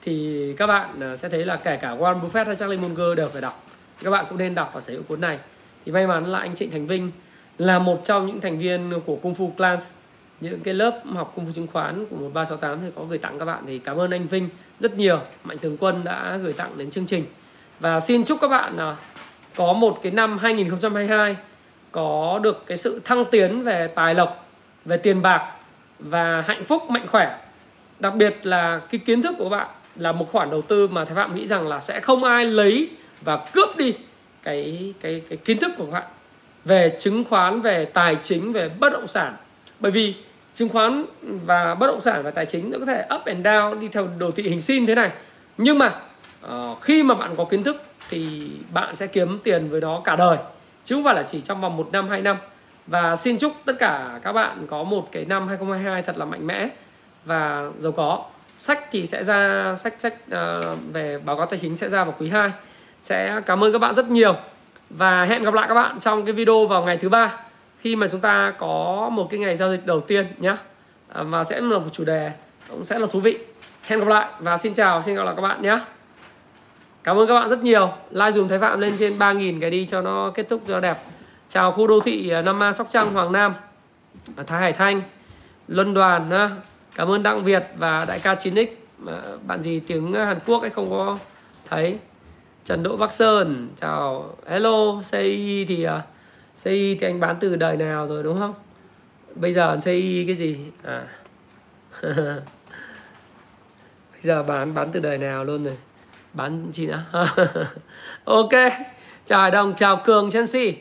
thì các bạn à, sẽ thấy là kể cả Warren Buffett hay Charlie Munger đều phải đọc. Các bạn cũng nên đọc và sở hữu cuốn này. Thì may mắn là anh Trịnh Thành Vinh là một trong những thành viên của Kung Fu Clans, những cái lớp học công phu chứng khoán của 1368 thì có gửi tặng các bạn. Thì cảm ơn anh Vinh rất nhiều. Mạnh Thường Quân đã gửi tặng đến chương trình. Và xin chúc các bạn là có một cái năm 2022 có được cái sự thăng tiến về tài lộc, về tiền bạc và hạnh phúc mạnh khỏe. Đặc biệt là cái kiến thức của bạn là một khoản đầu tư mà thầy phạm nghĩ rằng là sẽ không ai lấy và cướp đi cái cái cái kiến thức của bạn về chứng khoán về tài chính về bất động sản. Bởi vì chứng khoán và bất động sản và tài chính nó có thể up and down đi theo đồ thị hình sin thế này. Nhưng mà uh, khi mà bạn có kiến thức thì bạn sẽ kiếm tiền với nó cả đời. Chứ không phải là chỉ trong vòng một năm hai năm và xin chúc tất cả các bạn có một cái năm 2022 thật là mạnh mẽ. Và giàu có. Sách thì sẽ ra sách sách uh, về báo cáo tài chính sẽ ra vào quý 2 sẽ cảm ơn các bạn rất nhiều. Và hẹn gặp lại các bạn trong cái video vào ngày thứ ba khi mà chúng ta có một cái ngày giao dịch đầu tiên nhé à, ờ, và sẽ là một chủ đề cũng sẽ là thú vị. Hẹn gặp lại và xin chào xin gặp lại các bạn nhé cảm ơn các bạn rất nhiều. Like dùng thái phạm lên trên 3.000 cái đi cho nó kết thúc cho đẹp chào khu đô thị à, Nam Ma Sóc Trăng Hoàng Nam Thái Hải Thanh Luân Đoàn à, cảm ơn Đặng Việt và đại ca 9X bạn gì tiếng Hàn Quốc ấy không có thấy Trần Đỗ Bắc Sơn chào hello CI thì à, CI thì anh bán từ đời nào rồi đúng không? Bây giờ CI cái gì? À. Bây giờ bán bán từ đời nào luôn rồi? Bán chi nữa? ok. Chào Hải Đồng, chào Cường Chelsea.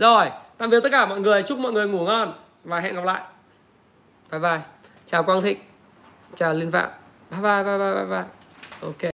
Rồi, tạm biệt tất cả mọi người, chúc mọi người ngủ ngon và hẹn gặp lại. Bye bye. Chào Quang Thịnh. Chào Linh Phạm. Bye bye bye bye bye bye. Ok.